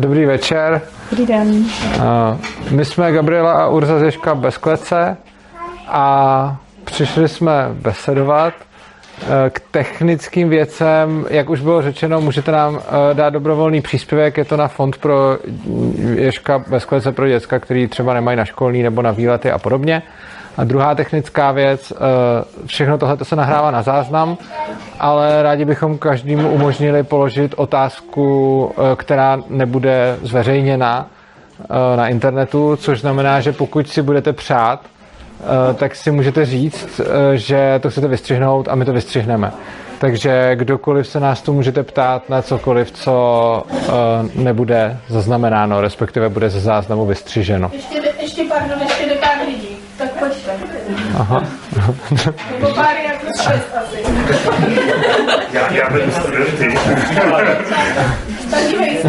dobrý večer. Dobrý den. My jsme Gabriela a Urza Zeška bez klece a přišli jsme besedovat eh, k technickým věcem. Jak už bylo řečeno, můžete nám eh, dát dobrovolný příspěvek, je to na fond pro Ježka bez klece pro děcka, který třeba nemají na školní nebo na výlety a podobně. A druhá technická věc, eh, všechno tohle se nahrává na záznam, ale rádi bychom každému umožnili položit otázku, eh, která nebude zveřejněna eh, na internetu, což znamená, že pokud si budete přát, tak si můžete říct, že to chcete vystřihnout a my to vystřihneme. Takže kdokoliv se nás tu můžete ptát na cokoliv, co nebude zaznamenáno, respektive bude ze záznamu vystřiženo. Ještě, ještě pardon, ještě pár lidí. Tak pojďte. Aha. Nebo pár jako šest asi. Já, já beru studenty. Tak dívej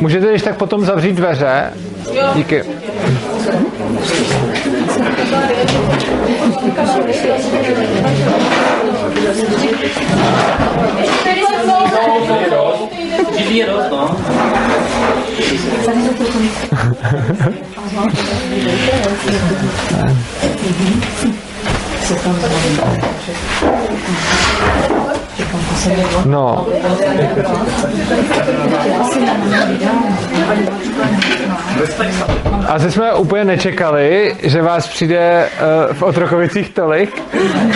Můžete když tak potom zavřít dveře? Díky. Živí je dost, no. No. Asi jsme úplně nečekali, že vás přijde uh, v Otrokovicích tolik,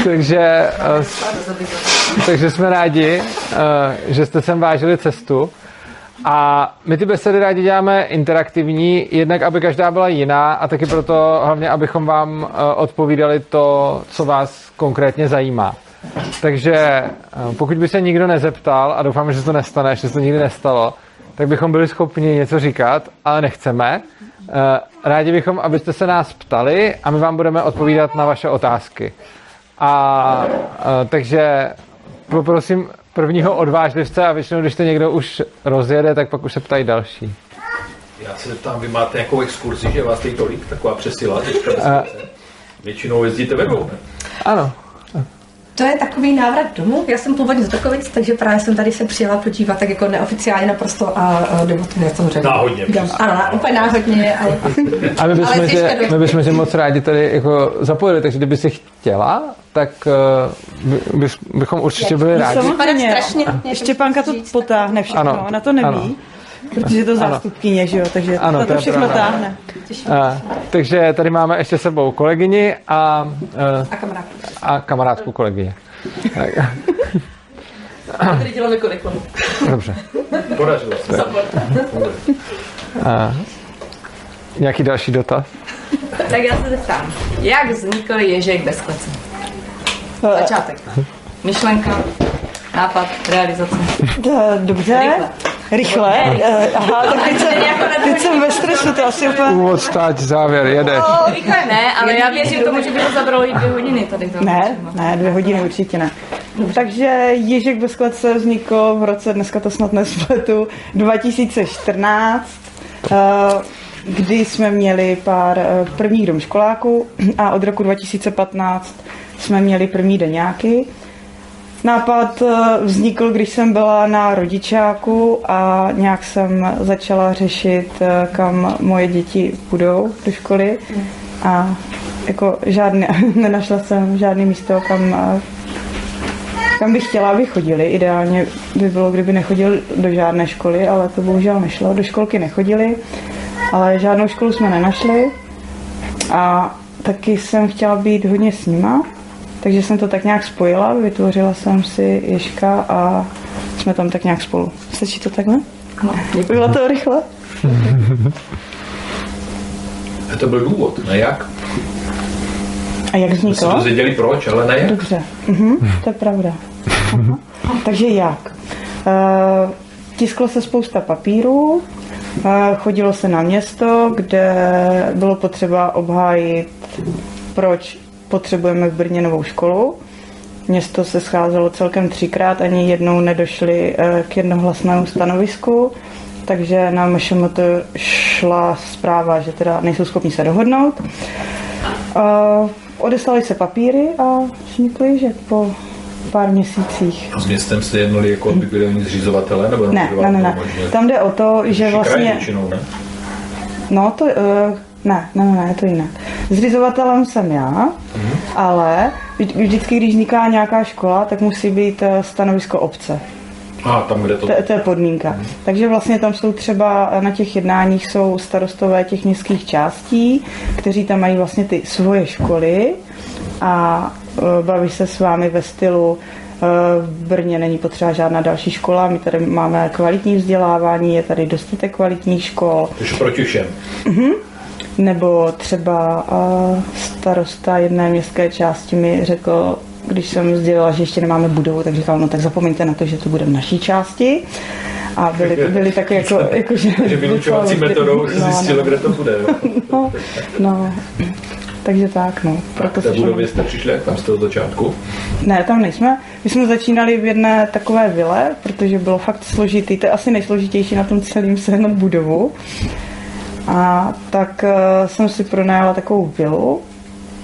takže, uh, takže jsme rádi, uh, že jste sem vážili cestu. A my ty besedy rádi děláme interaktivní, jednak aby každá byla jiná a taky proto hlavně, abychom vám odpovídali to, co vás konkrétně zajímá. Takže eh, pokud by se nikdo nezeptal, a doufám, že to nestane, že se to nikdy nestalo, tak bychom byli schopni něco říkat, ale nechceme. Eh, rádi bychom, abyste se nás ptali a my vám budeme odpovídat na vaše otázky. A eh, takže poprosím prvního odvážlivce a většinou, když to někdo už rozjede, tak pak už se ptají další. Já se zeptám, vy máte nějakou exkurzi, že vás tady tolik, taková přesila Většinou jezdíte ve dvou? Ano. To je takový návrat domů. Já jsem původně z Dokovic, takže právě jsem tady se přijela podívat tak jako neoficiálně naprosto a, a debatuje samozřejmě. Náhodně. Ano, na, úplně náhodně. Ale, A my bychom, ale tě, my bychom tě moc rádi tady jako zapojili, takže kdyby si chtěla, tak uh, by, bychom určitě byli rádi. Samozřejmě. Štěpánka to potáhne všechno, Ano, ona to neví. ano. Protože je to zástupkyně, že jo, takže Ano, ano, to to, je všechno pravda. táhne. Uh, takže tady máme ještě sebou kolegyni a, uh, a kamarád. a kamarádku kolegyně. Tak, Tady děláme jako. Dobře. Podařilo se. Uh, nějaký další dotaz? Tak já se zeptám, jak vznikl Ježek bez klece? Začátek. Myšlenka, nápad, realizace. Eh, Dobře. Rychle. Rychle. Eh, Aha, tak teď jsem, teď jsem ve stresu, to asi úplně... Úvod, stáť, závěr, jedeš. Rychle ne, ale já věřím tomu, že by to zabralo i dvě hodiny tady to. Ne, ne, dvě hodiny určitě ne. Takže Ježek bez klece vznikl v roce, dneska to snad nespletu, 2014, eh, kdy jsme měli pár eh, prvních domškoláků a od roku 2015 jsme měli první deňáky. Nápad eh, vznikl, když jsem byla na rodičáku a nějak jsem začala řešit, eh, kam moje děti půjdou do školy a jako žádné, nenašla jsem žádné místo, kam, eh, kam bych chtěla, aby chodili. Ideálně by bylo, kdyby nechodil do žádné školy, ale to bohužel nešlo. Do školky nechodili, ale žádnou školu jsme nenašli a taky jsem chtěla být hodně s nima, takže jsem to tak nějak spojila, vytvořila jsem si Ježka a jsme tam tak nějak spolu. Stačí to takhle? No, Bylo to rychle? A to byl důvod, ne jak? A jak My jsme vzniklo? dozvěděli proč, ale ne jak. Dobře, mhm, to je pravda. Aha. Takže jak? Uh, tisklo se spousta papíru, a chodilo se na město, kde bylo potřeba obhájit, proč potřebujeme v Brně novou školu. Město se scházelo celkem třikrát, ani jednou nedošli eh, k jednohlasnému stanovisku, takže na MŠMT šla zpráva, že teda nejsou schopni se dohodnout. Odeslali se papíry a vznikly, že po pár měsících. A s městem jste jednali, jako by byli oni zřizovatele? Nebo Ne, ne, ne, ne. Tam jde o to, že vlastně... Většinou, ne? No to, uh, ne, ne, ne, je to jinak. Zřizovatelem jsem já, ale vždy- vždycky, když vzniká nějaká škola, tak musí být eh, stanovisko obce. A tam, kde to... To, to je podmínka. Takže vlastně tam jsou třeba na těch jednáních jsou starostové těch městských částí, kteří tam mají vlastně ty svoje školy a e, baví se s vámi ve stylu v Brně není potřeba žádná další škola, my tady máme kvalitní vzdělávání, je tady dostatek kvalitních škol, Takže proti všem. Nebo třeba starosta jedné městské části mi řekl, když jsem sdělila, že ještě nemáme budovu, tak říkal, no tak zapomeňte na to, že to bude v naší části. A byli, byli taky jako, jako že... Takže vylučovací metodou se No, zjistilo, no, kde to bude. Jo. no, no, takže tak, no. Tak Proto se budově jste přišli, jak tam jste od začátku? Ne, tam nejsme. My jsme začínali v jedné takové vile, protože bylo fakt složitý. To je asi nejsložitější na tom celém sehnat budovu. A tak uh, jsem si pronajala takovou vilu,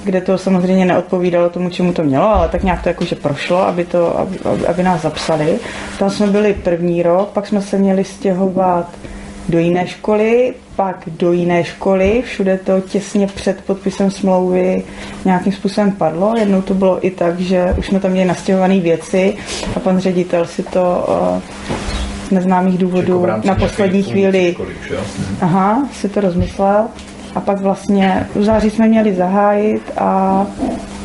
kde to samozřejmě neodpovídalo tomu, čemu to mělo, ale tak nějak to jakože prošlo, aby, to, aby, aby- nás zapsali. Tam jsme byli první rok, pak jsme se měli stěhovat do jiné školy, pak do jiné školy, všude to těsně před podpisem smlouvy nějakým způsobem padlo. Jednou to bylo i tak, že už jsme tam měli nastěhované věci a pan ředitel si to uh, z neznámých Jako důvodů rámci na poslední chvíli už, jo? Aha, si to rozmyslel. A pak vlastně v září jsme měli zahájit a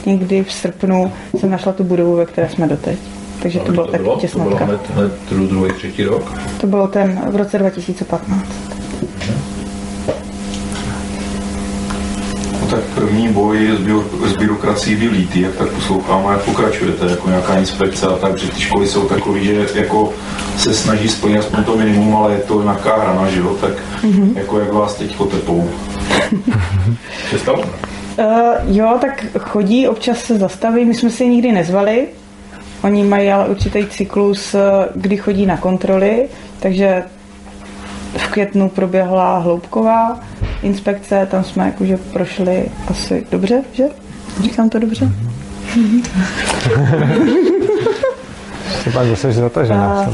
někdy v srpnu jsem našla tu budovu, ve které jsme doteď. Takže to Kdy bylo taky To bylo těsnotka. hned, hned dru- druhý, třetí rok? To bylo ten v roce 2015. tak první boj s, bio, s byrokracií byl lítý, jak tak poslouchám a jak pokračujete, jako nějaká inspekce a tak, že ty školy jsou takový, že jako se snaží splnit aspoň to minimum, ale je to nějaká hrana, že jo, tak mm-hmm. jako jak vás teď tepou. Se stalo? Uh, jo, tak chodí, občas se zastaví, my jsme si je nikdy nezvali. Oni mají ale určitý cyklus, eh, kdy chodí na kontroly, takže v květnu proběhla hloubková inspekce, tam jsme jakože prošli asi dobře, že? Říkám to dobře? Pak zase zatažená. A-.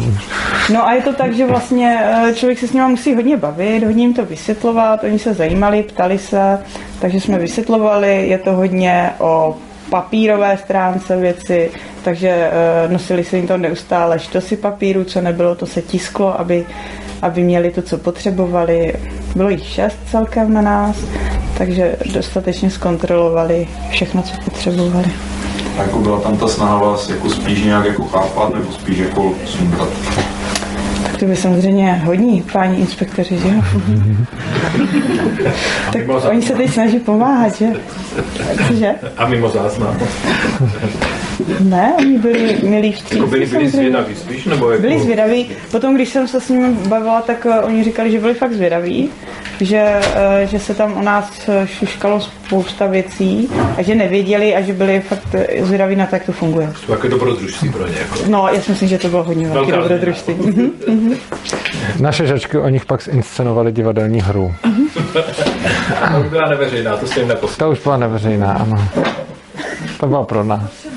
No a je to tak, že vlastně eh, člověk se s nimi musí hodně bavit, hodně jim to vysvětlovat, oni se zajímali, ptali se, takže jsme vysvětlovali, je to hodně o papírové stránce věci, takže eh, nosili se jim to neustále štosy papíru, co nebylo, to se tisklo, aby, aby měli to, co potřebovali. Bylo jich šest celkem na nás, takže dostatečně zkontrolovali všechno, co potřebovali. A jako byla tam ta snaha vás jako spíš nějak jako chápat, nebo spíš jako sundat. Tak to by samozřejmě hodní páni inspektoři, že jo? tak oni se teď snaží pomáhat, že? Cože? A mimo záznam. Ne, oni byli milí vstřícní. Jako byli, byli zvědaví spíš, nebo jako... Byli zvědaví. Potom, když jsem se s nimi bavila, tak eh, oni říkali, že byli fakt zvědaví, že, eh, že se tam o nás eh, šuškalo spousta věcí a že nevěděli a že byli fakt zvědaví na to, jak to funguje. To jako dobrodružství pro ně. Jako. No, já si myslím, že to bylo hodně velký Velká dobrodružství. Mhm. Naše žačky o nich pak zinscenovali divadelní hru. To už byla neveřejná, to jste jim neposlal. Ta už byla neveřejná, ano. To byla pro nás.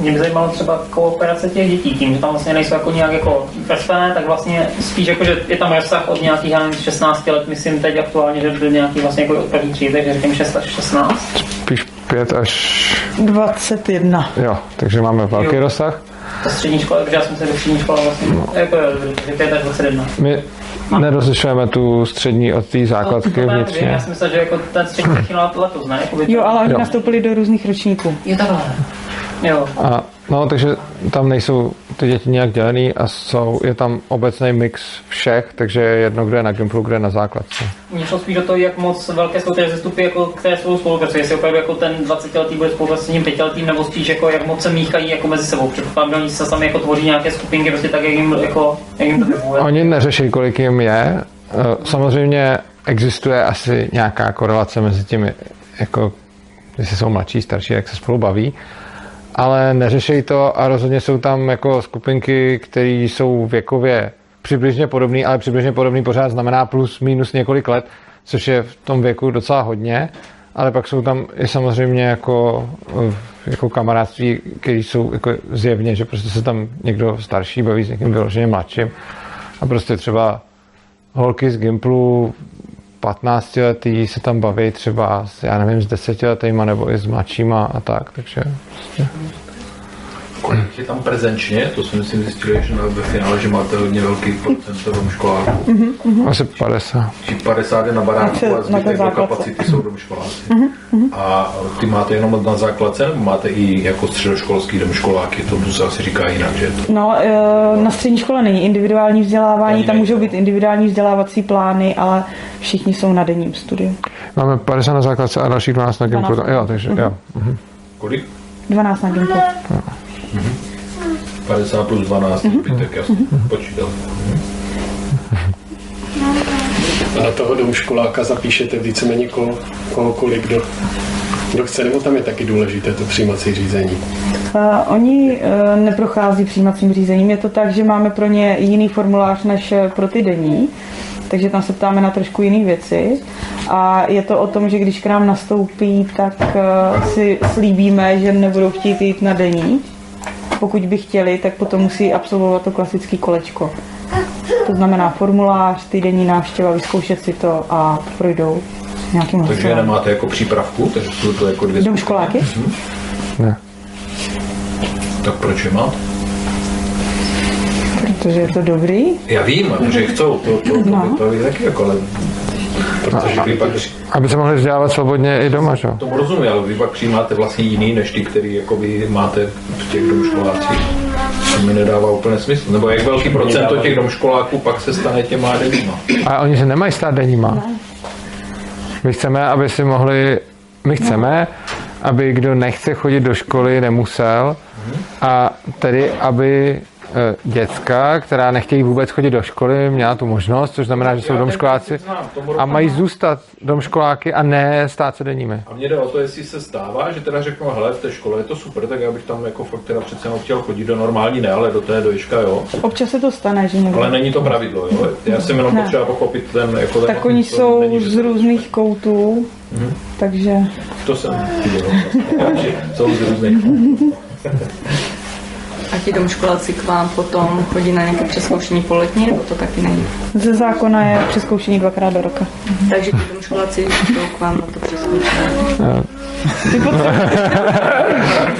Mě by zajímalo třeba kooperace těch dětí, tím, že tam vlastně nejsou jako nějak jako vrstvené, tak vlastně spíš jako, že je tam rozsah od nějakých, já nevím, 16 let, myslím teď aktuálně, že byl nějaký vlastně jako od první třídy, takže říkám 6 až 16. Spíš 5 až... 21. Jo, takže máme velký Jo. rozsah. To střední škola, protože já jsem se do střední školy vlastně, jako jo, že 5 až 21. My nerozlišujeme tu střední od té základky To- to- to- vnitřně. Já si myslel, že jako ten střední začínal let- letos, ne? Jakoby Jo, ale oni Jo. nastoupili do různých ročníků. Je takhle. Jo. A, no, takže tam nejsou ty děti nějak dělený a jsou, je tam obecný mix všech, takže je jedno, kdo je na Gimplu, kdo je na základce. Mě šlo spíš do toho, jak moc velké jsou ty zestupy, jako, které spolu spolupracují. Jestli opravdu jako ten 20 letý bude spolupracovat s tím pětiletým, nebo spíš jako, jak moc se míchají jako mezi sebou. Předpokládám, že oni se sami jako tvoří nějaké skupinky, prostě tak, jak jim, jako, jak jim to vyhovuje. Oni neřeší, kolik jim je. Eh, Samozřejmě existuje asi nějaká korelace mezi těmi, jako, jestli jsou mladší, starší, jak se spolu baví, ale neřeší to a rozhodně jsou tam jako skupinky, které jsou věkově přibližně podobný, ale přibližně podobný pořád znamená plus minus několik let, což je v tom věku docela hodně, ale pak jsou tam i samozřejmě jako, eh, jako kamarádství, které jsou jako zjevně, že prostě se tam někdo starší baví s někým vyloženě mladším. A prostě třeba holky z Gimplu 15 letý se tam baví třeba s, já nevím, s 10 letýma nebo i s mladšíma a tak, takže prostě. Kolik je tam prezenčně? To jsme si zjistili, že na- ve finále, že máte hodně velký procent domškoláků. asi 50. Či 50 je na baráku a zbytek do kapacity jsou domškoláci. A ty máte jenom na základce, nebo máte i jako středoškolský domškoláky? To se asi říká jinak, že? No, eh, na střední škole není individuální vzdělávání, tam můžou být individuální vzdělávací plány, ale všichni jsou na denním studiu. Máme 50 na základce a dalších 12 na Gimplu. 12. Jo, takže jo. Mhm. Kolik? 12 na Gimplu. 50 plus 12, zbytek, já jsem počítal. A na toho domškoláka zapíšete víceméně koho, koho kolik kdo, kdo chce, nebo tam je taky důležité to přijímací řízení. Uh, oni uh, neprochází přijímacím řízením. Je to tak, že máme pro ně jiný formulář než eh, pro ty denní, takže tam se ptáme na trošku jiné věci. A je to o tom, že když k nám nastoupí, tak uh, si slíbíme, že nebudou chtít jít na denní. Pokud by chtěli, tak potom musí absolvovat to klasické kolečko. To znamená formulář, týdenní návštěva, vyzkoušet si to a projdou nějakým Takže hlasováním. nemáte jako přípravku, takže jsou to jako dvě Domškoláky? Ne. Tak proč je máte? Protože je to dobrý. Já vím, že chcou, to, to, to, No. to, to taky jako, ale protože vy pak Aby se mohli vzdělávat svobodně i doma, že? tomu rozumím, ale vy pak přijímáte vlastně jiný, než ty, který jakoby máte v těch domškolácích. To mi nedává úplně smysl. Nebo jak velký procento těch domškoláků pak se stane těma denníma. Ale oni se nemají stát denníma. My chceme, aby si mohli, my chceme, aby kdo nechce chodit do školy, nemusel a tedy, aby děcka, která nechtějí vůbec chodit do školy, měla tu možnost, což znamená, že jsou domškoláci a mají zůstat domškoláky a ne stát se denními. A mně jde o to, jestli se stává, že teda řeknu, hele, v té škole je to super, tak já bych tam jako fakt teda přece jenom chtěl chodit do normální, ne, ale do té doješka, jo. Občas se to stane, že někdo. Ale není to pravidlo, jo. Já jsem jenom Ne. potřeba pochopit ten, jako ten, Tak oni to jsou není, z různých koutů, takže To jsem viděl. Jsou z různých. A ti domškoláci k vám potom chodí na nějaké přeskoušení po letní, nebo to taky není? ze zákona je přeskoušení dvakrát do roka. Takže ti domškoláci jdou k vám na to přeskoušení.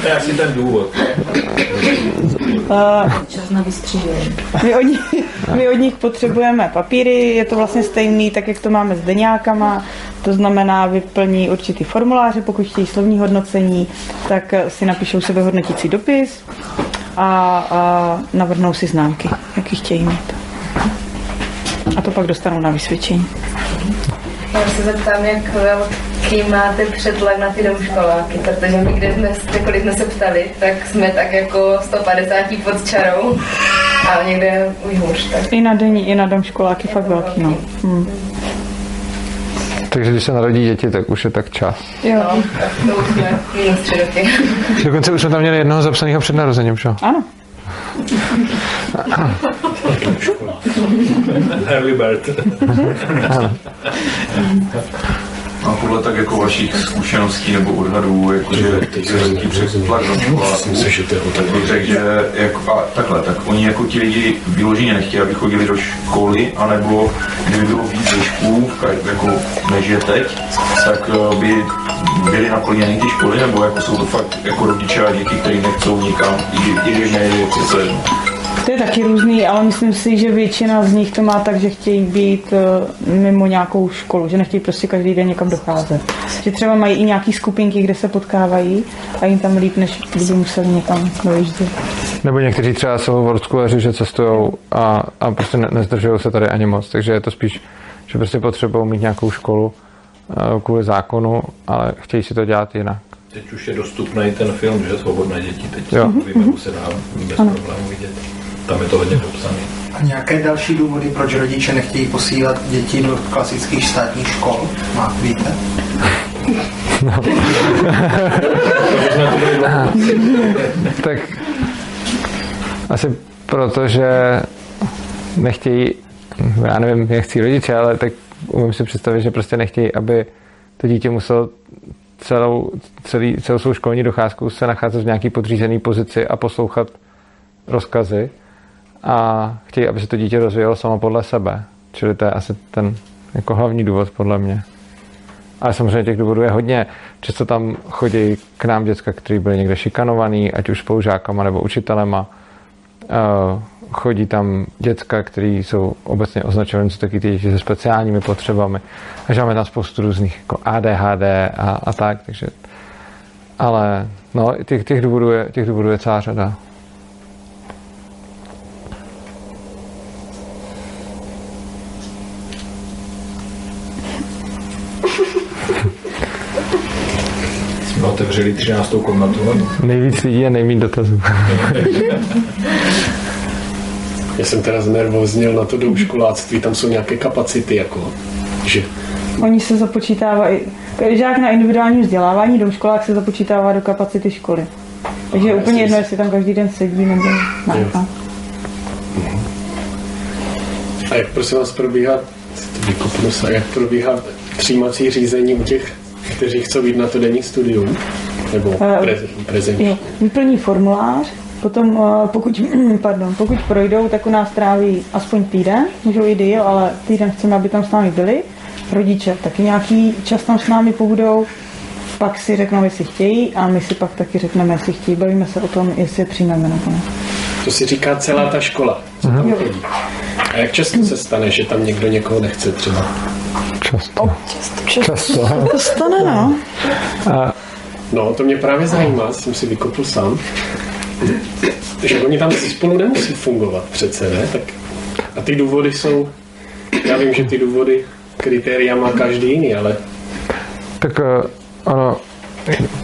To je asi ten důvod. Čas na vystřížení. my, od nich, my od nich potřebujeme papíry, je to vlastně stejný, tak jak to máme s deňákama, to znamená vyplní určitý formuláře, pokud chtějí slovní hodnocení, tak si napíšou sebehodnotící dopis a, a navrhnou si známky, jaký chtějí mít. A to pak dostanou na vysvědčení. Já se zeptám, jak velký máte přetlak na ty domškoláky, protože my, kde jsme, kdykoliv jsme se ptali, tak jsme tak jako 150 pod čarou a někde už hůř. Tak. I na denní, i na domškoláky fakt velký, no. Hmm. Takže když se narodí děti, tak už je tak čas. Jo. No, tak to už jsme minus tři roky. Dokonce už jsme tam měli jednoho zapsaného před narozením, že? jo? Ano. Early bird. A podle tak jako vašich zkušeností nebo odhadů, jakože je velký přetlak školáků, tak bych řekl, že jako, a takhle, tak oni jako ti lidi vyloženě nechtějí, aby chodili do školy, anebo kdyby bylo víc řešků, jako než je teď, tak eh, by byly naplněny ty školy, nebo jako jsou to fakt jako rodiče a děti, kteří nechcou nikam, i, i když nejde přece jedno. To je taky různý, ale myslím si, že většina z nich to má tak, že chtějí být eh, mimo nějakou školu, že nechtějí prostě každý den někam docházet. Že třeba mají i nějaký skupinky, kde se potkávají a jim tam líp, než kdyby museli někam dojíždět. Nebo někteří třeba jsou worldschooleři, že cestují a, a prostě ne, nezdržují se tady ani moc, takže je to spíš, že prostě potřebují mít nějakou školu uh, kvůli zákonu, ale chtějí si to dělat jinak. Teď už je dostupný ten film, že Svobodné děti, teď Jo. se dá bez Ano. problémů vidět. Tam je to hodně popsané. A nějaké další důvody, proč rodiče nechtějí posílat děti do klasických státních škol? Má, víte? tak asi proto, že nechtějí, já nevím, jak chcí rodiče, ale tak umím si představit, že prostě nechtějí, aby to dítě muselo celou, celý, celou svou školní docházku se nacházet v nějaký podřízený pozici a poslouchat rozkazy a chtějí, aby se to dítě rozvíjelo samo podle sebe. Čili to je asi ten jako hlavní důvod podle mě. Ale samozřejmě těch důvodů je hodně. Často tam chodí k nám děcka, kteří byli někde šikanovaný, ať už spolužákama nebo učitelema. Eh, Chodí tam děcka, kteří jsou obecně označovány za taky ty děti se speciálními potřebami. Takže máme tam spoustu různých jako ADHD a, a tak. Takže, ale no, těch, těch, důvodů je, těch důvodů je celá řada. Jsme otevřeli 13. komnatu. no. Nejvíc lidí a nejméně dotazů. Já jsem teda znervoznil na to douškoláctví, tam jsou nějaké kapacity, jako, že Oni se započítávají, žák na individuální vzdělávání do školák se započítává do kapacity školy. Takže je úplně jedno, jestli tam každý den sedí nebo máchá. A jak prosím vás probíhá, to vykopnu se, jak probíhá přijímací řízení u těch, kteří chcou jít na to denní studium? Nebo Eh, pre, prezenční? Vyplní formulář, potom eh, pokud, pardon, pokud projdou, tak u nás tráví aspoň týden, můžou i díl, ale týden chceme, aby tam s námi byli. Rodiče taky nějaký čas tam s námi pobudou, pak si řeknou, jestli chtějí a my si pak taky řekneme, jestli chtějí. Bavíme se o tom, jestli je přijmeme nakonec. To si říká celá ta škola, co tam chodí. A jak často se stane, že tam někdo někoho nechce třeba? Často. Často. To stane, no. A No, to mě právě zajímá, jsem si vykopl sám. že oni tam spolu nemusí fungovat přece, ne? Tak a ty důvody jsou, já vím, že ty důvody, kritéria má každý jiný, ale Tak eh, ono,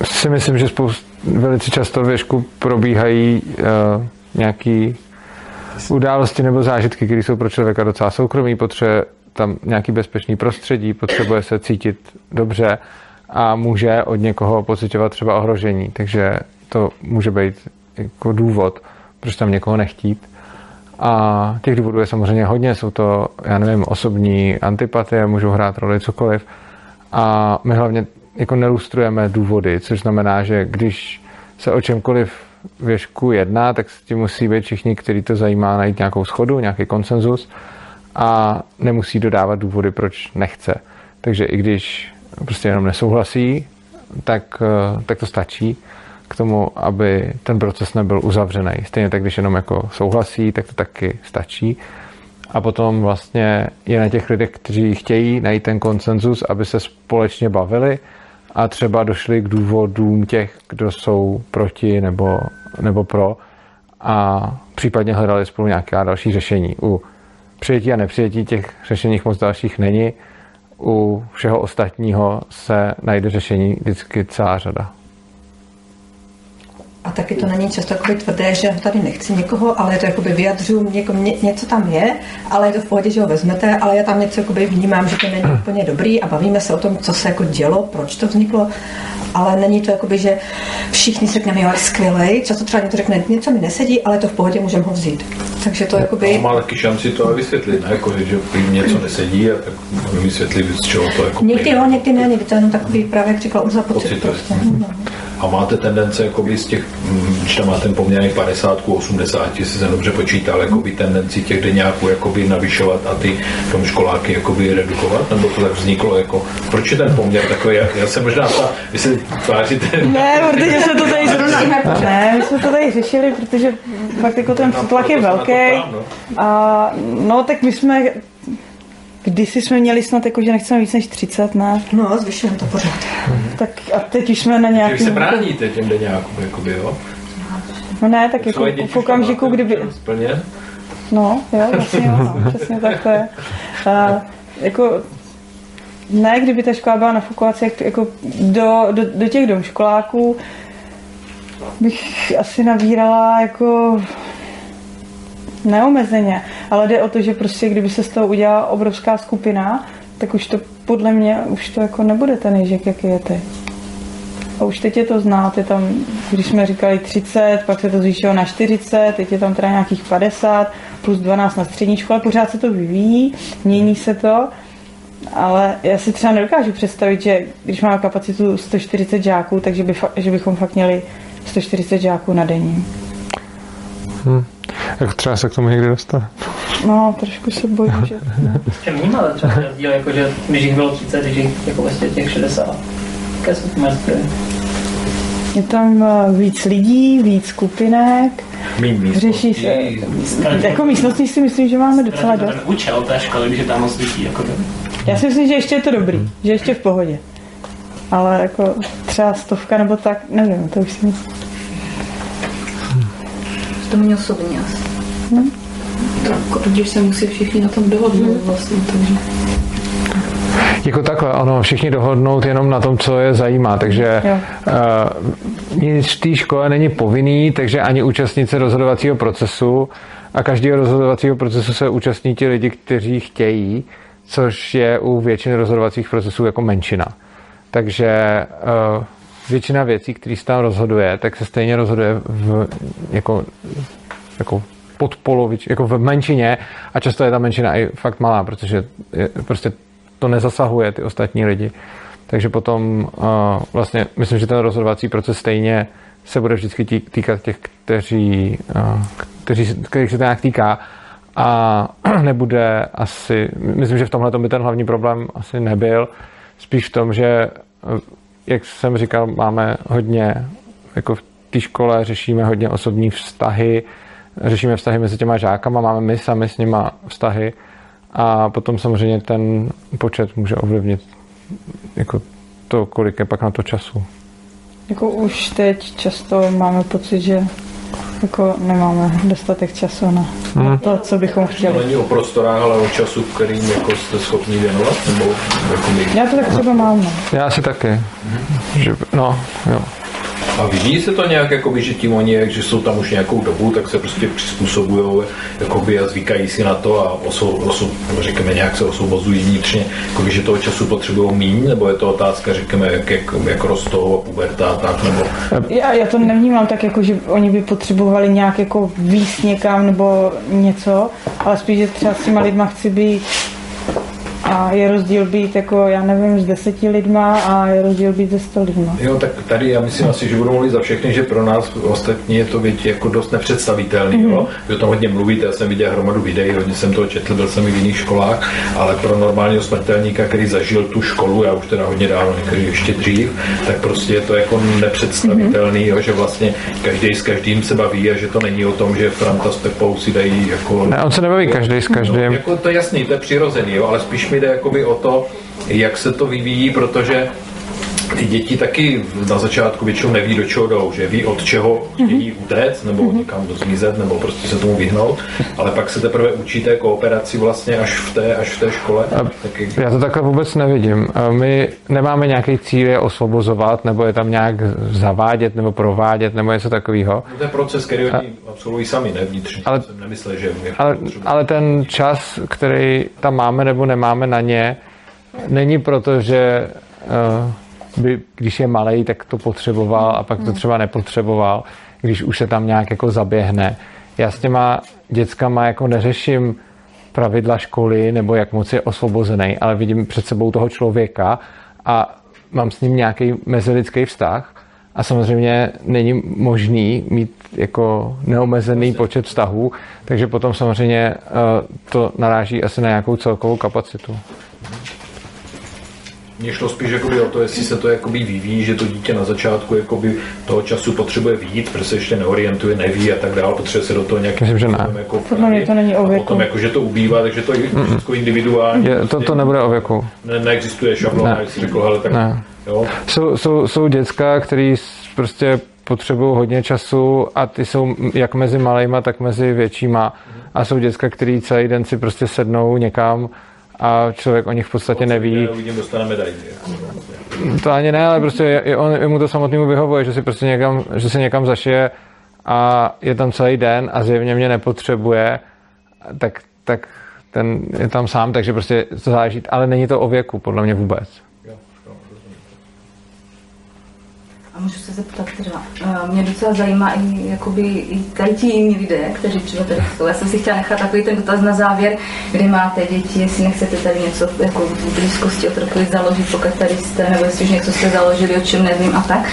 si myslím, že spoust, velice často ve školu probíhají uh, nějaký události nebo zážitky, které jsou pro člověka docela soukromý, potřebuje tam nějaký bezpečný prostředí, potřebuje se cítit dobře a může od někoho pocitovat třeba ohrožení. Takže to může být jako důvod, proč tam někoho nechtít. A těch důvodů je samozřejmě hodně, jsou to, já nevím, osobní antipatie, můžou hrát roli cokoliv. A my hlavně jako nelustrujeme důvody, což znamená, že když se o čemkoliv věšku jedná, tak s tím musí být všichni, který to zajímá, najít nějakou schodu, nějaký konsenzus a nemusí dodávat důvody, proč nechce. Takže i když prostě jenom nesouhlasí, tak, eh, tak to stačí k tomu, aby ten proces nebyl uzavřený. Stejně tak, když jenom jako souhlasí, tak to taky stačí. A potom vlastně je na těch lidech, kteří chtějí najít ten konsenzus, aby se společně bavili a třeba došli k důvodům těch, kdo jsou proti nebo, nebo pro a případně hledali spolu nějaká další řešení. U přijetí a nepřijetí těch řešeních moc dalších není. U všeho ostatního se najde řešení vždycky celá řada. A taky to není často jakoby tvrdé, že tady nechci někoho, ale je to jakoby vyjadřuju, něko, ně, něco tam je, ale je to v pohodě, že ho vezmete, ale já tam něco jakoby vnímám, že to není úplně dobrý a bavíme se o tom, co se jako dělo, proč to vzniklo, ale není to jakoby, že všichni se řekneme, jo, je skvělej, často třeba někdo řekne, něco mi nesedí, ale to v pohodě, můžeme ho vzít. Takže to jakoby... On má taky šanci to ale vysvětlit, ne? Jako, že jim něco nesedí a tak vysvětlit, z čeho to jako Někdy jo, někdy ne, někdy to je jenom takový právě, jak říkal Urza, pocit, Pocit, prostě. No. A máte tendence, jakoby z těch, mm, když tam máte poměrně 50, 80, jestli jsem dobře počítal, jakoby tendenci těch deňáků jakoby navyšovat a ty tom školáky jakoby redukovat, nebo to tak vzniklo, jako, proč je ten poměr takový, já, já jsem možná, ta, vy se tváříte, Ne, protože jsme to tady zrovna... Ne, my jsme to tady řešili, protože fakt jako ten tlak je velký. A no, tak my jsme... Kdysi jsme měli snad jako, že nechceme víc než 30, ne? No, zvyšujeme to pořád. Tak a teď už jsme na nějaký... se bráníte těm deňákům, jakoby, jo? No ne, tak jako v okamžiku, kdyby... Plně? No, jo, vlastně jo, no, přesně tak to je. A, jako, ne, kdyby ta škola byla nafukovací, jak, jako do, do, do těch domškoláků bych asi nabírala jako neomezeně, ale jde o to, že prostě kdyby se z toho udělala obrovská skupina, tak už to podle mě, už to jako nebude ten ježek, jaký je teď. A už teď je to znát, je tam, když jsme říkali 30, pak se to zvýšilo na 40, teď je tam teda nějakých 50, plus 12 na střední škole, pořád se to vyvíjí, mění se to, ale já si třeba nedokážu představit, že když máme kapacitu 140 žáků, takže by, že bychom fakt měli 140 žáků na denní. Hm. Jak třeba se k tomu někdy dostane. No, trošku se bojím, že... Ne. Čem vnímáte třeba ten rozdíl, jako že když jich bylo 30, když jich jako vlastně těch 60? Jaké jsou ty Je tam eh, víc lidí, víc skupinek, Mým řeší se... Jako místností si myslím, že máme docela dost. Ten účel té školy, když je tam moc lidí, jako Já si myslím, že ještě je to dobrý, že ještě v pohodě. Ale jako třeba stovka nebo tak, nevím, to už si myslím. To mě osobně asi. No. Tak, když se musí všichni na tom dohodnout vlastně, takže... Jako takhle, ono, všichni dohodnout jenom na tom, co je zajímá, takže Jo. uh, nic v té škole není povinný, takže ani účastnice rozhodovacího procesu a každého rozhodovacího procesu se účastní ti lidi, kteří chtějí, což je u většiny rozhodovacích procesů jako menšina. Takže uh, většina věcí, které se tam rozhoduje, tak se stejně rozhoduje v, jako, jako pod polovič, jako v menšině. A často je ta menšina i fakt malá, protože je, prostě to nezasahuje ty ostatní lidi. Takže potom uh, vlastně myslím, že ten rozhodovací proces stejně se bude vždycky tí- týkat těch, kteří, uh, kteří, kterých se to nějak týká. A nebude asi, myslím, že v tomhle by ten hlavní problém asi nebyl, spíš v tom, že uh, jak jsem říkal, máme hodně, jako v té škole řešíme hodně osobní vztahy, řešíme vztahy mezi těma žákama, máme my sami s nima vztahy a potom samozřejmě ten počet může ovlivnit jako to, kolik je pak na to času. Jako už teď často máme pocit, že jako nemáme dostatek času na, Mhm. to, co bychom To chtěli. není o prostorách, ale o času, kterým jako jste schopni věnovat? Nebo jako my? Já to tak třeba mám. No. Já asi taky. Že, no, jo. A vyvíjí se to nějak, jakoby, že tím oni, že jsou tam už nějakou dobu, tak se prostě přizpůsobují a zvykají si na to a oso, oso, řekněme, nějak se osvobozují vnitřně, jakoby, že toho času potřebují míň, nebo je to otázka, řekněme, jak, jak, jak rostou a puberta a tak, nebo Já, já to nevnímám tak, jako, že oni by potřebovali nějak jako víc někam nebo něco, ale spíš, že třeba s těma lidma chci být a je rozdíl být jako, já nevím, s deseti lidma a je rozdíl být se sto lidma. Jo, tak tady já myslím asi, že budu mluvit za všechny, že pro nás ostatní je to věď jako dost nepředstavitelný. Mm-hmm. Jo? Vy o tom hodně mluvíte, já jsem viděl hromadu videí, hodně jsem toho četl, byl jsem i v jiných školách, ale pro normálního smrtelníka, který zažil tu školu, já už teda hodně dávno, někteří ještě dřív, tak prostě je to jako nepředstavitelný, jo? že vlastně každý s každým se baví a že to není o tom, že Franta s Pepou si dají jako... Ne, on se nebaví každý s každým. No, jako to je jasný, to je přirozený, jo? ale spíš mi jde jakoby o to, jak se to vyvíjí, protože ty děti taky na začátku většinou neví, do čeho jdou, že ví, od čeho chtějí utéct, nebo někam zmizet, nebo prostě se tomu vyhnout, ale pak se teprve učí té kooperaci vlastně až v té, až v té škole. Taky, Já to takhle vůbec nevidím. My nemáme nějaký cíl je osvobozovat, nebo je tam nějak zavádět, nebo provádět, nebo něco takového. no, to je proces, který oni absolvují sami, ne vnitřně. Ale, jsem nemyslel, že Ale, ale ten čas, který tam máme nebo nemáme na ně, není proto, že uh, by, když je malý, tak to potřeboval a pak to třeba nepotřeboval, když už se tam nějak jako zaběhne. Já s těma dětskama jako neřeším pravidla školy nebo jak moc je osvobozený, ale vidím před sebou toho člověka a mám s ním nějaký mezilidský vztah a samozřejmě není možný mít jako neomezený počet vztahů, takže potom samozřejmě eh, to naráží asi na nějakou celkovou kapacitu. Mně šlo spíš jakoby o to, jestli se to jakoby vyvíjí, že to dítě na začátku jakoby toho času potřebuje výjít, protože se ještě neorientuje, neví a tak dále, potřebuje se do toho nějak Myslím, že ne. Jako Podle mě to není o věku. potom jako, že to ubývá, takže to je všechno individuální. Je, to, to nebude o věku. Ne, neexistuje šablona, Ne. jak jsi řekl, hele, tak Ne. jo. Jsou, jsou, jsou děcka, který prostě potřebují hodně času a ty jsou jak mezi malejma, tak mezi většíma. A jsou děcka, který celý den si prostě sednou někam a člověk o nich v podstatě neví. Medaili. To ani ne, ale prostě je, on, mu to samotnému vyhovuje, že si prostě někam, že se někam zašije a je tam celý den a zjevně mě nepotřebuje, tak, tak ten je tam sám, takže prostě to záleží, ale není to o věku, podle mě vůbec. A můžu se zeptat teda, eh, mě docela zajímá i, jakoby, i tady ti jiní lidé, kteří třeba tady jsou. Já jsem si chtěla nechat takový ten dotaz na závěr, kde máte děti, jestli nechcete tady něco jako v blízkosti otrokovi založit, pokud tady jste, nebo jestli už něco jste založili, o čem nevím a tak.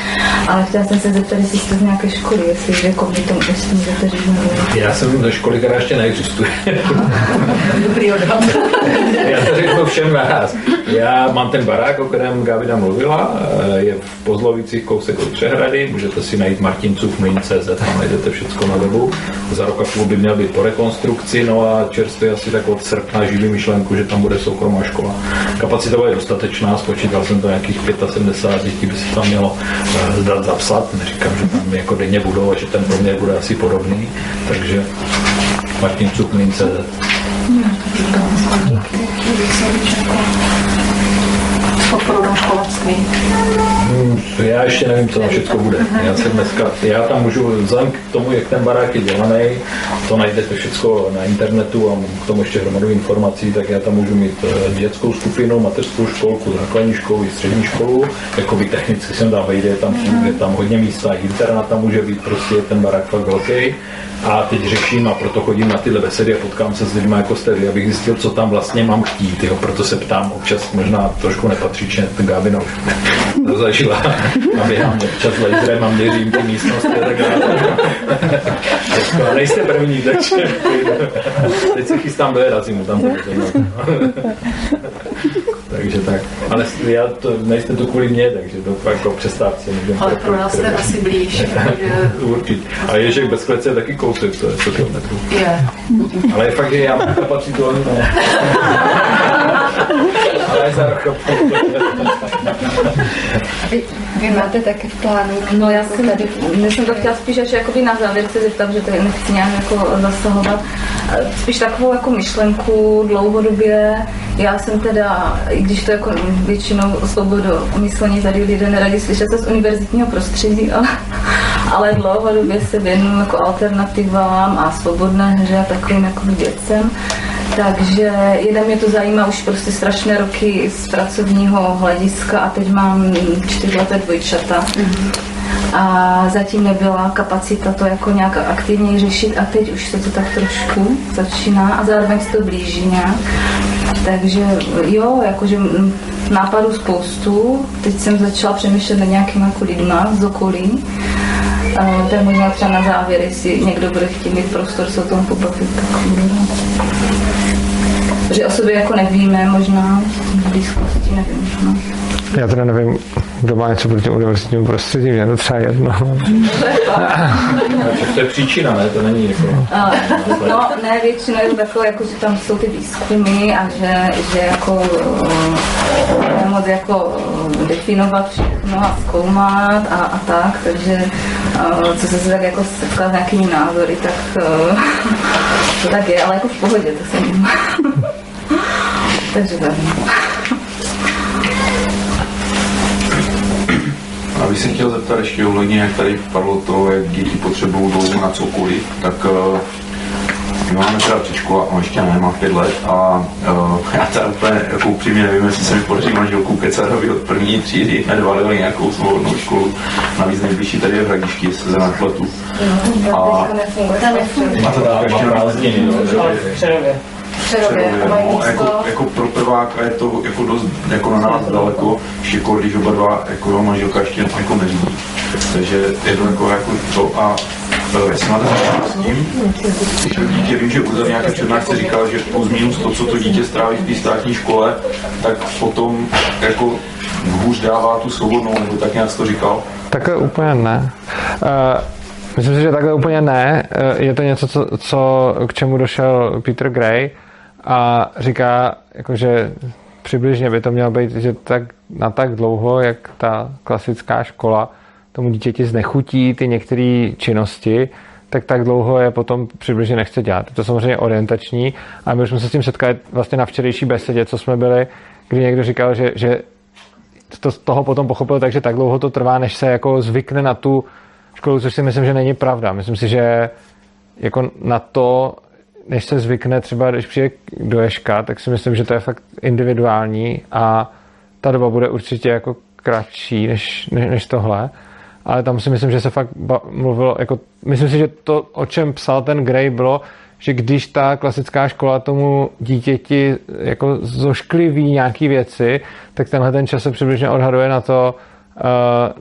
Ale chtěla jsem se zeptat, jestli jste z nějaké školy, jestli jako by to jestli můžete říct. Já jsem ze školy, která ještě neexistuje. Dobrý odhad. Já to řeknu všem naraz. Já mám ten barák, o kterém Gavina mluvila, eh, je v Pozlovicích kousek od přehrady, můžete si najít Martincův mlin.cz, tam najdete všechno na webu. Za rok a půl by měl být po rekonstrukci, no a čerstvě asi tak od srpna živý myšlenku, že tam bude soukromá škola. Kapacitová je dostatečná, spočítal jsem to nějakých 75 dětí by se tam mělo eh, zdat zapsat, neříkám, že tam jako denně budou a že ten poměr bude asi podobný, takže Martincův mlin.cz. Podporu školactví. Hmm, Já ještě nevím, co tam všechno bude. Já jsem dneska, já tam můžu, vzhledem k tomu, jak ten barák je dělaný, to najdete všechno na internetu a k tomu ještě hromadu informací, tak já tam můžu mít eh, dětskou skupinu, mateřskou školku, základní školu i střední školu, jako by technicky jsem tam vejde, je tam, je tam hodně místa, internát tam může být, prostě je ten barák fakt velký. A teď řeším a proto chodím na tyhle besedy a potkám se s lidmi jako jste vy, abych zjistil, co tam vlastně mám chtít. Jo. Proto se ptám občas možná trošku nepatřičně, ten Gábina to zažila. A běhám občas laserem a měřím ty místnosti a tak dále. Nejste první, takže teď se chystám do Erazimu, tam to. Takže tak. Ale já to, nejste tu kvůli mě, takže to jako přestávce. Ale pro nás jste asi blíž, Určitě. A Ježek bez klece je taky kousek, to je 100 kilometrů. je. Ale je fakt, že já mám kapacitu, ale ne. Ale za rok a půl. Vy, vy máte také v plánu? No já jsem tady. já jsem to chtěla spíš až jakoby na závěr se zeptat, že tady nechci nějak jako zasahovat. Spíš takovou jako myšlenku dlouhodobě. Já jsem teda, i když to jako většinou svobodu myslení tady lidé neradi slyšet z univerzitního prostředí, ale, ale dlouhodobě se věnuju jako alternativám a svobodné hře a takovým jako věcem. Takže jeden mě to zajímá už prostě strašné roky z pracovního hlediska a teď mám čtyřleté dvojčata. A zatím nebyla kapacita to jako nějak aktivněji řešit a teď už se to tak trošku začíná a zároveň se to blíží nějak. Takže jo, jakože nápadů spoustu. Teď jsem začala přemýšlet nad nějakýma jako lidma z okolí. To je možná třeba na závěr, jestli někdo bude chtít mít prostor se o tom pobavit, tak Že o sobě jako nevíme, možná v blízkosti, nevím. No. Já teda nevím, kdo má něco proti univerzitnímu prostředí, mě je to třeba jedno. To je příčina, ne? To není jako... No, ne, většinou je to takové, jako, že tam jsou ty výzkumy a že, že jako eh, moc jako eh, definovat všechno a zkoumat a, a tak, takže eh, co se se tak jako setkala s nějakými názory, tak to tak je, ale jako v pohodě, to jsem Takže tak. A bych se chtěl zeptat ještě ohledně, jak tady padlo to, jak děti potřebují dlouho na cokoliv, tak uh, my máme teda předškola, a ještě ne, mám pět let a uh, já teda úplně jako upřímně nevím, jestli se mi podaří manželku Kecarovi od první třídy nedvalili nějakou svobodnou školu, navíc nejbližší tady je v Hradišti, jestli se nepletu. A A to dá ještě prázdniny, no. Přerově. No, jako, jako pro prváka je to jako dost jako na nás daleko, ještě jako když oba dva, jako jo, manželka ještě jako nevidí. Takže je to jako, jako to a e, jestli máte zkušenost s tím, když to dítě, vím, že Urza v nějaké přednášce říkal, že plus minus to, co to dítě stráví v té státní škole, tak potom jako hůř dává tu svobodnou, nebo tak nějak to říkal. Takhle úplně ne. Uh, myslím si, že takhle úplně ne. Uh, je to něco, co, co, k čemu došel Peter Gray a říká, jako, že přibližně by to mělo být, že tak, na tak dlouho, jak ta klasická škola tomu dítěti znechutí ty některé činnosti, tak tak dlouho je potom přibližně nechce dělat. Je to samozřejmě orientační a my už jsme se s tím setkali vlastně na včerejší besedě, co jsme byli, kdy někdo říkal, že, že to toho potom pochopil tak, že tak dlouho to trvá, než se jako zvykne na tu školu, což si myslím, že není pravda. Myslím si, že jako na to, než se zvykne třeba, když přijde do Ješka, tak si myslím, že to je fakt individuální a ta doba bude určitě jako kratší než, než, než tohle. Ale tam si myslím, že se fakt mluvilo, jako, myslím si, že to, o čem psal ten Gray, bylo, že když ta klasická škola tomu dítěti jako zoškliví nějaký věci, tak tenhle ten čas se přibližně odhaduje na to, uh,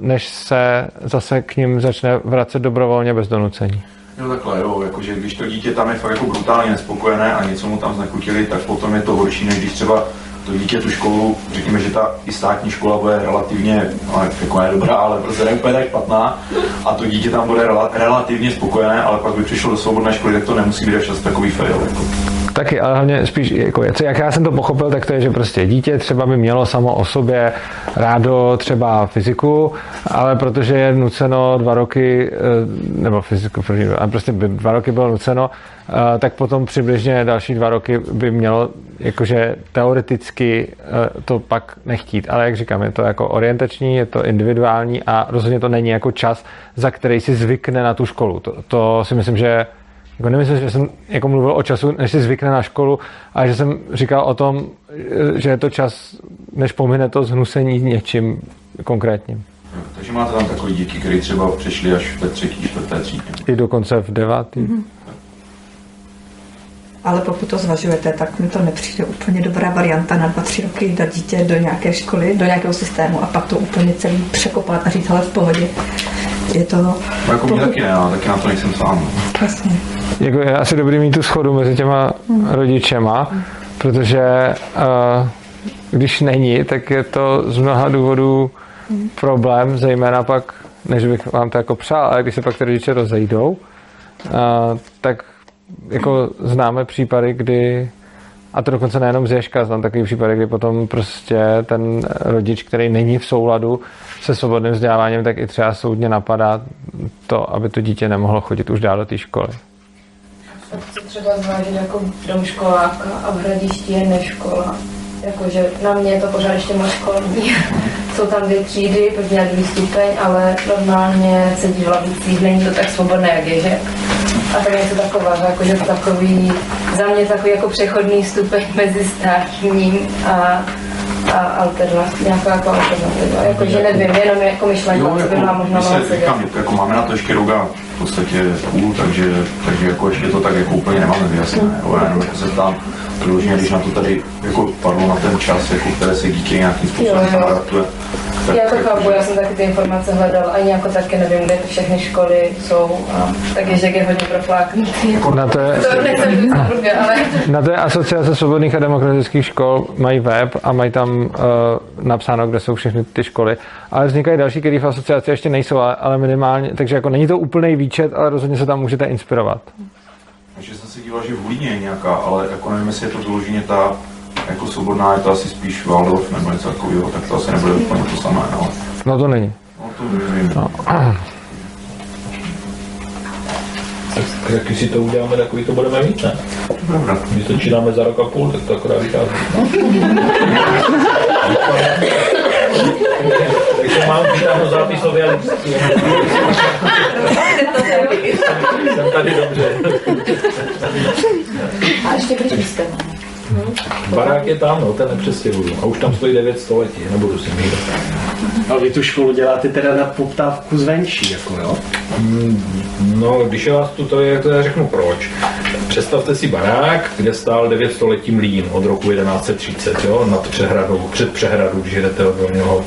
než se zase k ním začne vracet dobrovolně bez donucení. Jo, takhle, jo, jakože když to dítě tam je fakt jako brutálně nespokojené a něco mu tam znechutili, tak potom je to horší, než když třeba to dítě tu školu, řekněme, že ta i státní škola bude relativně, ale jako ne dobrá, ale prostě ne úplně tak špatná a to dítě tam bude rela, relativně spokojené, ale pak by přišlo do svobodné školy, tak to nemusí být čas takový fail. Jako. Taky, ale hlavně spíš, jako, co, jak já jsem to pochopil, tak to je, že prostě dítě třeba by mělo samo o sobě rádo třeba fyziku, ale protože je nuceno dva roky, eh, nebo fyziku, ale prostě by dva roky bylo nuceno, eh, tak potom přibližně další dva roky by mělo jakože teoreticky eh, to pak nechtít. Ale jak říkám, je to jako orientační, je to individuální a rozhodně to není jako čas, za který si zvykne na tu školu. To, to si myslím, že jako nemyslím, že jsem jako mluvil o času, než si zvykne na školu, ale že jsem říkal o tom, že je to čas, než pomine to zhnusení něčím konkrétním. Takže máte tam takový děti, které třeba přišli až ve třetí, čtvrté třídě. I dokonce v devátý. Mm-hmm. Ale pokud to zvažujete, tak mi to nepřijde úplně dobrá varianta na dva, tři roky dát dítě do nějaké školy, do nějakého systému a pak to úplně celý překopat a říct, ale v pohodě. Je to... No, jako pokud... mě taky ne, ale taky na to nejsem sám. Jasně. Jako je asi dobrý mít tu schodu mezi těma rodičema, protože uh, když není, tak je to z mnoha důvodů problém, zejména pak, než bych vám to jako přál, ale když se pak ty rodiče rozejdou, uh, tak jako známe případy, kdy a to dokonce nejenom z Ježka, znám takový případy, kdy potom prostě ten rodič, který není v souladu se svobodným vzděláváním, tak i třeba soudně napadá to, aby to dítě nemohlo chodit už dál do té školy. Co třeba zvážit jako dom školáka a v hradišti je neškola? Jakože na mě je to pořád ještě moc školní. Jsou tam dvě třídy, první a druhý stupeň, ale normálně sedí v lavicích, není to tak svobodné, jak je, že? A tak něco takového, jakože takový, za mě takový jako přechodný stupeň mezi státním a a alternativa, nějaká jako alternativa, jakože nevím, jenom jako myšlenka, jo, jako, by byla možná se, říkám, jako máme na to ještě roga v podstatě půl, takže, takže jako ještě to tak jako úplně nemáme vyjasněné. Jo, jenom jako se tam vyloženě, když na to tady jako padlo na ten čas, jako které se dítě nějakým způsobem adaptuje. Já to chápu, já jsem taky ty informace hledal, ani jako taky nevím, kde ty všechny školy jsou, a tak že je hodně profláknutý. Na té, to nechcem ale... na té asociace svobodných a demokratických škol mají web a mají tam uh, napsáno, kde jsou všechny ty školy. Ale vznikají další, které v asociaci ještě nejsou, ale minimálně, takže jako není to úplný výčet, ale rozhodně se tam můžete inspirovat. Takže jsem se díval, že v Hulíně je nějaká, ale jako nevím, jestli je to vyloženě ta jako svobodná, je to asi spíš Waldorf nebo něco takového, tak to asi nebude úplně to samé, no. No to není. No to nevím. No. Tak jak si to uděláme, takový to budeme mít, ne? Dobrá. My to čínáme za rok a půl, tak to akorát vychází. Takže mám vytáhnout zápisové listky. Jsem tady dobře. A ještě když Barák je tam, no, ten nepřestěhuju. A už tam stojí 9 století, nebudu si mít. A vy tu školu děláte teda na poptávku zvenčí, jako jo? No, když já vás tu to je, to já řeknu proč. Představte si barák, kde stál 9 století mlín od roku 1130, jo, nad přehradou, před přehradou, když jdete od Dolního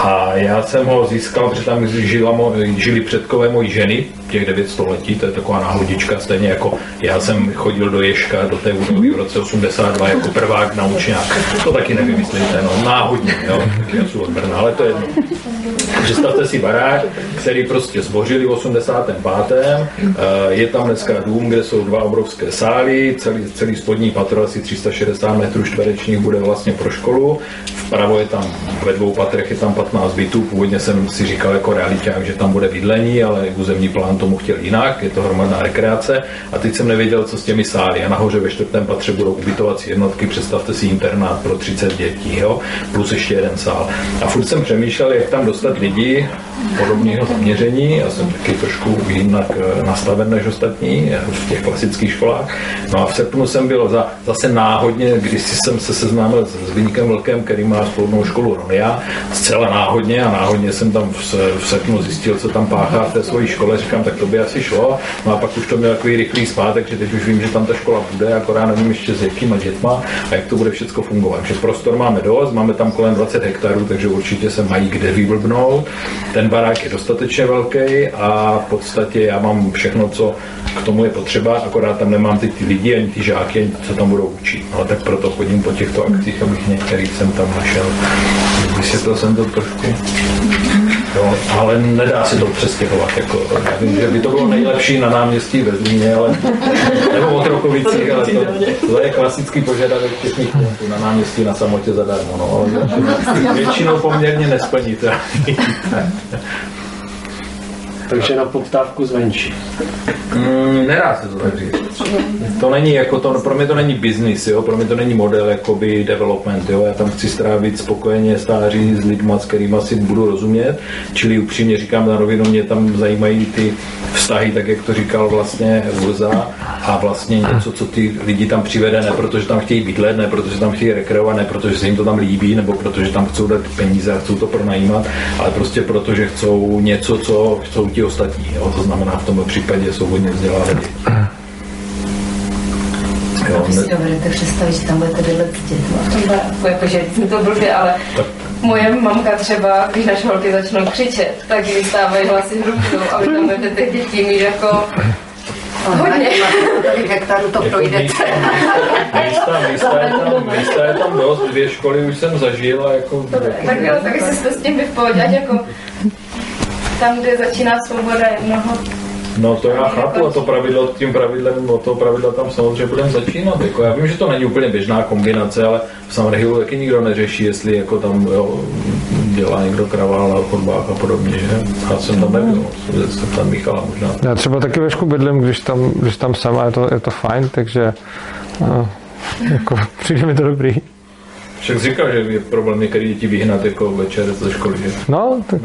A já jsem ho získal, protože tam žila, žili předkové mojí ženy, těch 9 století, to je taková náhodička, stejně jako já jsem chodil do Ješka, do té budovy v roce 82 jako prvák naučňák. To taky nevymyslíte, no, náhodně, jo, já jsem od Brna, ale to je jedno. Představte si barák, který prostě zbořili v 85. Eh, Je tam dneska dům, kde jsou dva obrovské sály, celý, celý spodní patro asi 360 metrů čtverečních bude vlastně pro školu. Vpravo je tam ve dvou patrech je tam 15 bytů. Původně jsem si říkal jako realiták, že tam bude bydlení, ale územní plán tomu chtěl jinak, je to hromadná rekreace. A teď jsem nevěděl, co s těmi sály. A nahoře ve čtvrtém patře budou ubytovací jednotky, představte si internát pro 30 dětí, jo? plus ještě jeden sál. A furt jsem přemýšlel, jak tam dostat lidi podobného zaměření. Já jsem taky trošku jinak eh, nastaven než ostatní eh, v těch klasických školách. No a v srpnu jsem byl za, zase náhodně, když jsem se seznámil s Zbyňkem Vlkem, který má spolnou školu Ronia, zcela náhodně a náhodně jsem tam v, v srpnu zjistil, co tam páchá v té své škole. Říkám, tak to by asi šlo. No a pak už to měl takový rychlý zpátek, že teď už vím, že tam ta škola bude, akorát nevím ještě s jakýma dětma a jak to bude všechno fungovat. Že prostor máme dost, máme tam kolem 20 hektarů, takže určitě se mají kde vyblbnout. Ten barák je dostatečně velký a v podstatě já mám všechno, co k tomu je potřeba, akorát tam nemám teď ty lidi, ani ty žáky, ani co tam budou učit. No, tak proto chodím po těchto akcích, abych některých jsem tam našel. Vysvětlil jsem to trošku. Jo, ale nedá se to přestěhovat. Jako, já vím, že by to bylo nejlepší na náměstí ve Zlíně, ale, nebo v Otrokovicích, ale to, to, je klasický požadavek těch mých klientů na náměstí na samotě zadarmo. No, ale většinou, většinou poměrně nesplnitelný. Takže na poptávku zvenčí. Mm, nedá se to tak říct. To není jako to, pro mě to není business, jo? pro mě to není model jakoby development, jo? já tam chci strávit spokojeně stáří s lidma, s kterými si budu rozumět, čili upřímně říkám na rovinu, mě tam zajímají ty vztahy, tak jak to říkal vlastně Urza a vlastně něco, co ty lidi tam přivede, ne protože tam chtějí bydlet, ne protože tam chtějí rekreovat, ne protože se jim to tam líbí, nebo protože tam chcou dát peníze a chcou to pronajímat, ale prostě proto, že chcou něco, co chcou ti ostatní. Jo? To znamená v tomto případě jsou vzdělané děti. Jo, Vy si dovedete představit, že tam budete bydlet s dětmi tom baráku, jakože to blbě, ale moje mamka třeba, když naše holky začnou křičet, tak vystávají hlasy hrubnou a vy tam budete dětí mít jako hodně. Tady hektarů to projdete. Místa, místa, je tam, místa je tam dost, dvě školy už jsem zažil a jako... Tak jo, tak jestli jste s tím vy v pohodě, jako tam, kde začíná svoboda jednoho No to já chápu a to pravidlo, tím pravidlem, no to pravidla tam samozřejmě budeme začínat. Jako já vím, že to není úplně běžná kombinace, ale v Samrehilu taky nikdo neřeší, jestli jako tam jo, dělá někdo kravál na chodbách a podobně, že? Já jsem tam nebyl, jsem tam Michala možná. Já třeba taky ve bydlím, když tam, když tam jsem a je to, je to fajn, takže uh, jako, přijde mi to dobrý. Však říkal, že je problém některé děti vyhnat jako večer ze školy, že? No, tak...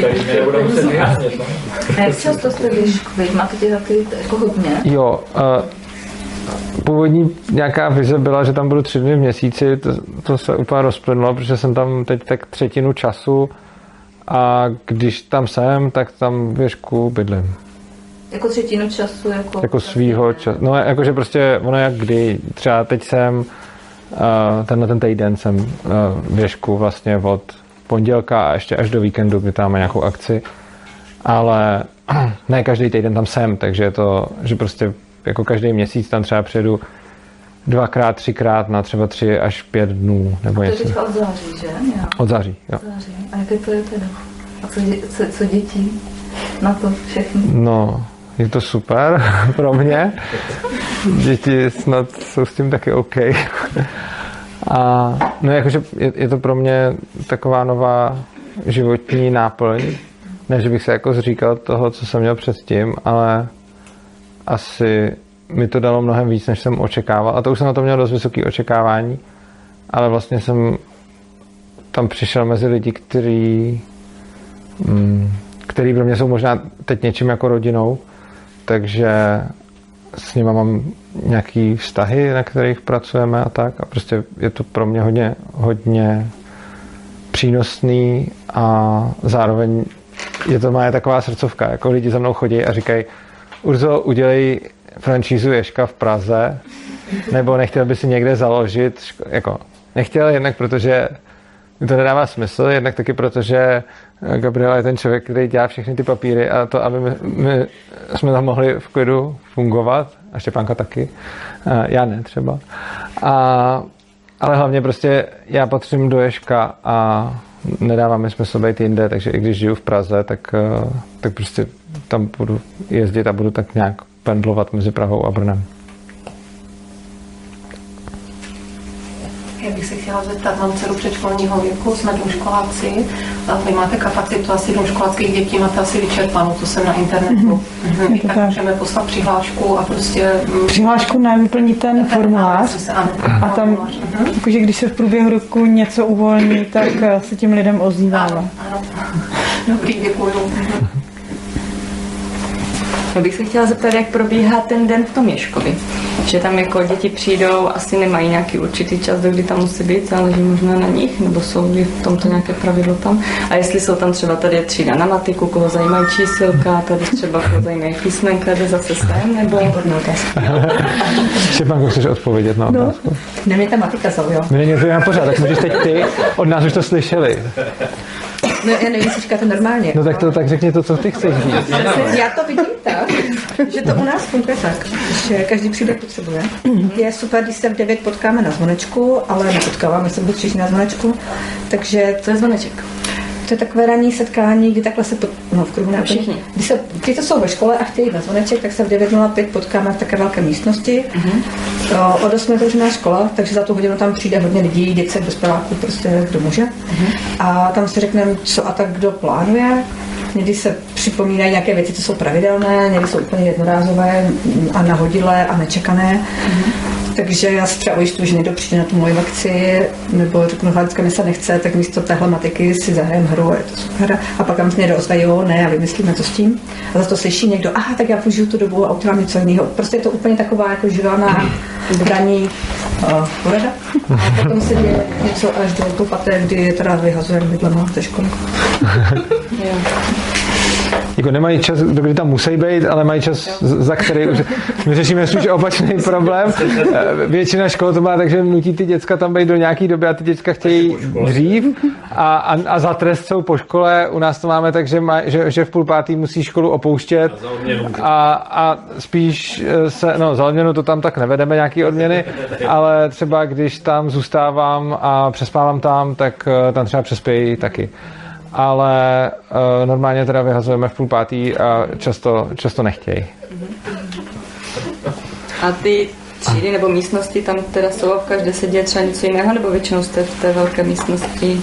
Tady mě nebude muset vyhánět, no. A jak často jste ve? Máte těch aktivit jako hodně? Jo, uh, původní nějaká vize byla, že tam budu tři dny v měsíci, to, to se úplně rozplynlo, protože jsem tam teď tak třetinu času a když tam jsem, tak tam věšku bydlím. Jako třetinu času? Jako, Jako svýho času. No, jakože prostě ono jak kdy. Třeba teď jsem, uh, tenhle ten týden jsem uh, věšku vlastně od pondělka a ještě až do víkendu, kdy tam máme nějakou akci. Ale ne každý týden tam jsem, takže je to, že prostě jako každý měsíc tam třeba přijedu dvakrát, třikrát na třeba tři až pět dnů nebo To je něco. od září, že? Já. Od září, jo. Září. A jaké to je teda? A co, co, co děti na to všechny? No, je to super pro mě. Děti snad jsou s tím taky OK. A no jakože je, je to pro mě taková nová životní náplň. Ne, že bych se jako zříkal toho, co jsem měl předtím, ale asi mi to dalo mnohem víc, než jsem očekával. A to už jsem na to měl dost vysoké očekávání, ale vlastně jsem tam přišel mezi lidi, který mm, který pro mě jsou možná teď něčím jako rodinou, takže s nima mám nějaký vztahy, na kterých pracujeme a tak. A prostě je to pro mě hodně, hodně přínosný a zároveň je to moje taková srdcovka, jako lidi za mnou chodí a říkají Urzo, udělej franšízu Ješka v Praze, nebo nechtěl by si někde založit, jako nechtěl jednak, protože to nedává smysl, jednak taky proto, že Gabriela je ten člověk, který dělá všechny ty papíry a to, aby my, my jsme tam mohli v klidu fungovat, a Štěpánka taky, a já ne třeba. A, ale hlavně prostě já patřím do Ješka a nedává mi smysl být jinde, takže i když žiju v Praze, tak, eh, tak prostě tam budu jezdit a budu tak nějak pendlovat mezi Prahou a Brnem. Já bych se chtěla zeptat, mám dceru předškolního věku, jsme družkoláci, a vy máte kapacitu asi družkoláckých dětí, máte asi vyčerpanou, to jsem na internetu. Mm-hmm. To tak, tak. můžeme poslat přihlášku a prostě... mm, Přihlášku ne, vyplní ten formulář se- ano, a tam, jakože když se v průběhu roku něco uvolní, tak eh, se tím lidem ozýváme. Ano. Dobrý, děkuju. Já bych se chtěla zeptat, jak probíhá ten den v tom Ješkovi. Že tam jako děti přijdou, asi nemají nějaký určitý čas, do kdy tam musí být, záleží možná na nich, nebo jsou v tomto nějaké pravidlo tam. A jestli jsou tam třeba tady je třída na matiku, koho zajímají čísilka, tady třeba koho zajímají písmenka, jde zase sem, nebo... Štěpánko, chceš odpovědět na No, otázku? ne, mě ta matika zaujala. Mě něco na pořád, tak můžeš teď ty, od nás už to slyšeli. No, já nevím, jestli říkáte normálně. No tak to tak řekni to, co ty chceš říct. Já to vidím tak, že to u nás funguje tak, že každý příběh potřebuje. Je super, když se v 9 potkáme na zvonečku, ale nepotkáváme se buď na zvonečku, takže... To je zvoneček. To je takové ranní setkání, kdy takhle se pot, no, v kruhu ne, Všichni. Když se, ti, co jsou ve škole a chtějí na zvoneček, tak se v 9.05 potkáme v také velké místnosti. Mm-hmm. Od 8 je to už škola, takže za tu hodinu tam přijde hodně lidí, děcek, dospěláků, prostě kdo může. Mm-hmm. A tam si řekneme, co a tak kdo plánuje. Někdy se připomínají nějaké věci, co jsou pravidelné, někdy jsou úplně jednorázové a nahodilé a nečekané. Mm-hmm. Takže já se třeba ujišťuji, že někdo přijde na tu moji lekci, nebo řeknu, hladická mi se nechce, tak místo téhle matiky si zahrajeme hru a je to super. A pak tam se někdo ozve, jo, ne, a vymyslíme to s tím. A zase to slyší někdo, aha, tak já použiju tu dobu a udělám něco jiného. Prostě je to úplně taková jako živelná braní uh, porada. A potom se děje něco až do paté, kdy teda vyhazujeme bydlema ze školy. Jako nemají čas, dokdy tam musí být, ale mají čas, za který už... My řešíme spíš opačný problém. Eh, Většina škol to má tak, že nutí ty děcka tam být do nějaký doby a ty děcka chtějí dřív. A, a, a za trest jsou po škole. U nás to máme tak, že, má, že, že v půl pátý musí školu opouštět. A, a spíš eh, se, no za odměnu to tam tak nevedeme nějaký odměny, ale třeba když tam zůstávám a přespávám tam, tak eh, tam třeba přespějí taky ale uh, normálně teda vyhazujeme v půl pátý a často, často nechtějí. A ty třídy nebo místnosti tam teda jsou v každé se děje třeba něco jiného, nebo většinou jste v té velké místnosti?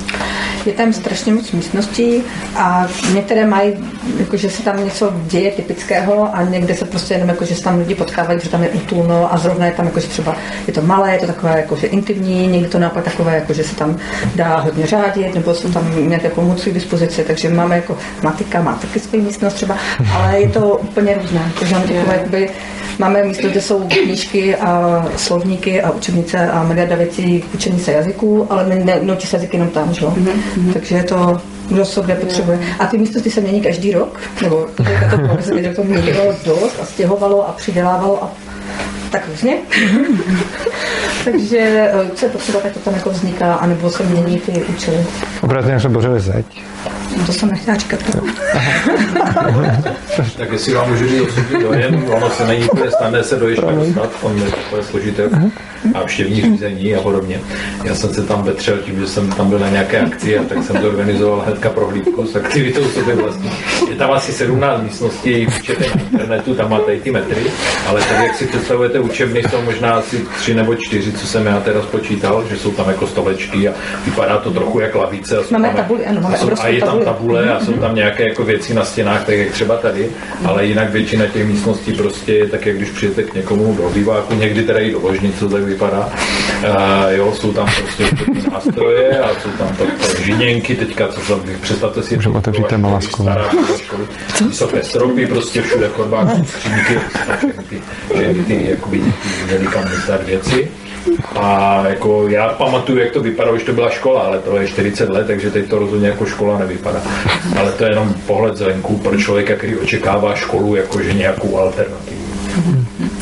Je tam strašně moc místností a některé mají, jako, že se tam něco děje typického a někde se prostě jenom jako, že se tam lidi potkávají, že tam je utulno a zrovna je tam jako, že třeba je to malé, je to takové jako, že intimní, někdy to naopak takové, jako, že se tam dá hodně řádit, nebo jsou tam nějaké pomůcky k dispozici, takže máme jako matika, má taky svoji místnost třeba, ale je to úplně různé, takže máme takové, jakoby, Máme místo, kde jsou knížky a slovníky a učebnice a miliarda věcí k učení se jazyků, ale ne, ne, naučí se jazyky jenom tam, že? Mm-hmm. Takže je to, kdo co kde potřebuje. A ty místnosti se mění každý rok, nebo to že to měnilo dost a stěhovalo a přidělávalo a tak různě. Takže eh, co je potřeba, tak to tam jako vzniká, anebo se mění ty účely. Obrazně jsme bořili zeď. No to jsem nechtěla říkat. Tak jestli vám můžu říct osobní dojem, ono se není úplně snadné se do Ježka dostat, on je takové složité a vševní řízení a podobně. Já jsem se tam vetřel tím, že jsem tam byl na nějaké akci a tak jsem zorganizoval hnedka prohlídku s aktivitou sobě vlastní. Je tam asi 17 místností, včetně na internetu, tam máte i ty metry, ale tak jak si představujete učebny, jsou možná asi tři nebo čtyři, co jsem já teda spočítal, že jsou tam jako stolečky a vypadá to trochu jak lavice. A jsou Máme tam- tabuli, ano, máme a, jsou, a je tam tabule a jsou tam nějaké jako věci na stěnách, tak jak třeba tady, ale jinak většina těch místností prostě je tak, jak když přijete k někomu do obýváku, někdy teda i do ložnice, to tak vypadá. A, jo, jsou tam prostě nástroje a jsou tam to, to žiněnky, teďka, co tam, představte si, Můžeme otevřít téma lásku. stará školy, vysoké stropy, prostě všude chodbách, skřínky, všechny ty, všechny ty, jakoby, ty velikám zdar věci. A jako já pamatuju, jak to vypadalo, když to byla škola, ale to je 40 let, takže teď to rozhodně jako škola nevypadá. Ale to je jenom pohled zvenku pro člověka, který očekává školu jakože nějakou alternativu.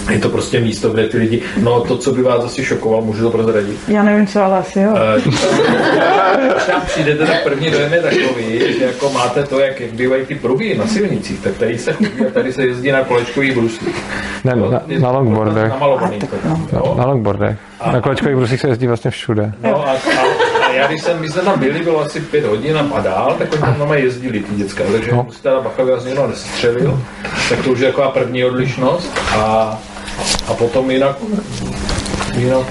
Je to prostě místo, kde ty lidi, no to, co by vás asi šokoval, můžu to prozradit. Já nevím co, ale asi jo. Eh, Když tam přijdete, tak první dojem je takový, že jako máte to, jak, jak bývají ty pruhy na silnicích, tak tady se chodí a tady se jezdí na kolečkových bruslích. Ne, na, na longboardech. Namalovaný to tam, Na, na longboardech. Na kolečkových brusích se jezdí vlastně všude. No a, a, a, já když jsem, my jsme tam byli, bylo asi pět hodin a padal, tak oni tam normálně jezdili ty děcka, takže no. musíte dát bacha, aby vás někdo nestřelil, tak to už je taková první odlišnost a, a potom jinak, jinak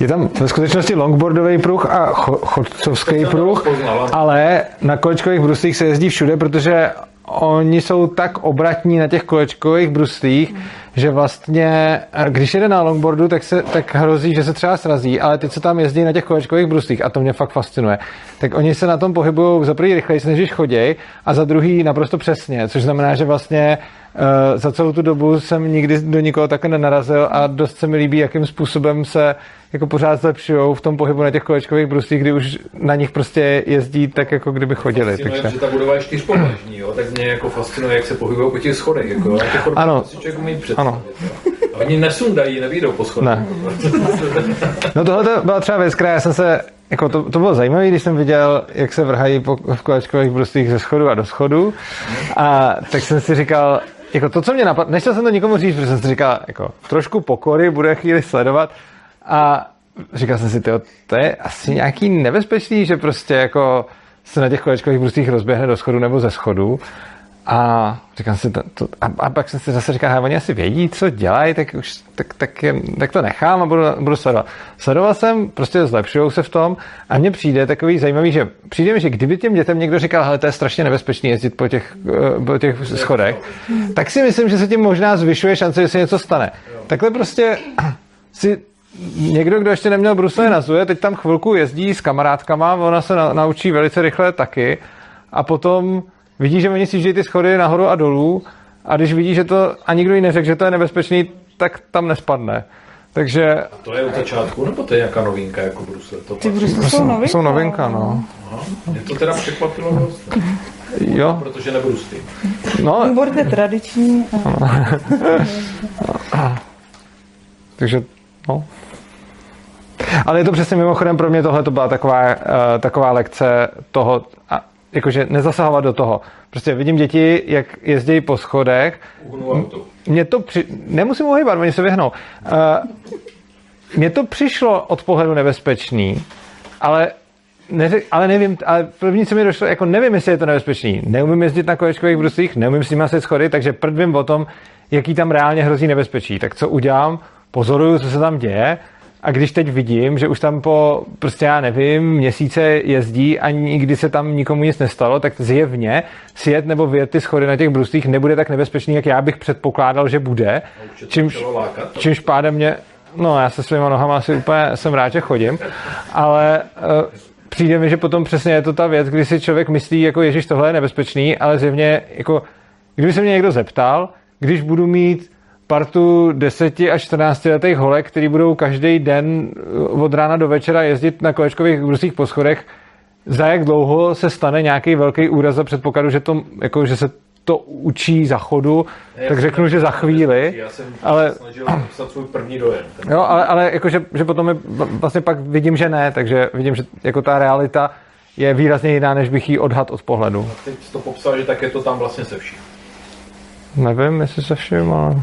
Je tam ve skutečnosti longboardový pruh a cho- chodcovský pruh, ale na kolečkových bruslích se jezdí všude, protože oni jsou tak obratní na těch kolečkových bruslích, že vlastně, když jede na longboardu, tak, se, tak hrozí, že se třeba srazí, ale ty, co tam jezdí na těch kolečkových bruslích, a to mě fakt fascinuje, tak oni se na tom pohybují za prvý rychleji, než choděj, a za druhý naprosto přesně, což znamená, že vlastně uh, za celou tu dobu jsem nikdy do nikoho takhle nenarazil a dost se mi líbí, jakým způsobem se jako pořád zlepšují v tom pohybu na těch kolečkových bruslích, kdy už na nich prostě jezdí tak, jako kdyby chodili. Fascinuje, Takže... že ta budova je čtyřpodlažní, jo, tak mě jako fascinuje, jak se pohybují po těch schodech. Jako, a těch chodbách Ano. si člověk umí představit. Ano. A oni nesundají, nevídou po schodech. Ne. No tohle to byla třeba věc, která já jsem se, jako to, to bylo zajímavé, když jsem viděl, jak se vrhají po, v kolečkových bruslích ze schodu a do schodu. A tak jsem si říkal, jako to, co mě napadlo, nechtěl jsem to nikomu říct, protože jsem si říkal, jako trošku pokory, bude chvíli sledovat. A říkal jsem si, tyjo, to je asi nějaký nebezpečný, že prostě jako se na těch kolečkových bruslích rozběhne do schodu nebo ze schodu. A říkám si, to, to, a, a, pak jsem si zase říkal, hele, oni asi vědí, co dělají, tak, už, tak, tak, je, tak to nechám a budu, budu sledovat. Sledoval jsem, prostě zlepšují se v tom a mně přijde takový zajímavý, že přijde mi, že kdyby těm dětem někdo říkal, hele, to je strašně nebezpečný jezdit po těch, eh, po těch schodech, tak si myslím, že se tím možná zvyšuje šance, že se něco stane. Takhle prostě si někdo, kdo ještě neměl brusle na zuje, teď tam chvilku jezdí s kamarádkama, ona se na, naučí velice rychle taky a potom vidí, že oni sjíždějí ty schody nahoru a dolů a když vidí, že to a nikdo jí neřekl, že to je nebezpečný, tak tam nespadne. Takže To je od začátku, nebo to je nějaká novinka jako Brusle? To Ty brusle jsou novinka. jsou novinka, no. Aha. Mě to teda překvapilo dost, Jo, protože nebrusty. no, Longboard je tradiční. takže no. Ale je to přesně mimochodem pro mě tohle to byla taková, uh, taková lekce toho, a, jakože nezasahovat do toho. Prostě vidím děti, jak jezdí po schodech. Mně to při... Nemusím uhýbat, oni se vyhnou. Uh, mně to přišlo od pohledu nebezpečný, ale Neřek, ale nevím, ale první, co mi došlo, jako nevím, jestli je to nebezpečný. Neumím jezdit na kolečkových bruslích, neumím s nimi se schody, takže prd vím o tom, jaký tam reálně hrozí nebezpečí. Tak co udělám? Pozoruju, co se tam děje a když teď vidím, že už tam po, prostě já nevím, měsíce jezdí a nikdy se tam nikomu nic nestalo, tak zjevně sjet nebo vyjet ty schody na těch bruslích nebude tak nebezpečný, jak já bych předpokládal, že bude. Čímž, čímž pádem mě, no já se svýma nohama asi úplně jsem rád, že chodím, ale uh, přijde mi, že potom přesně je to ta věc, kdy si člověk myslí, jako Ježíš, tohle je nebezpečný, ale zjevně, jako, kdyby se mě někdo zeptal, když budu mít partu 10 až 14 letých holek, který budou každý den uh, od rána do večera jezdit na kolečkových bruslích po schodech, za jak dlouho se stane nějaký velký úraz za předpokladu, že, to, jako, že se to učí za chodu, Ne, tak řeknu, že za chvíli, Já jsem ale snažil popsat svůj první dojem. Jo, ale, ale jakože, že potom je, vlastně pak vidím, že ne, takže vidím, že jako ta realita je výrazně jiná, než bych ji odhad od pohledu. Teď jsi to popsal, že tak je to tam vlastně se vším. Nevím, jestli se všim, ale...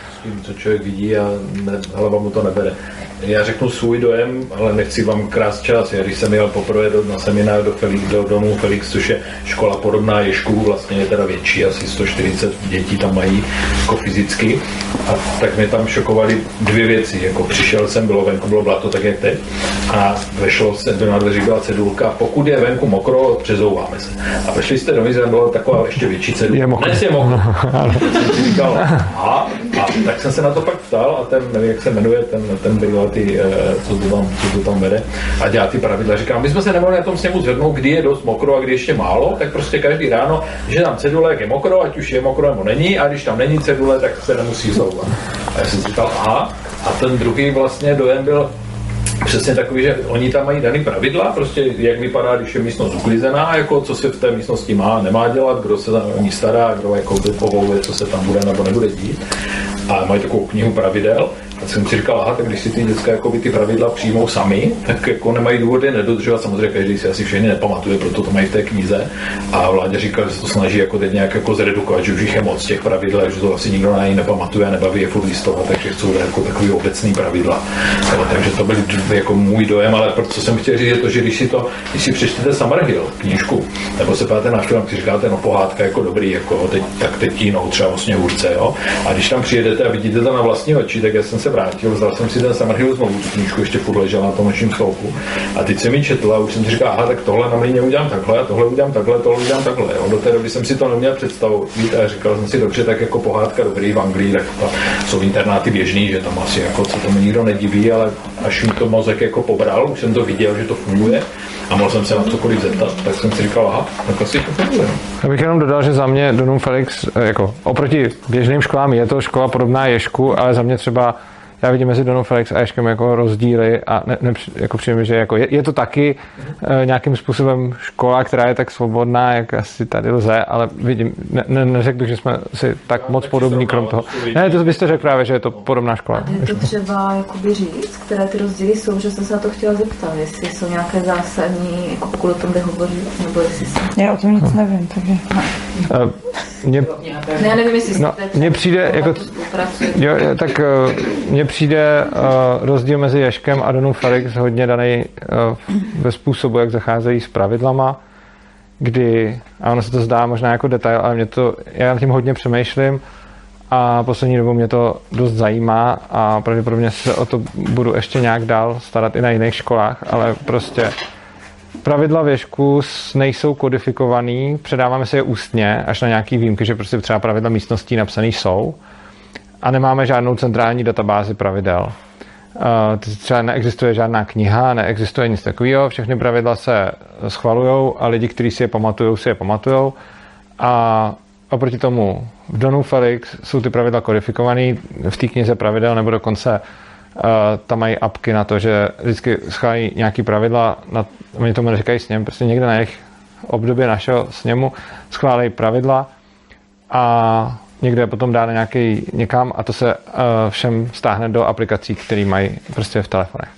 tím, co člověk vidí a ne, hlava mu to nebere. Já řeknu svůj dojem, ale nechci vám krás čas. Já když jsem jel poprvé do, na seminář do, Felix, do domu Felix, což je škola podobná Ježku, vlastně je teda větší, asi 140 dětí tam mají jako fyzicky. A tak mě tam šokovaly dvě věci. Jako přišel jsem, bylo venku, bylo blato, tak jak teď. A vešlo se, do na dveří byla cedulka, pokud je venku mokro, přezouváme se. A vešli jste do a byla taková ještě větší cedulka. Je mokro. Dnes je mokro. jsem si říkal, a tak jsem se na to pak ptal a ten, jak se jmenuje, ten, ten byl ty, eh, co to, tam, co to tam vede a dělá ty pravidla. Říkám, my jsme se nemohli na tom sněmu zvednout, kdy je dost mokro a kdy ještě málo, tak prostě každý ráno, že tam cedule, jak je mokro, ať už je mokro nebo není, a když tam není cedule, tak se nemusí zouvat. A já jsem říkal, aha, a ten druhý vlastně dojem byl, přesně takový, že oni tam mají daný pravidla, prostě jak vypadá, když je místnost uklizená, jako co se v té místnosti má, nemá dělat, kdo se tam o ní stará, kdo jako povoluje, co se tam bude nebo nebude dít. A mají takovou knihu pravidel. A jsem si říkal, aha, tak když si ty děcka jako ty pravidla přijmou sami, tak jako nemají důvody nedodržovat. Samozřejmě každý si asi všechny nepamatuje, proto to mají v té knize. A vládě říkal, že se to snaží jako teď nějak jako zredukovat, že už jich je moc těch pravidel, že to asi nikdo na ní nepamatuje, nebaví je furt listovat, takže chcou jako takový obecný pravidla. Jo, takže to byl jako můj dojem, ale co jsem chtěl říct, je to, že když si to, když si přečtete Summerhill knížku, nebo se páte na film, když říkáte, no pohádka jako dobrý, jako teď, tak teď jinou třeba vlastně hůrce, jo. A když tam přijedete a vidíte to na vlastní oči, tak já jsem se vrátil, vzal jsem si ten Summerhill znovu, tu knížku ještě furt ležela na tom naším stolku. A teď jsem mi četl a už jsem si říkal, aha, tak tohle na mě udělám takhle, a tohle udělám takhle, tohle udělám takhle. Jo. Do té doby jsem si to neměl představit a říkal jsem si, dobře, tak jako pohádka dobrý v Anglii, tak to jsou internáty běžný, že tam asi jako se tomu nikdo nediví, ale až mi to mozek jako pobral, už jsem to viděl, že to funguje a mohl jsem se na cokoliv zeptat, tak jsem si říkal, aha, tak asi to funguje. Já bych jenom dodal, že za mě Donum Felix, eh, jako oproti běžným školám je to škola podobná Ješku, ale za mě třeba já vidím mezi Donou Felix a Ješkem jako rozdíly a ne, ne, jako přijím, že jako je, je, to taky e, nějakým způsobem škola, která je tak svobodná, jak asi tady lze, ale vidím, ne, ne, neřekl bych, že jsme si tak moc podobní krom toho. Ne, to byste řekl právě, že je to podobná škola. A je to třeba jakoby říct, které ty rozdíly jsou, že jsem se na to chtěla zeptat, jestli jsou nějaké zásadní, jako pokud o tom jde hovořit, nebo jestli jsou... Já o tom nic nevím, takže... Uh, mě, ne, já nevím, jestli no, mně přijde, jako, jo, tak uh, mně přijde uh, rozdíl mezi Ješkem a Donou Felix hodně daný uh, ve způsobu, jak zacházejí s pravidlama, kdy, a ono se to zdá možná jako detail, ale mě to, já nad tím hodně přemýšlím a poslední dobou mě to dost zajímá a pravděpodobně se o to budu ještě nějak dál starat i na jiných školách, ale prostě pravidla věžku nejsou kodifikovaný, předáváme si je ústně, až na nějaký výjimky, že prostě třeba pravidla místností napsané jsou a nemáme žádnou centrální databázi pravidel. Uh, třeba neexistuje žádná kniha, neexistuje nic takového, všechny pravidla se schvalují a lidi, kteří si je pamatují, si je pamatují. A oproti tomu v Donu Felix jsou ty pravidla kodifikované v té knize pravidel, nebo dokonce uh, tam mají apky na to, že vždycky schválí nějaký pravidla, na, oni tomu neříkají sněm, prostě někde na jejich období našeho sněmu schválí pravidla a někde potom dá nějaký někam a to se uh, všem stáhne do aplikací, které mají prostě v telefonech.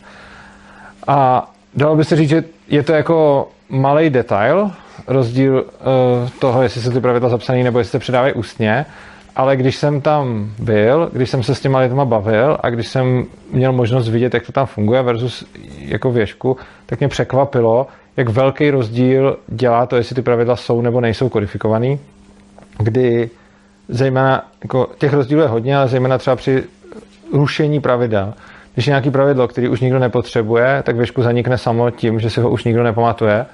A dalo by se říct, že je to jako malý detail, rozdíl uh, toho, jestli se ty pravidla zapsané nebo jestli se předávají ústně, ale když jsem tam byl, když jsem se s těma lidma bavil a když jsem měl možnost vidět, jak to tam funguje versus jako věžku, tak mě překvapilo, jak velký rozdíl dělá to, jestli ty pravidla jsou nebo nejsou kodifikovaný, kdy zejména, jako těch rozdílů je hodně, ale zejména třeba při rušení pravidel. Když je nějaký pravidlo, který už nikdo nepotřebuje, tak věžku zanikne samo tím, že si ho už nikdo nepamatuje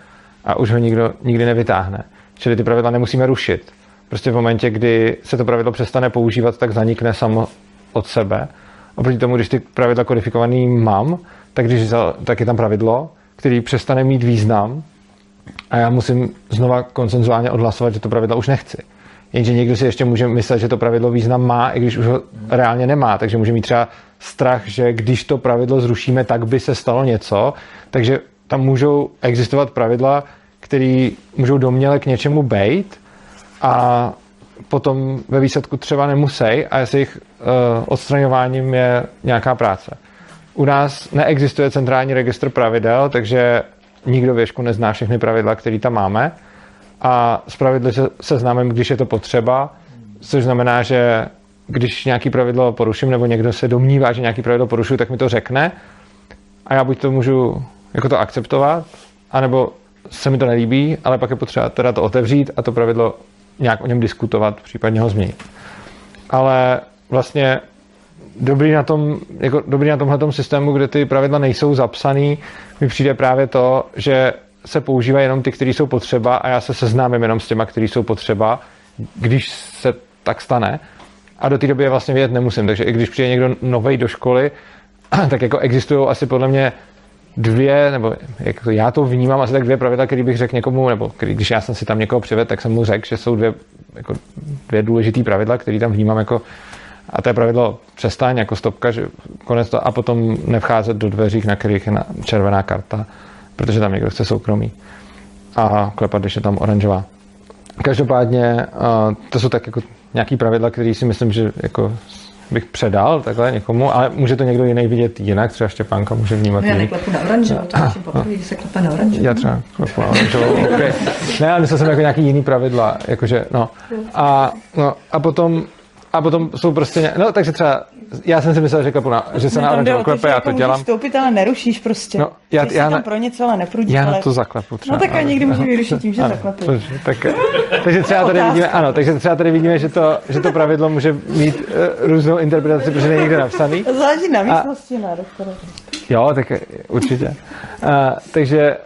a už ho nikdo nikdy nevytáhne. Čili ty pravidla nemusíme rušit. Prostě v momentě, kdy se to pravidlo přestane používat, tak zanikne samo od sebe. Oproti tomu, když ty pravidla kodifikovaný mám, tak, když, tak je tam pravidlo, který přestane mít význam a já musím znova konsenzuálně odhlasovat, že to pravidlo už nechci. Jenže někdo si ještě může myslet, že to pravidlo význam má, i když už ho reálně nemá. Takže může mít třeba strach, že když to pravidlo zrušíme, tak by se stalo něco. Takže tam můžou existovat pravidla, které můžou doměle k něčemu bejt a potom ve výsledku třeba nemusí a s jejich uh, odstraňováním je nějaká práce. U nás neexistuje centrální registr pravidel, takže nikdo věšku nezná všechny pravidla, které tam máme a zpravidla se seznámím, když je to potřeba, což znamená, že když nějaký pravidlo poruším, nebo někdo se domnívá, že nějaký pravidlo porušuju, tak mi to řekne a já buď to můžu jako to akceptovat, anebo se mi to nelíbí, ale pak je potřeba teda to otevřít a to pravidlo nějak o něm diskutovat, případně ho změnit. Ale vlastně dobrý na, tom, jako dobrý na tomhle systému, kde ty pravidla nejsou zapsaný, mi přijde právě to, že se používají jenom ty, které jsou potřeba a já se seznámím jenom s těma, které jsou potřeba, když se tak stane. A do té doby je vlastně vědět nemusím. Takže i když přijde někdo nový do školy, tak jako existují asi podle mě dvě, nebo jak to, já to vnímám asi tak dvě pravidla, které bych řekl někomu, nebo který, když já jsem si tam někoho přivedl, tak jsem mu řekl, že jsou dvě, jako dvě důležité pravidla, které tam vnímám jako a to je pravidlo přestaň jako stopka, že konec to, a potom nevcházet do dveří, na kterých je červená karta protože tam někdo chce soukromí. A klepat, když je tam oranžová. Každopádně to jsou tak jako nějaký pravidla, které si myslím, že jako bych předal takhle někomu, ale může to někdo jiný vidět jinak, třeba Štěpánka může vnímat No já jinak. neklepu na oranžovou, to musím poprvé, že se klepe na oranžovou. Já třeba klepu na oranžovou, okay. Ne, ale myslel jsem jako nějaký jiný pravidla, jakože, no. A, no, a potom a potom jsou prostě, ně... no takže třeba, já jsem si myslel, že, klepu na, že se na oranžovou klepe, já jako to můžeš dělám. Vstoupit, ale nerušíš prostě. No, já- Ty já tam na- pro něco, ale neprudíš. Já na ale... to zaklepu třeba. No tak a někdy může vyrušit tím, že Ano, dobře, Tak, takže třeba tady vidíme, ano, takže třeba tady vidíme, že to, že to pravidlo může mít uh, různou interpretaci, protože není nikde napsaný. Záleží na místnosti, na doktore. Jo, tak určitě. Uh, takže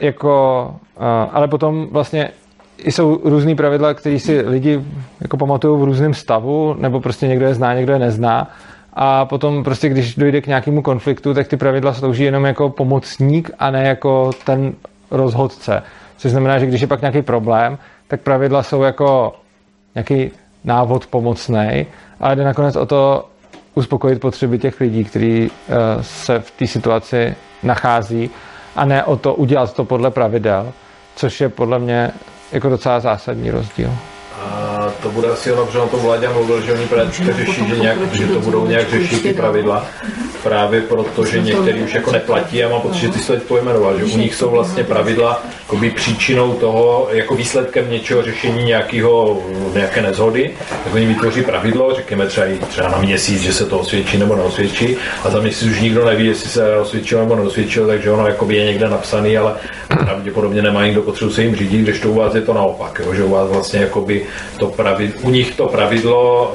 jako, uh, ale potom vlastně jsou různý pravidla, které si lidi jako pamatují v různém stavu, nebo prostě někdo je zná, někdo je nezná. A potom prostě, když dojde k nějakému konfliktu, tak ty pravidla slouží jenom jako pomocník a ne jako ten rozhodce. Což znamená, že když je pak nějaký problém, tak pravidla jsou jako nějaký návod pomocný, ale jde nakonec o to uspokojit potřeby těch lidí, kteří uh, se v té situaci nachází a ne o to udělat to podle pravidel, což je podle mě jako docela zásadní rozdíl. A to bude asi ono, protože on to Vláďa mluvil, že oni právě řeší, že, nějak, že to budou nějak řešit ty pravidla. Právě proto, že některý už jako neplatí. Já mám pocit, že ty teď pojmenoval, že u nich jsou vlastně pravidla jakoby příčinou toho, jako výsledkem něčeho řešení nějakého, nějaké nezhody. Tak oni vytvoří pravidlo, řekněme třeba, i třeba na měsíc, že se to osvědčí nebo neosvědčí. A za měsíc už nikdo neví, jestli se osvědčilo nebo neosvědčilo, takže ono jakoby je někde napsaný, ale pravděpodobně nemá nikdo potřebu se jim řídit, když to u vás je to naopak, jo, že u vás vlastně jakoby to pravidlo, u nich to pravidlo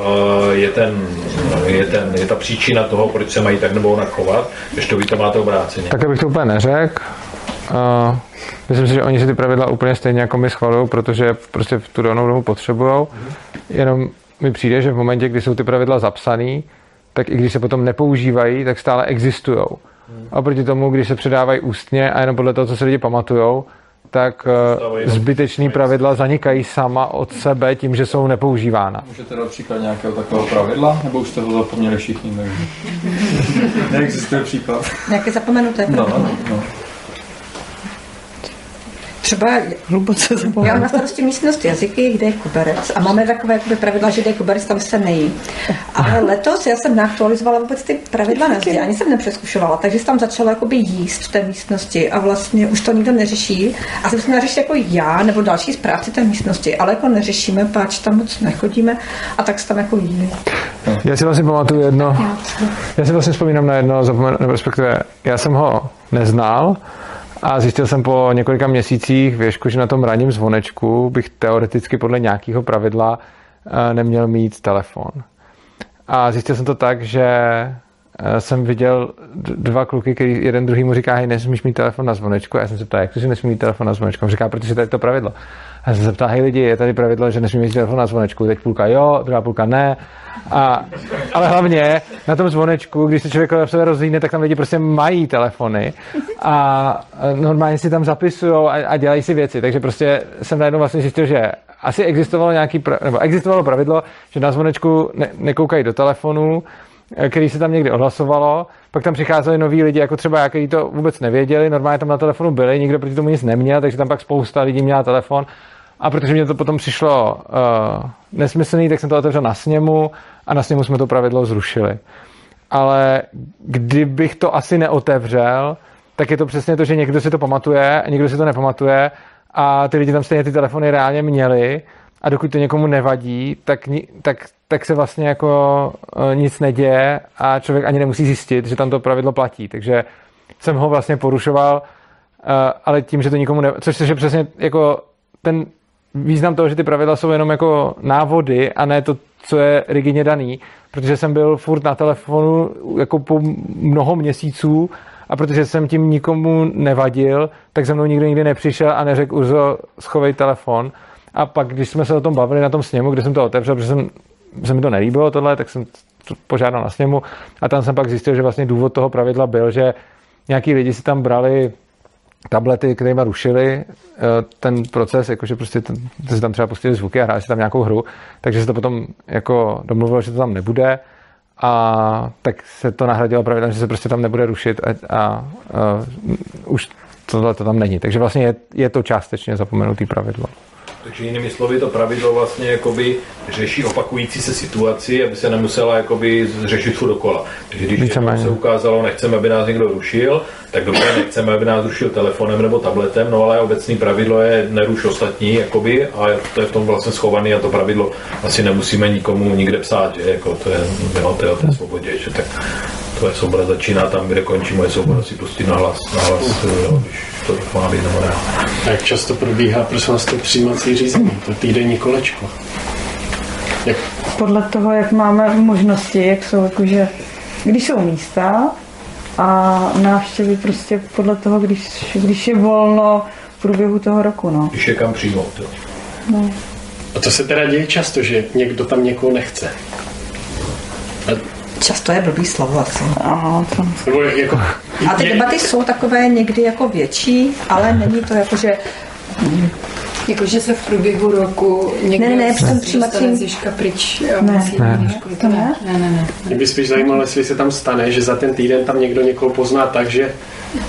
eh, je, ten, je, ten, je ta příčina toho, proč se mají tak nebo onak chovat, když to vy to máte obráceně. Tak bych to úplně neřekl. Uh, myslím si, že oni si ty pravidla úplně stejně jako my schvalují, protože prostě v tu danou dobu potřebují. Jenom mi přijde, že v momentě, kdy jsou ty pravidla zapsané, tak i když se potom nepoužívají, tak stále existují. A proti tomu, když se předávají ústně a jenom podle toho, co se lidi pamatujou, tak uh, zbytečný pravidla zanikají sama od sebe tím, že jsou nepoužívána. Můžete dát příklad nějakého takového pravidla, nebo už jste ho zapomněli všichni? Takže... Neexistuje příklad. Nějaké zapomenuté No, pravidlo. no, no. Třeba hluboce já mám na starosti místnost jazyky, kde je koberec a máme takové jakoby, pravidla, že kde je koberec, tam se nejí. Ale letos já jsem neaktualizovala vůbec ty pravidla na zdi, ani jsem nepřeskušovala, takže jsem tam začala jakoby jíst v té místnosti a vlastně už to nikdo neřeší. A jsem se řešit jako já nebo další správci té místnosti, ale jako neřešíme, páč tam moc nechodíme a tak se tam jako jí. Já si vlastně pamatuju jedno, já si vlastně vzpomínám na jedno, zapomen, nebo respektive já jsem ho neznal a zjistil jsem po několika měsících věšku, že na tom ranním zvonečku bych teoreticky podle nějakého pravidla eh, neměl mít telefon. A zjistil jsem to tak, že jsem viděl dva kluky, který jeden druhý mu říká, hej, nesmíš mít telefon na zvonečku. A já jsem se ptal, jak to, že nesmí mít telefon na zvonečku? On říká, protože tady je to pravidlo. A já jsem se ptal, hej lidi, je tady pravidlo, že nesmí mít telefon na zvonečku. Teď půlka jo, druhá půlka ne. A, ale hlavně na tom zvonečku, když se člověk sebe rozlídne, tak tam lidi prostě mají telefony a normálně si tam zapisují a, a dělají si věci. Takže prostě jsem najednou vlastně zjistil, že asi existovalo nějaký, nebo existovalo pravidlo, že na zvonečku ne, nekoukají do telefonu, eh, který se tam někdy odhlasovalo, pak tam přicházeli noví lidi, jako třeba kteří to vůbec nevěděli, normálně tam na telefonu byli, nikdo proti tomu nic neměl, takže tam pak spousta lidí měla telefon. A protože mě to potom přišlo uh, nesmyslný, tak jsem to otevřel na sněmu a na sněmu jsme to pravidlo zrušili. Ale kdybych to asi neotevřel, tak je to přesně to, že někdo si to pamatuje někdo si to nepamatuje a ty lidi tam stejně ty telefony reálně měli a dokud to někomu nevadí, tak, tak, tak se vlastně jako uh, nic neděje a člověk ani nemusí zjistit, že tam to pravidlo platí. Takže jsem ho vlastně porušoval, uh, ale tím, že to nikomu ne... Což je přesně jako ten význam toho, že ty pravidla jsou jenom jako návody a ne to, co je rigidně daný, protože jsem byl furt na telefonu jako po mnoho měsíců a protože jsem tím nikomu nevadil, tak za mnou nikdo nikdy nepřišel a neřekl Urzo, schovej telefon. A pak, když jsme se o tom bavili na tom sněmu, kde jsem to otevřel, protože jsem, se mi to nelíbilo tohle, tak jsem to požádal na sněmu a tam jsem pak zjistil, že vlastně důvod toho pravidla byl, že nějaký lidi si tam brali tablety, kterými rušili eh, ten proces, jakože prostě ten, si tam třeba pustili zvuky a hráli si tam nějakou hru, takže se to potom jako domluvilo, že to tam nebude a tak se to nahradilo pravidlem, že se prostě tam nebude rušit a, a, a už tohle to tam není. Takže vlastně je, je to částečně zapomenutý pravidlo. Takže jinými slovy to pravidlo vlastně jakoby řeší opakující se situaci, aby se nemusela jakoby řešit furt dokola. Takže když jednou se ukázalo, nechceme, aby nás někdo rušil, tak dobře, nechceme, aby nás rušil telefonem nebo tabletem, no ale obecný pravidlo je neruš ostatní, jakoby, a to je v tom vlastně schovaný a to pravidlo asi nemusíme nikomu nikde psát, že jako to je, jo, to je o té svobodě, že tak tvoje svoboda začíná tam, kde končí moje svoboda si pustit na hlas, na hlas jo, když to má být nebo ne. A jak často probíhá, prosím vás, to přijímací řízení, to týdenní kolečko? Jak... Podle toho, jak máme možnosti, jak jsou jakože, když jsou místa a návštěvy prostě podle toho, když, když je volno v průběhu toho roku, no. Když je kam přijmout, jo. no. A to se teda děje často, že někdo tam někoho nechce. Často je blbý slovo asi. Aha, to... Jako, A ty debaty jsou takové někdy jako větší, ale není to jako, že Jakože se v průběhu roku někdo Ne, ne, ne, v tom přijímacím- z Ježka pryč. jo, Ne. Ne. To ne? Ne, ne, ne. mě by spíš zajímalo, jestli se tam stane, že za ten týden tam někdo někoho pozná tak, že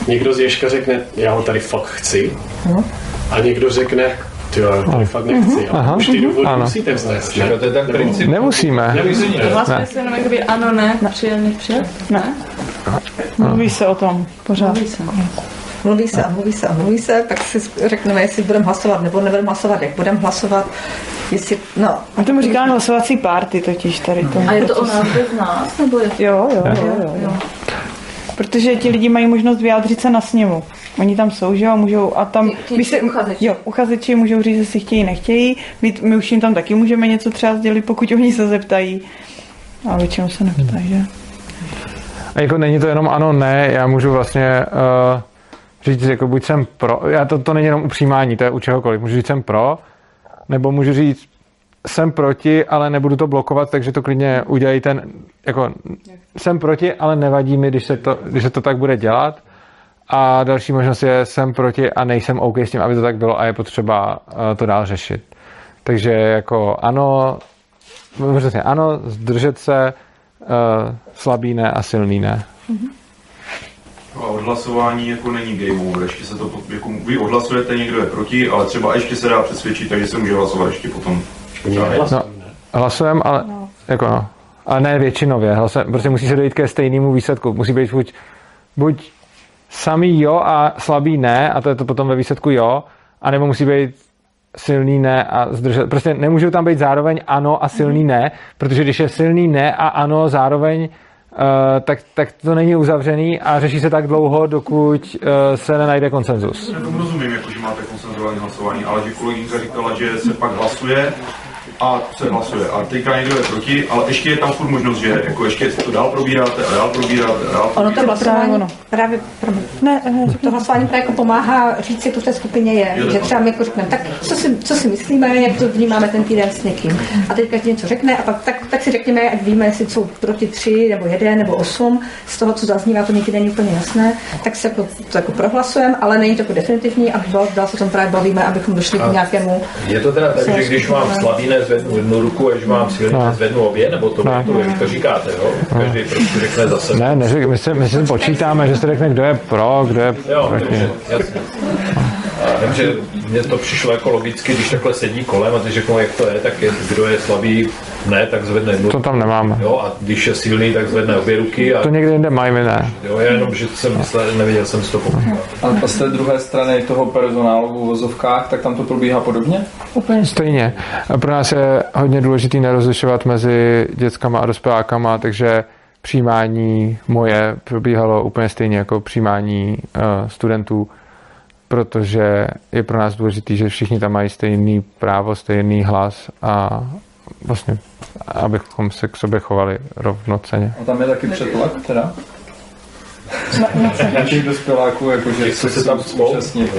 někdo z Ježka řekne, já ho tady fakt chci, No. a někdo řekne, ty jo, já ho tady fakt nechci. Aha. už ty důvody Ano. musíte vznést, ne? To je ten princip. Nemusíme. Nemusíme. Hlasuje se jenom jakoby ano, ne, přijel, nepřijel? Ne. Mluví se o tom pořád. Mluví se. mluví se a mluví se a mluví se, tak si řekneme, jestli budeme hlasovat nebo nebudeme hlasovat, jak budeme hlasovat, jestli, no. A tomu říkáme hlasovací párty totiž tady to. A je to o nás bez nás, nebo je to? Jo, jo, jo, jo, jo. Protože ti lidi mají možnost vyjádřit se na sněmu. Oni tam jsou, že jo, můžou a tam... Ti- ti- my se, uchazeči. Jo, uchazeči můžou říct, jestli chtějí, nechtějí. My, my už jim tam taky můžeme něco třeba sdělit, pokud oni se zeptají. A většinou se neptají, že? A jako není to jenom ano, ne, já můžu vlastně uh, říct, jako buď jsem pro, já to, to není jenom u přijímání, to je u čehokoliv, můžu říct jsem pro, nebo můžu říct jsem proti, ale nebudu to blokovat, takže to klidně udělají ten, jako jsem proti, ale nevadí mi, když se to, když se to tak bude dělat. A další možnost je jsem proti a nejsem OK s tím, aby to tak bylo a je potřeba uh, to dál řešit. Takže jako ano, možná ano, zdržet se, uh, slabý ne a silný ne. A odhlasování jako není game over, ještě se to, jako vy odhlasujete, někdo je proti, ale třeba ještě se dá přesvědčit, takže se může hlasovat ještě potom. No, hlasujeme, ale jako no. Ale ne většinově. Hlasujeme, prostě musí se dojít ke stejnému výsledku. Musí být buď, buď samý jo a slabý ne, a to je to potom ve výsledku jo, anebo musí být silný ne a zdržet. Prostě nemůžou tam být zároveň ano a silný ne, protože když je silný ne a ano zároveň, uh, tak, tak to není uzavřený a řeší se tak dlouho, dokud uh, se nenajde konsenzus. Já tomu rozumím, jako, že máte konsenzuální hlasování, ale že kolegyňka říkala, že se pak hlasuje a se hlasuje. A teďka někdo je proti, ale ještě je tam furt možnost, že jako ještě to dál probíráte a dál probíráte a dál Ono to hlasování ono. právě, promiň. Ne, ne, to hlasování právě jako pomáhá říct si, to v té skupině je. Jo, že to- třeba my jako řekneme, tak co si, co si myslíme, jak to vnímáme ten týden s někým. A teď každý něco řekne a pak tak, tak si řekněme, ať víme, jestli jsou proti tři, nebo jeden, nebo osm. Z toho, co zaznívá, to někdy není úplně jasné. Tak se jako, to jako prohlasujeme, ale není to jako definitivní a dál, dál se o tom právě bavíme, abychom došli k A nějakému Je to teda tak, že když mám slabý nezvednu jednu ruku a když mám silný No. nezvednu obě, nebo to, No. to, jak to říkáte, jo? Každý prostě řekne za sebe. Ne, neřek, my, se, my se počítáme, že se řekne, kdo je pro, kdo je Jo, proti. takže, jasně. A vím, že mně to přišlo jako logicky, když takhle sedí kolem a ty řeknou, jak to je, tak je, kdo je slabý, ne, tak zvedne jednu. To tam nemáme. Jo, a když je silný, tak zvedne obě ruky. A, To někde jinde mají, my ne. jo, já jenom, že jsem myslel, neviděl jsem si to používat. A z té druhé strany toho personálu v uvozovkách, tak tam to probíhá podobně? Úplně stejně. A pro nás je hodně důležité nerozlišovat mezi dětskama a dospělákama, takže přijímání moje probíhalo úplně stejně jako přijímání uh, studentů, protože je pro nás důležité, že všichni tam mají stejný právo, stejný hlas a vlastně, abychom se k sobě chovali rovnoceně. A tam je taky přetlak teda? Na těch dospěláků, jakože Co se tam účastnit.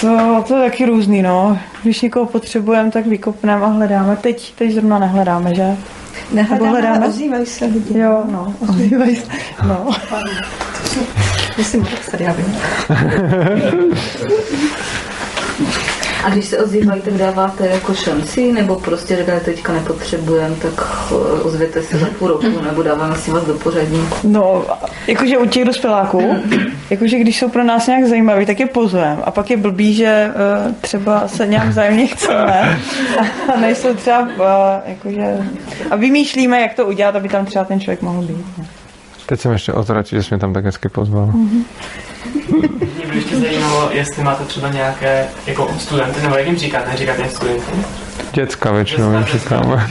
To, to je taky různý, no. Když někoho potřebujeme, tak vykopneme a hledáme. Teď, teď zrovna nehledáme, že? Nehledáme, ale ozývají se lidi. Jo, no, ozývají se. No. Musím tak tady, já vím. A když se ozývají, tak dáváte jako šanci, nebo prostě řeknete, teďka nepotřebujeme, tak eh, ozvěte se za půl roku, nebo dáváme si vás do pořadí. No, jakože u těch dospěláků, jakože když jsou pro nás nějak zajímaví, tak je pozvem. A pak je blbý, že uh, třeba se nějak vzájemně chceme a nejsou třeba, uh, jakože, a vymýšlíme, jak to udělat, aby tam třeba ten člověk mohl být. no. Teď jsem ještě o to radši, že jsi mě tam tak hezky pozval. Mhm. Mě by ještě zajímalo, jestli máte třeba nějaké jako studenty, nebo jak jim říkáte, říkáte jim studenty, Děcka většinou jim říkáme.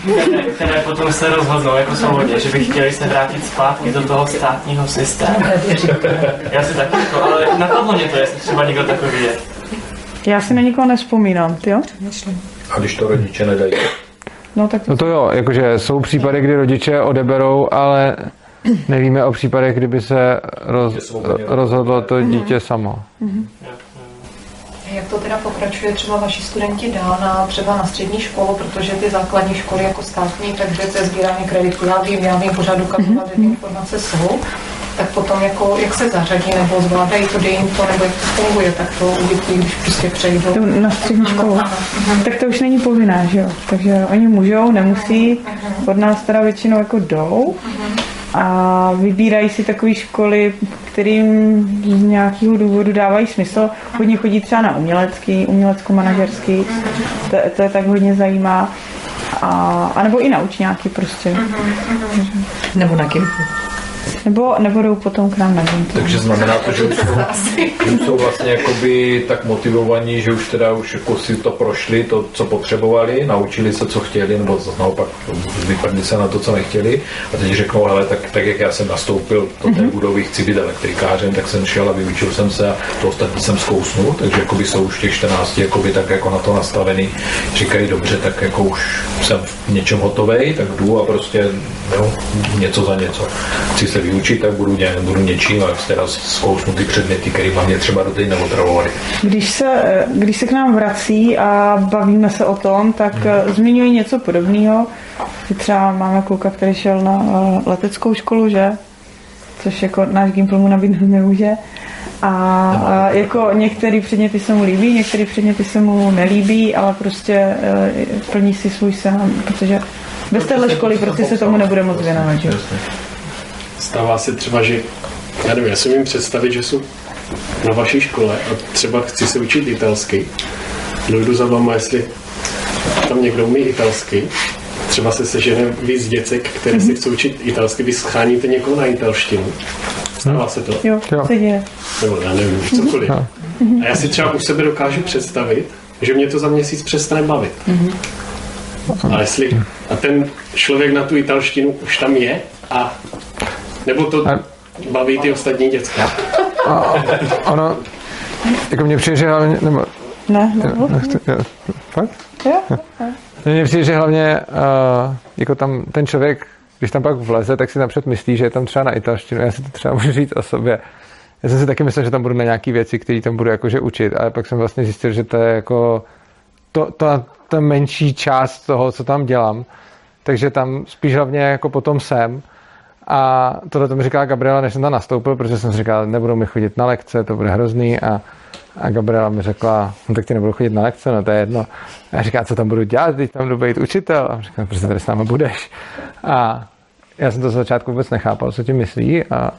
které, potom se rozhodnou jako svobodně, že by chtěli se vrátit zpátky do toho státního systému. Já si taky to, ale napadlo mě to, jestli třeba někdo takový je. Já si na nikoho nespomínám, ty jo? A když to rodiče nedají? No tak No to jo, jakože jsou případy, kdy rodiče odeberou, ale nevíme o případech, kdyby se roz, rozhodlo. to dítě samo. Jak to teda pokračuje třeba vaši studenti dál na, třeba na střední školu, protože ty základní školy jako státní, takže to je sbírání kreditu, já vím, já vím pořád dokazovat, že ty informace jsou, tak potom jako, jak se zařadí, nebo zvládají to, dej jim to, nebo jak to funguje, tak to u dětí, když prostě přejdou. To na střední školu. Tak to už není povinné, že jo? Takže oni můžou, nemusí, od nás teda většinou jako jdou a vybírají si takové školy, kterým z nějakého důvodu dávají smysl. Hodně chodí třeba na umělecký, umělecko-manažerský, to, to je tak hodně zajímá. A, a nebo i na učňáky prostě. Nebo na Kimpu. Nebo, nebo jdou potom k nám na Gimpu. Takže znamená to, že už jsou, už jsou vlastně jakoby tak motivovaní, že už teda už jako si to prošli, to, co potřebovali, naučili se, co chtěli, nebo naopak vypadli se na to, co nechtěli. A teď řeknou, hele, tak, tak jak já jsem nastoupil do té budovy, chci být elektrikářem, tak jsem šel a vyučil jsem se a to ostatní jsem zkousnul, takže jakoby jsou už těch 14 jakoby tak jako na to nastavený. Říkají, dobře, tak jako už jsem v něčem hotovej, tak jdu a prostě jo, něco za něco. Chci se vyučit, tak budu, ně, budu něčím a teda zkousnu ty předměty, které mě třeba do teď neotravovali. Když se, když se k nám vrací a bavíme se o tom, tak hmm. zmiňují něco podobného. Třeba máme kluka, který šel na eh, leteckou školu, že? Což jako náš Gimpl mu nabídnout nemůže. A, a jako některé předměty se mu líbí, některé předměty se mu nelíbí, ale prostě eh, plní si svůj sen, protože bez téhle školy prostě se tomu nebude moc věnovat. Že? Stává se třeba, že, já nevím, já si umím představit, že jsou na vaší škole a třeba chci se učit italsky. Dojdu za váma, jestli tam někdo umí italsky. Třeba se sežene víc děcek, které si chcou učit italsky, vy scháníte někoho na italštinu. Stává se to? Jo, se děje. Nebo já nevím, cokoliv. A já si třeba u sebe dokážu představit, že mě to za měsíc přestane bavit. A jestli a ten člověk na tu italštinu už tam je a nebo to baví ty ostatní děcka. A ono, jako mně přijde, že hlavně, nebo, Ne, já, nechci, já, fakt? Jo? Mně přijde, že hlavně uh, jako tam ten člověk, když tam pak vleze, tak si napřed myslí, že je tam třeba na italštinu. Já si to třeba můžu říct o sobě. Já jsem si taky myslel, že tam budu na nějaké věci, které tam budu jakože učit, ale pak jsem vlastně zjistil, že to je jako to, to, to menší část toho, co tam dělám. Takže tam spíš hlavně jako potom jsem. A tohle to mi říkala Gabriela, než jsem tam nastoupil, protože jsem říkal, nebudou mi chodit na lekce, to bude hrozný. A, a Gabriela mi řekla, no tak ty nebudou chodit na lekce, no to je jedno. A já říkám, co tam budu dělat, teď tam budu být učitel. A říkám, prostě tady s námi budeš. A já jsem to z začátku vůbec nechápal, co tím myslí. A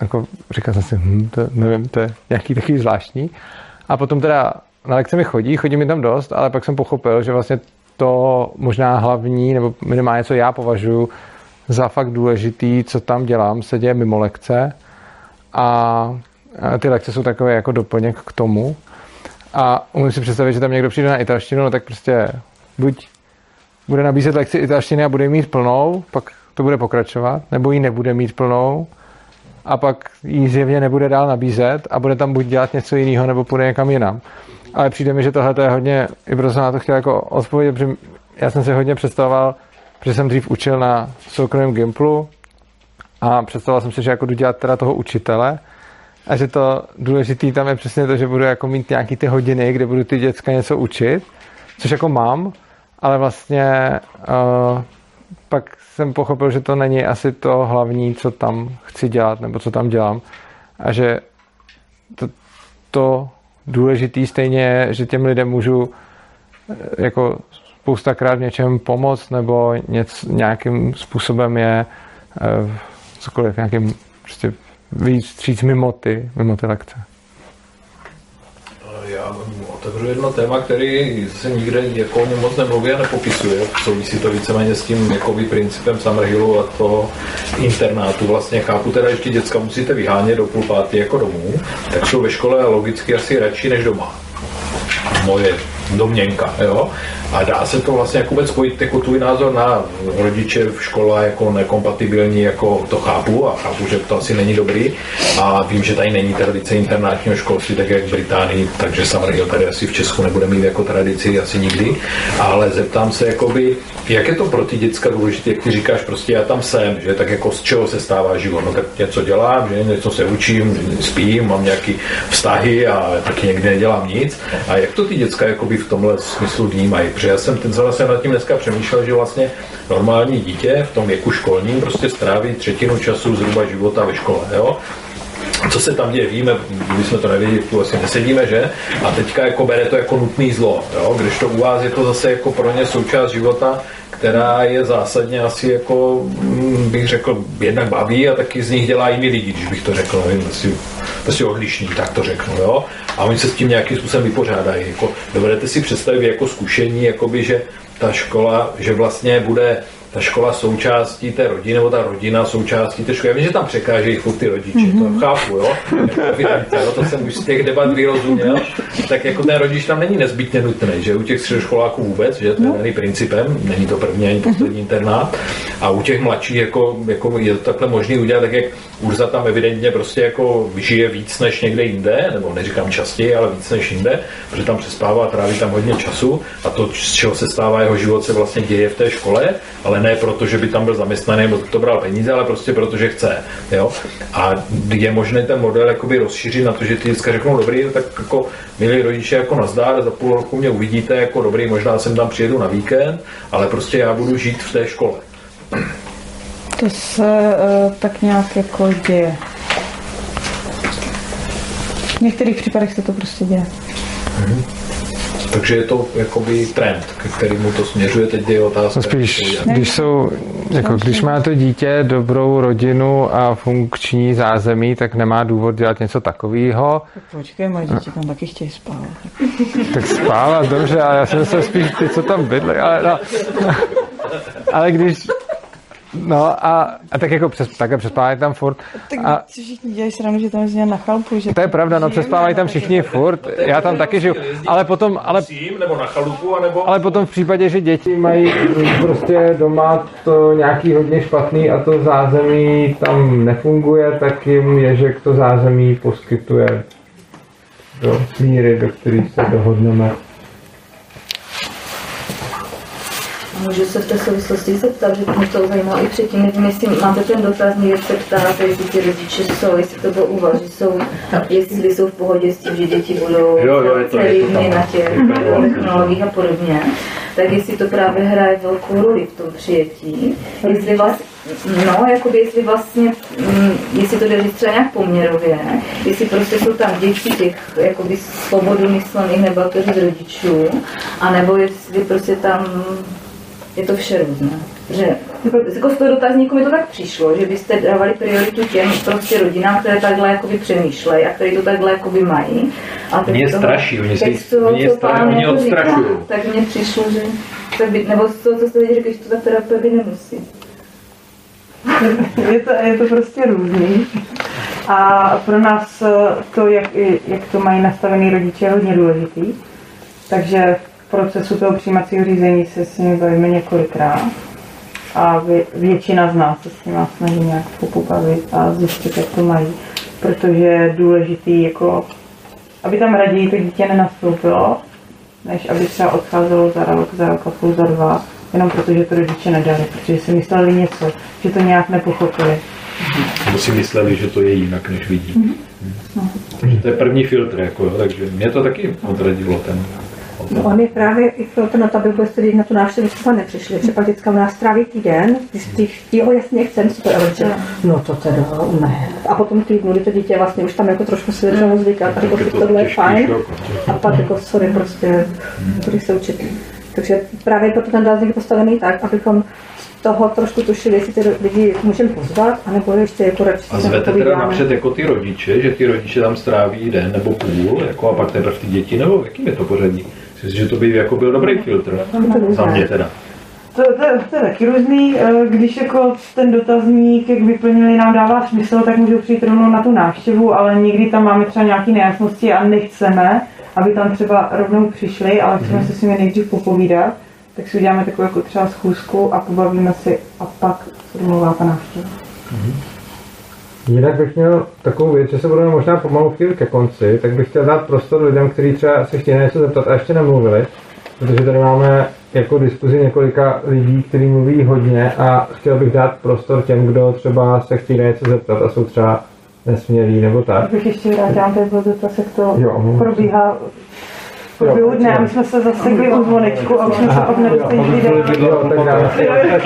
jako říkal jsem si, hm, to, nevím, to je nějaký takový zvláštní. A potom teda na lekce mi chodí, chodí mi tam dost, ale pak jsem pochopil, že vlastně to možná hlavní, nebo minimálně co já považuji za fakt důležitý, co tam dělám, se děje mimo lekce a ty lekce jsou takové jako doplněk k tomu a umím si představit, že tam někdo přijde na italštinu, no tak prostě buď bude nabízet lekci italštiny a bude mít plnou, pak to bude pokračovat, nebo ji nebude mít plnou a pak ji zjevně nebude dál nabízet a bude tam buď dělat něco jiného, nebo půjde někam jinam. Ale přijde mi, že tohle je hodně, i proto jsem na to chtěl jako odpovědět, protože já jsem si hodně představoval, protože jsem dřív učil na soukromém Gimplu a představoval jsem si, že jako jdu dělat teda toho učitele a že to důležitý tam je přesně to, že budu jako mít nějaký ty hodiny, kde budu ty děcka něco učit, což jako mám, ale vlastně uh, pak jsem pochopil, že to není asi to hlavní, co tam chci dělat, nebo co tam dělám. A že to, to důležitý stejně je, že těm lidem můžu eh, jako spoustakrát v něčem pomoct, nebo něc, nějakým způsobem je eh, cokoliv, nějakým prostě víc vstříc mimo ty, mimo ty lekce. Já otevřu jedno téma, který se nikde jako moc nemluví a nepopisuje. Souvisí to víceméně s tím jakoby principem Summerhillu a toho internátu. Vlastně chápu teda, že ti děcka musíte vyhánět do půl jako domů, tak jsou ve škole logicky asi radši než doma. Moje domněnka, jo? A dá se to vlastně jako vůbec spojit jako tvůj názor na rodiče v škole jako nekompatibilní, jako to chápu a chápu, že to asi není dobrý. A vím, že tady není tradice internátního školství, tak jak v Británii, takže Summerhill tady asi v Česku nebude mít jako tradici asi nikdy, ale zeptám se, jakoby, jak je to pro ty děcka důležité, jak ty říkáš, prostě já tam jsem, že? Tak jako z čeho se stává život, no tak něco dělám, že? Něco se učím, spím, mám nějaký vztahy a taky někdy nedělám nic. A jak to ty děcka jakoby v tomhle smyslu vnímají, protože já jsem ten jsem nad tím dneska přemýšlel, že vlastně normální dítě v tom věku školním prostě stráví třetinu času zhruba života ve škole, jo? Co se tam děje, víme, když jsme to nevěděli, tu asi nesedíme, že? A teďka jako bere to jako nutný zlo, jo? Když to u vás je to zase jako pro ně součást života, která je zásadně asi jako, mm, bych řekl, jednak baví a taky z nich dělá jiný lidi, když bych to řekl, nevím, asi, asi odlišný, tak to řeknu, jo. A oni se s tím nějakým způsobem vypořádají. Jako, dovedete si představit jako zkušení, jakoby, že ta škola, že vlastně bude ta škola součástí té rodiny, nebo ta rodina součástí té školy. Já vím, že tam překážejí furt ty rodiče, mm-hmm. to mhm. chápu, jo? Jako jo? To jsem už z těch debat vyrozuměl. Tak jako ten rodič tam není nezbytně nutný, že u těch středoškoláků vůbec, že to je daný principem, není to první ani poslední internát. A u těch mladších jako, jako je to takhle možné udělat, tak jak Urza tam evidentně prostě jako žije víc než někde jinde, nebo neříkám častěji, ale víc než jinde, protože tam přespává, tráví tam hodně času a to, z čeho se stává jeho život, se vlastně děje v té škole, ale ne proto, že by tam byl zaměstnaný nebo to bral peníze, ale prostě proto, že chce. Jo? A je možné ten model jakoby rozšířit na to, že ty děcka řeknou dobrý, tak jako milí rodiče jako nazdár, za půl roku mě uvidíte jako dobrý, možná jsem tam přijedu na víkend, ale prostě já budu žít v té škole. To se uh, tak nějak jako děje. V některých případech se to prostě děje. Mm-hmm. Takže je to jakoby trend, ke kterému to směřuje. Teď je otázka. Spíš, když jsou, jako když má to dítě dobrou rodinu a funkční zázemí, tak nemá důvod dělat něco takového. Tak počkej, moje děti tam taky chtějí spávat. Tak spávat, dobře, ale já jsem se spíš ty, co tam bydli, ale, no, ale když, No a, a tak jako přes, také přespávají tam furt. Tak a, si všichni dělají srandu, že tam je na chalpu. Že to je pravda, no přespávají tam všichni furt. Já tam taky žiju. Ale potom, ale, nebo na chalupu, anebo... ale potom v případě, že děti mají prostě doma to nějaký hodně špatný a to zázemí tam nefunguje, tak jim Ježek to zázemí poskytuje do míry, do kterých se dohodneme. Můžu se v té souvislosti zeptat, že mě to zajímalo i předtím, nevím, jestli máte ten dotaz, někde se ptáte, jestli ty rodiče jsou, jestli to bylo u vás, že jsou, jestli jsou v pohodě s tím, že děti budou jo, jo, je to, celý je to dny na těch technologiích a podobně, tak jestli to právě hraje velkou roli v tom přijetí, jestli vás, no, jakoby jestli vlastně, mm, jestli to jde říct třeba nějak poměrově, jestli prostě jsou tam děti těch jakoby svobodu myslených nebo z rodičů, anebo jestli prostě tam je to vše různé. Že jako z toho dotazníku mi to tak přišlo, že byste dávali prioritu těm prostě rodinám, které takhle jakoby přemýšlejí a které to takhle jakoby mají. A teď mě straší, oni, si, oni, oni odstrašují. Tak mně přišlo, že to by, nebo z toho, co jste viděli, že to ta terapie by nemusí. je, to, je to prostě různý. A pro nás to, jak, jak to mají nastavený rodiče, je hodně důležitý. Takže procesu toho přijímacího řízení se s nimi bavíme několikrát a většina z nás se s nimi snaží nějak pobavit a zjistit, jak to mají, protože je důležitý, jako, aby tam raději to dítě nenastoupilo, než aby třeba odcházelo za rok, za rok a půl, za dva, jenom protože to rodiče nedali, protože si mysleli něco, že to nějak nepochopili. Nebo si mysleli, že to je jinak, než vidí. Mm-hmm. Takže to je první filtr, jako, takže mě to taky odradilo ten No on je právě i to na to, aby vůbec tedy na tu návštěvu třeba nepřišli. Třeba děcka u nás stráví týden, když ty jo, jasně chcem, super, ale že, no to teda ne. A potom týdnu, kdy to dítě vlastně už tam jako trošku si začalo zvykat, a jako tohle je fajn. A pak jako sorry, prostě, který se učit. Takže právě proto ten dázník je postavený tak, abychom toho trošku tušili, jestli ty lidi můžeme pozvat, anebo ještě jako radši A zvete teda napřed jako ty rodiče, že ty rodiče tam stráví den nebo půl, jako a pak teprve ty děti, nebo v jakým je to pořadí? Myslím, že to by jako byl dobrý filtr. Za mě teda. To, to, to je taky různý, eh, když jako ten dotazník, jak vyplnili, nám dává smysl, tak můžou přijít rovnou na tu návštěvu, ale někdy tam máme třeba nějaké nejasnosti a nechceme, aby tam třeba rovnou přišli, ale chceme se s nimi nejdřív popovídat, tak si uděláme takovou jako třeba schůzku a pobavíme si a pak se domluvá ta návštěva. Jinak bych měl takovou věc, že se budeme možná pomalu chvíli ke konci, tak bych chtěl dát prostor lidem, kteří třeba se chtějí na něco zeptat a ještě nemluvili, protože tady máme jako diskuzi několika lidí, kteří mluví hodně a chtěl bych dát prostor těm, kdo třeba se chtějí na něco zeptat a jsou třeba nesmělí nebo tak. Bych ještě vrátila ten dotaz, jak to Jo, probíhá průběhu dne a my jsme se zasekli u zvonečku a už jsme se pak nedostali tak.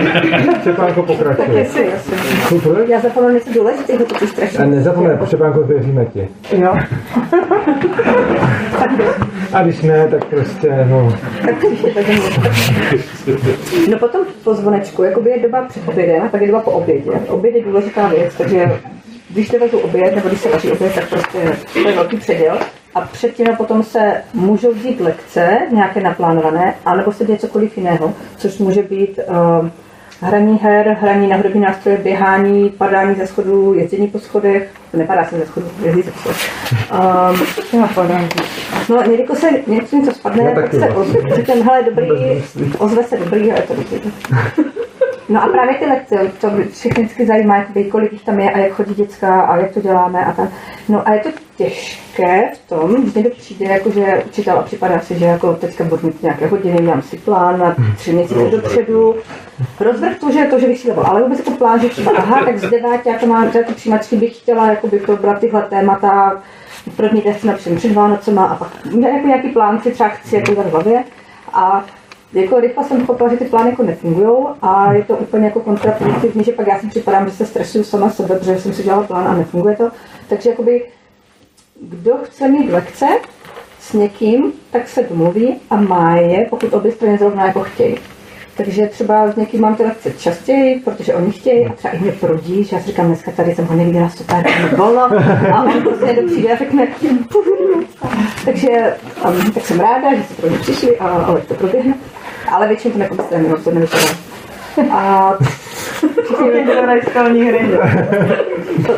Štěpánko Tak pokračuje. jestli, jestli. Super. Já zapomněl něco důležitého, to je strašně. A nezapomeň, Štěpánko, věříme ti. Jo. A když ne, tak prostě, no. Tak No potom po zvonečku, jakoby je doba před obědem a pak je doba po obědě. Oběd je důležitá věc, takže když se vezou oběd, nebo když se vaří oběd, tak prostě to je velký předěl. A předtím a potom se můžou dít lekce, nějaké naplánované, anebo se děje cokoliv jiného, což může být uh, hraní her, hraní na hudební nástroje, běhání, padání ze schodů, jezdění po schodech, nepadá se ze schodů, jezdí se po schodech. Um. No, někdy se něco, něco spadne, tak se mám. ozve, říkám, hele, dobrý, ozve se dobrý a je to dobrý. No a právě ty lekce, to všechny vždycky zajímá, jakoby, kolik jich tam je a jak chodí děcka a jak to děláme a tam. No a je to těžké v tom, když někdo přijde, jakože učitel a připadá si, že jako teďka budu mít nějaké hodiny, mám si plán na tři měsíce dopředu. Rozvrh to, že je to, že bych si dával, ale vůbec jako plán, že třeba, aha, tak z deváti, jako mám ty přijímačky, bych chtěla jakoby probrat tyhle témata, první test napřím před Vánocema a pak jako nějaký plán si třeba chci jako v hlavě. A jako rychle jsem pochopila, že ty plány jako nefungují a je to úplně jako kontraproduktivní, že pak já si připadám, že se stresuju sama sebe, protože jsem si dělala plán a nefunguje to. Takže jakoby, kdo chce mít lekce s někým, tak se domluví a má je, pokud obě strany zrovna jako chtějí. Takže třeba s někým mám ty lekce častěji, protože oni chtějí a třeba i mě prodí, že já si říkám, dneska tady jsem ho neviděla super, mi volno a on prostě přijde a řekne, takže um, tak jsem ráda, že se pro mě přišli a ale to proběhne. Ale většinou to nekonstrémuje, no, to nevypadá. A.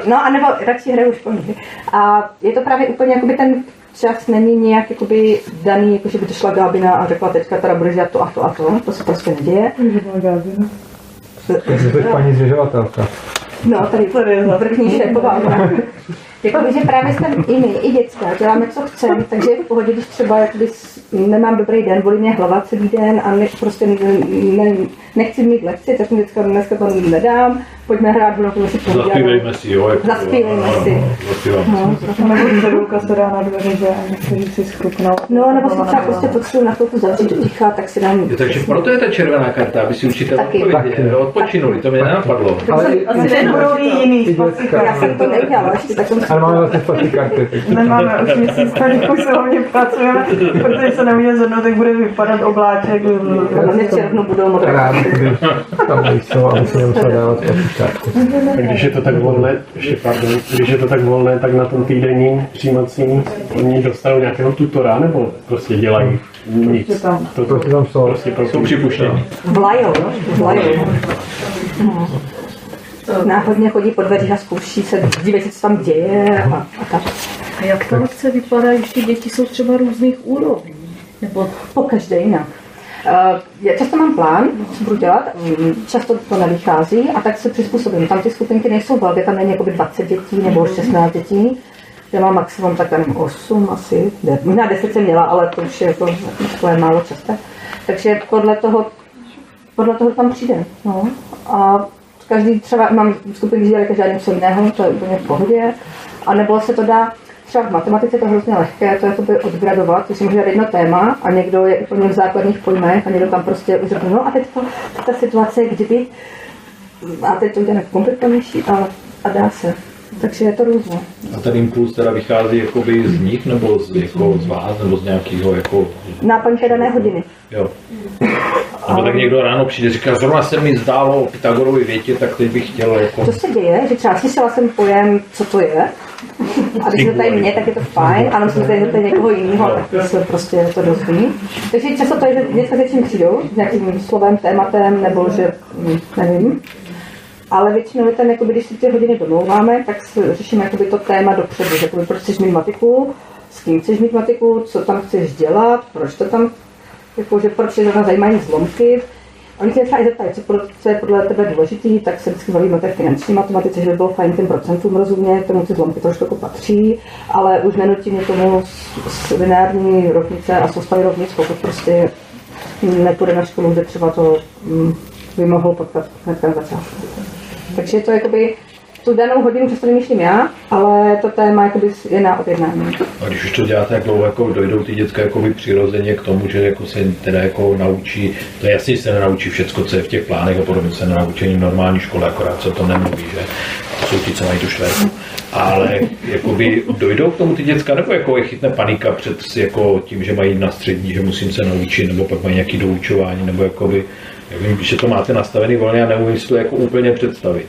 No, a nebo radši hraju školní hry. A je to právě úplně, jakoby ten čas není nějak jakoby daný, jako že by to šla Gábina a řekla teďka teda budeš dělat to a to a to. To se prostě neděje. Takže jsi paní zřižovatelka. No, tady to je vrchní šéfová. Jakoby, že právě jsme i my, i děcka, děláme, co chceme, takže je v pohodě, když třeba jakoby, nemám dobrý den, bolí mě hlava celý den a ne, prostě ne, ne, nechci mít lekci, tak mi dneska, dneska to nedám, pojďme hrát, budeme si povídat. Zaspívejme si, jo. Jako, Zaspívejme si. No, Nebo cedulka se dá na dveře, že někteří si schrupnou. No, nebo si třeba prostě potřebuji na chvilku zavřít do ticha, tak si dám... Jo, takže proto je ta červená karta, aby si učitel Taky. odpověděl, odpočinuli, to mě nenapadlo. Ale Asi teď budou i jiný Já jsem to nedělala, ještě tak jsem Ale máme vlastně fotky karty. Nemáme už měsíc, tady už se hlavně pracujeme, protože se nemůže zhodnout, tak bude vypadat obláček. V červnu budou modré. Rád, když tam nejsou, aby si nemusel dávat fotky karty. A když je to tak volné, ještě pardon, když je to tak volné, tak na tom týdenním přijímacím oni dostanou nějakého tutora, nebo prostě dělají nic. To, Prostě tam jsou. prostě Jsou připuštěni. Vlajou, no, vlajou. Náhodně chodí po dveřích a zkouší se, dívají se, co tam děje a, a tak. A jak ta lekce vypadá, když ty děti jsou třeba různých úrovní? Nebo Po každé jinak. Uh, já často mám plán, co budu dělat, mm, často to nevychází a tak se přizpůsobím. Tam ty skupinky nejsou velké, tam není jakoby 20 dětí nebo 16 dětí. Já mám maximum tak nevím, 8 asi, ne, možná 10 jsem měla, ale to už je jako takové málo časté. Takže podle toho, podle toho tam přijde. No. A každý třeba, mám skupiny, že každý něco jiného, to je úplně v pohodě. A nebo se to dá, třeba v matematice je to hrozně lehké, to je jakoby odgradovat, že si může jedno téma a někdo je úplně v základních pojmech a někdo tam prostě řekne, no a teď to, ta situace, kdyby, a teď to uděláme komplikovanější a, a dá se. Takže je to různé. A ten impuls teda vychází jakoby z nich, nebo z, jako z vás, nebo z nějakého jako, Náplň dané hodiny. jo. Nebo tak někdo ráno přijde, říká, zrovna se mi zdálo o Pythagorově větě, tak teď bych chtěl jako... To se děje, že třeba slyšela jsem pojem, co to je. A když to tady mě, tak je to fajn, ale musím tady zeptat někoho jiného, tak se prostě to dozví. Takže často to je, že něco se čím přijdou, s nějakým slovem, tématem, nebo že, nevím. Ale většinou je ten, jakoby, když si ty hodiny domlouváme, tak řešíme jakoby, to téma dopředu, že proč chceš mít matiku, s kým chceš mít matiku, co tam chceš dělat, proč to tam, jakože proč tě zrovna zajímají zlomky. Oni se třeba i zeptají, co, pro- co je podle tebe důležitý, tak se vždycky bavíme o té finanční matematice, že by bylo fajn těm procentům rozumět, tomu ty zlomky trošku jako patří, ale už nenutím někomu z, z lineární rovnice a soustavy rovnic, pokud prostě nepůjde na školu, kde třeba to mm, by mohl potkat hned na začátku. Takže to jakoby, tu danou hodinu často vymýšlím já, ale to téma jakoby je na objednání. A když už to děláte tak dlouho, jako dojdou ty děcka jako přirozeně k tomu, že jako se teda jako naučí, to je jasně, že se nenaučí všecko, co je v těch plánech a podobně, se nenaučí v normální škole, akorát se o tom nemluví, že? To jsou ti, co mají tu čtverku. Ale jakoby dojdou k tomu ty děcka, nebo jako je chytne panika před jako tím, že mají na střední, že musím se naučit, nebo pak mají nějaký doučování, nebo jakoby, já vím, že to máte nastavený volně a neumím si to jako úplně představit.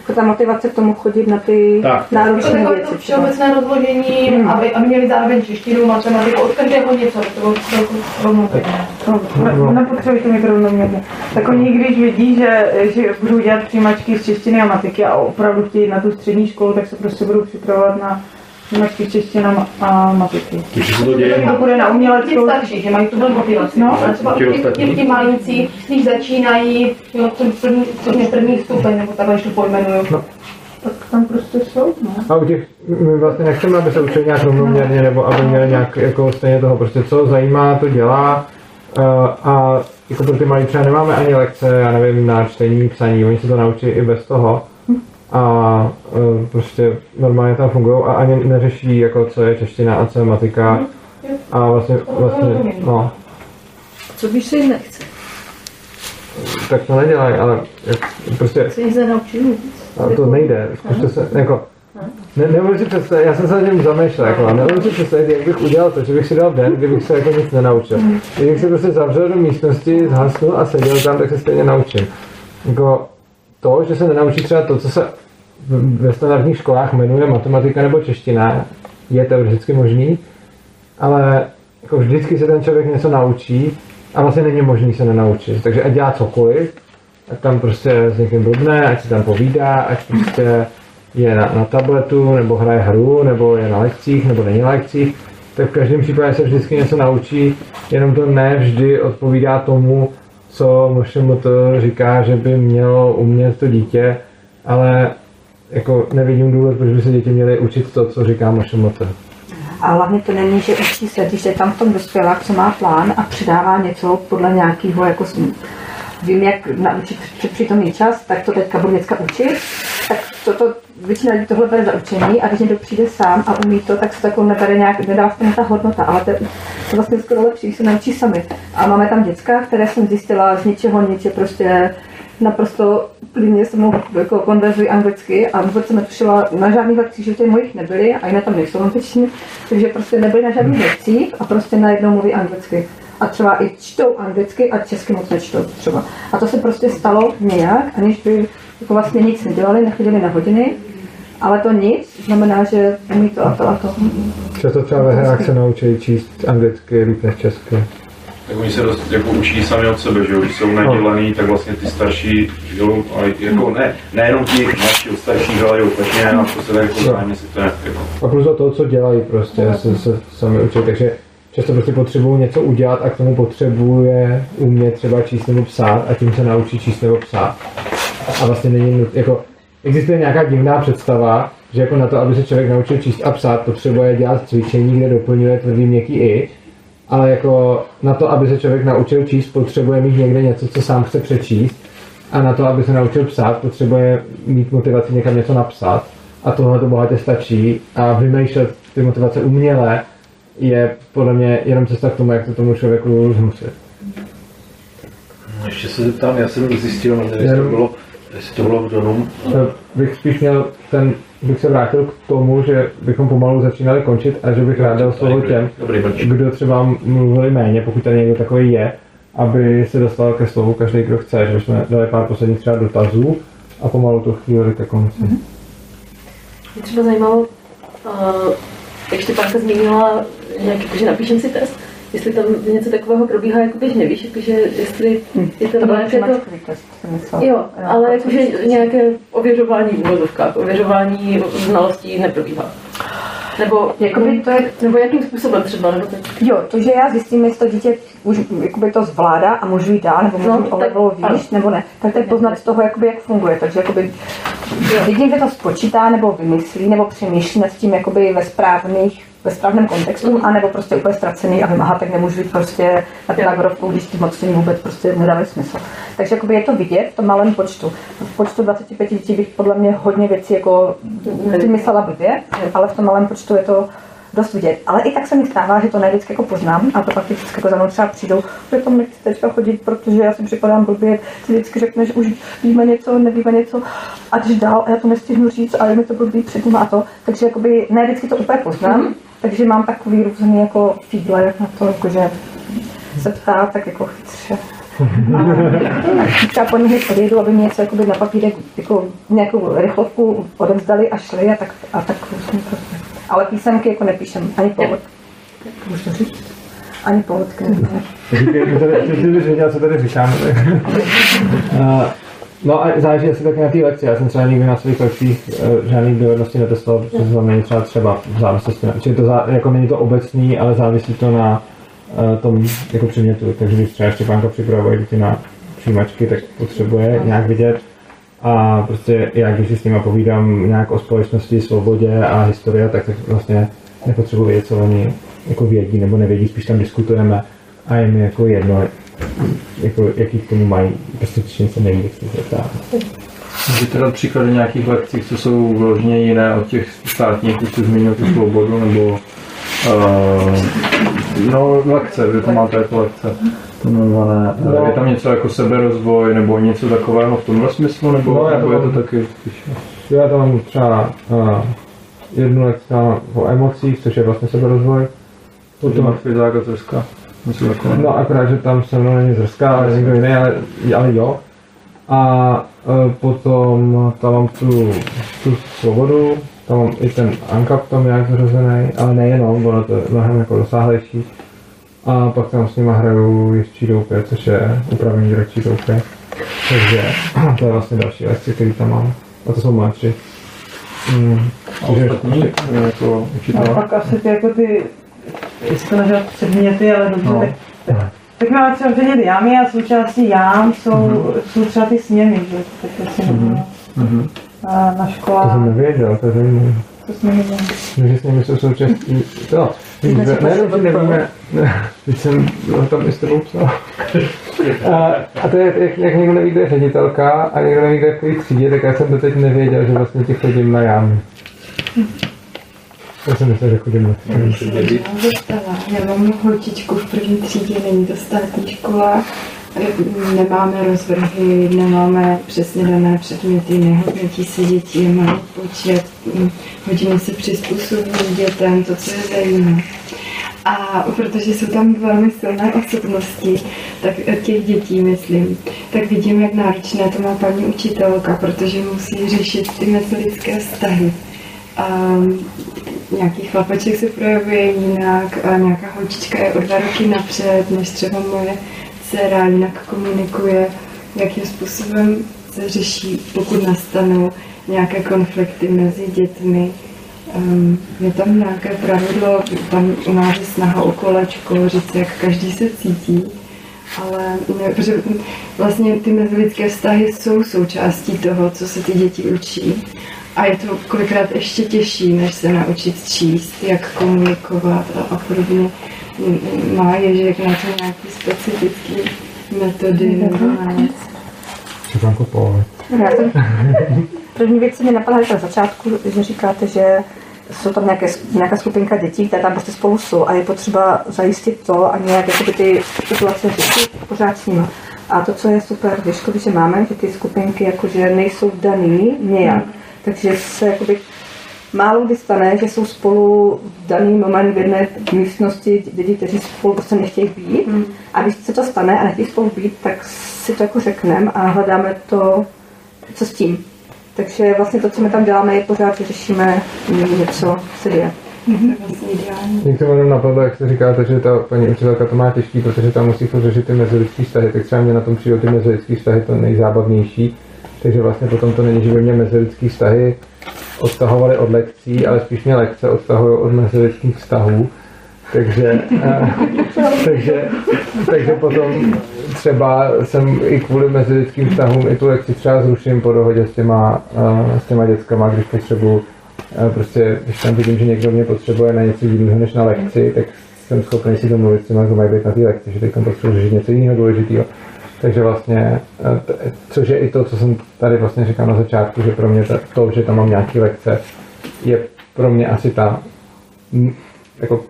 Jako ta motivace k tomu chodit na ty Tak. To náročné takové věci. to všeobecné rozložení, Hmm. aby, aby měli zároveň češtinu, matematiku, od každého něco, to bylo celku rovnoměrné. No, nepotřebujete mít rovnoměrně. Tak oni, když vidí, že, že budou dělat přijímačky z češtiny a matiky a opravdu chtějí jít na tu střední školu, tak se prostě budou připravovat na přijímačky z češtiny a ma- a matiky. Takže se to děje To bude na uměleckou starší, že mají tuhle motivaci. No, a třeba ti ti, malíci, když začínají, jo, ten první, první, první stupeň, nebo takhle, když to pojmenuju. No. Tak tam prostě jsou, no. A u těch, my vlastně nechceme, aby se učili nějak rovnoměrně, nebo aby měli nějak jako stejně toho, prostě co zajímá, to dělá. Uh, a jako pro ty malí třeba nemáme ani lekce, já nevím, na čtení, psaní, oni se to naučí i bez toho. A uh, prostě normálně tam fungují a ani neřeší, jako co je čeština a co je matika. A vlastně, vlastně, no, Co když se jim nechce? tak to nedělají, ale jak, prostě Se jich nenaučí nic. A to nejde, zkuste se, jako, ne, nemůžu si představit, já jsem se nad tím zamýšlel, jako, nemůžu si představit, jak bych udělal to, že bych si dal den, kdybych se jako nic nenaučil. Kdybych se prostě zavřel do místnosti, zhasnul a seděl tam, tak se stejně naučím. Jako, to, že se nenaučí třeba to, co se ve standardních školách jmenuje matematika nebo čeština, je teoreticky možný, ale jako vždycky se ten člověk něco naučí a vlastně není možný se nenaučit. Takže ať dělá cokoliv, ať tam prostě s někým blbne, ať si tam povídá, ať prostě je na, na tabletu, nebo hraje hru, nebo je na lekcích, nebo není na lekcích, tak v každém případě se vždycky něco naučí, jenom to ne vždy odpovídá tomu, co to říká, že by mělo umět to dítě, ale jako nevidím důvod, proč by se děti měly učit to, co říká MŠMT. A hlavně to není, že učí se, když je tam v tom dospělák, co má plán a přidává něco podle nějakého, jako vím, jak naučit přítomný čas, tak to teďka budu děcka učit, tak toto, většina lidí tohle bere za učení a když někdo přijde sám a umí to, tak se to jako nebere nějak, nedá se ta hodnota, ale to je, to vlastně skoro lepší, když se naučí sami. A máme tam děcka, které jsem zjistila z ničeho nic, je prostě naprosto klidně se mnou jako konverzují anglicky a vůbec jsem netušila na žádných lekcích, že těch mojich nebyly a jiné tam nejsou takže prostě nebyly na žádných lekcích a prostě najednou mluví anglicky. A třeba i čtou anglicky a česky moc nečtou třeba. A to se prostě stalo nějak, aniž by jako vlastně nic nedělali, nechodili na hodiny, ale to nic znamená, že umí to a to a to. Často třeba ve hrách se naučí číst anglicky líp než česky. Tak oni se dost jako učí sami od sebe, že jo? Když jsou nadělaný, tak vlastně ty starší, jo, a jako ne, nejenom ti mladší, starší dělají úplně a to se tak jako zájemně si to jako, A plus za to, co dělají prostě, se, se sami učí, takže často prostě potřebují něco udělat a k tomu potřebuje umět třeba číst nebo psát a tím se naučí číst nebo psát. A vlastně není, jako, existuje nějaká divná představa, že jako na to, aby se člověk naučil číst a psát, potřebuje dělat cvičení, kde doplňuje tvrdý měkký i, ale jako na to, aby se člověk naučil číst, potřebuje mít někde něco, co sám chce přečíst. A na to, aby se naučil psát, potřebuje mít motivaci někam něco napsat. A tohle to bohatě stačí. A vymýšlet ty motivace uměle je podle mě jenom cesta k tomu, jak to tomu člověku zhusit. Ještě se zeptám, já jsem zjistil, nevím, jestli to bylo Jestli to bylo v Donu, bych spíš měl ten, bych se vrátil k tomu, že bychom pomalu začínali končit a že bych rád dal slovo těm, kdo třeba mluvili méně, pokud tady někdo takový je, aby se dostal ke slovu každý, kdo chce, že bychom dali pár posledních třeba dotazů a pomalu to chvíli ke konci. Mě třeba zajímalo, uh, jak Štěpánka zmínila, nějak, jako, že napíšem si test, jestli tam něco takového probíhá jako běžně, víš, jakože jestli je to, To nějaké přijímačkový test, jsem myslela. Jo, ale jakože nějaké ověřování v úvozovkách, ověřování znalostí neprobíhá. Nebo, jakoby, to je, nebo jakým způsobem třeba, nebo tak. Jo, to, že já zjistím, jestli to dítě už jakoby to zvládá a můžu jít dál, nebo můžu No, jít o level výš, nebo ne, tak to je poznat z toho, jakoby, jak funguje. Takže jakoby, vidím, že to spočítá, nebo vymyslí, nebo přemýšlí nad tím jakoby ve správných ve správném kontextu, anebo prostě úplně ztracený a tak nemůžu jít prostě na tu nagorovku, když ty mocní vůbec prostě nedávají smysl. Takže jakoby je to vidět v tom malém počtu. V počtu 25 dětí bych podle mě hodně věcí jako vymyslela blbě, ale v tom malém počtu je to dost vidět. Ale i tak se mi stává, že to ne vždycky jako poznám a to pak vždycky jako za mnou třeba přijdou, že tam nechci teďka chodit, protože já si připadám blbě, ty vždycky řekneš, už víme něco, nevíme něco a jdeš dál a já to nestihnu říct a je mi to blbý předtím a to. Takže jakoby ne vždycky to úplně poznám, takže mám takový různý jako fígle jak na to, jakože se ptá, tak jako chytře. A třeba po nich odjedu, aby mi něco jakoby na papírek jako nějakou rychlovku odevzdali a šli a tak, a tak různě prostě. Ale písemky jako nepíšem, ani povod. Můžu to říct? Ani povodky. Říkej, věděl, co tady říkám. No a záleží asi taky na té lekci. Já jsem třeba nikdy na svých lekcích uh, žádný dovednosti netestoval, protože to znamená třeba třeba v závislosti na, čili to zá, jako není to obecný, ale závisí to na uh, tom jako předmětu. Takže když třeba Štěpánka připravuje děti na přijímačky, tak potřebuje nějak vidět. A prostě já, když si s nimi povídám nějak o společnosti, svobodě a historii, tak vlastně nepotřebuji vědět, co oni jako vědí nebo nevědí, spíš tam diskutujeme a je mi jako jedno, jako, jaký k tomu mají, prostě když něco neví, tak se zeptá. Můžete dát příklady nějakých lekcí, co jsou vyloženě jiné od těch státních, už jste zmínil tu svobodu, nebo uh, no lekce, vy to máte jako lekce jmenované. No. No. Je tam něco jako seberozvoj, nebo něco takového v tomhle smyslu, nebo, No, nebo je to taky spíš? Já tam mám třeba uh, jednu lekci o emocích, což je vlastně seberozvoj. Potom Zágatovská. Něco takového. No akorát, že tam se mnou není zrská, ale někdo jiný, ale, ale jo. A e, potom tam mám tu, tu svobodu, tam mám i ten ANCAP tam nějak zařazený, ale nejenom, ono to je mnohem jako rozsáhlejší. A pak tam s nima hraju ještí doupě, což je upravení dračí doupě. Takže to je vlastně další lekce, který tam mám. A to jsou moje tři. Mm, A ostatní? Jako A učitel? pak asi ty jako ty, jestli to nazvat předměty, ale dobře, No. tak, tak máme třeba předměty jámy a součástí jám jsou, Mhm. jsou třeba ty směny, že? Tak asi mm Mhm. na, na To jsem nevěděl, to je zajímavé. To jsme nevěděli. že s nimi jsou součástí. To, ne, poslali ne, nevíme, ne, teď jsem tam i s tebou psal. A, a to je, jak, jak někdo neví, kde je ředitelka a někdo neví, kde je v který třídě, tak já jsem doteď nevěděl, že vlastně ti chodím na jámy. Já jsem myslel, že chodím na třídě. Dostala. Já mám holčičku v první třídě, není to státní škola, nemáme rozvrhy, nemáme přesně dané předměty, nehodnotí se děti, je malý počet, mm, hodiny se přizpůsobí dětem, to, co je zajímá. A protože jsou tam velmi silné osobnosti, tak těch dětí, myslím, tak vidím, jak náročné to má paní učitelka, protože musí řešit ty metodické vztahy. A nějaký chlapeček se projevuje jinak a nějaká holčička je o dva roky napřed, než třeba moje dcera jinak komunikuje, jakým způsobem se řeší, pokud nastanou nějaké konflikty mezi dětmi. Um, je tam nějaké pravidlo, tam u nás je snaha o kolečko, říct, jak každý se cítí, ale ne, vlastně ty mezilidské vztahy jsou součástí toho, co se ty děti učí. A je to kolikrát ještě těžší, než se naučit číst, jak komunikovat a, a podobně. Má Ježek na to nějaký specifický metody nebo ne? Štěpánko pohled. První věc, co mě napadla na začátku, že říkáte, že jsou tam nějaké, nějaká skupinka dětí, které tam prostě spolu jsou a je potřeba zajistit to a nějak jakoby ty situace řešit pořád s nimi. A to, co je super v že máme, že ty skupinky jakože nejsou daný nějak. Takže se jakoby málo kdy stane, že jsou spolu v daný moment v jedné místnosti lidi, kteří spolu prostě nechtějí být. Hmm. A když se to stane a nechtějí spolu být, tak si to jako řekneme a hledáme to, co s tím. Takže vlastně to, co my tam děláme, je pořád, že řešíme něco, se děje. Mě to jenom napadlo, jak se říkáte, že ta paní učitelka to má těžký, protože tam musí řešit ty mezilidský vztahy, tak třeba mě na tom přijdou ty mezilidský vztahy to nejzábavnější, takže vlastně potom to není, že by mě mezilidský vztahy odtahovaly od lekcí, ale spíš mě lekce odtahují od mezilidských vztahů. Takže, eh, takže, takže potom třeba jsem i kvůli mezilidským vztahům i tu lekci třeba zruším po dohodě s těma, eh, s těma dětskama, když potřebuji eh, prostě, když tam vidím, že někdo mě potřebuje na něco jiného než na lekci, tak jsem schopný si domluvit s těma, kdo mají být na té lekci, že teď potřebuji řešit něco jiného důležitého. Takže vlastně, eh, což je i to, co jsem tady vlastně říkal na začátku, že pro mě to, to že tam mám nějaký lekce, je pro mě asi ta, jako,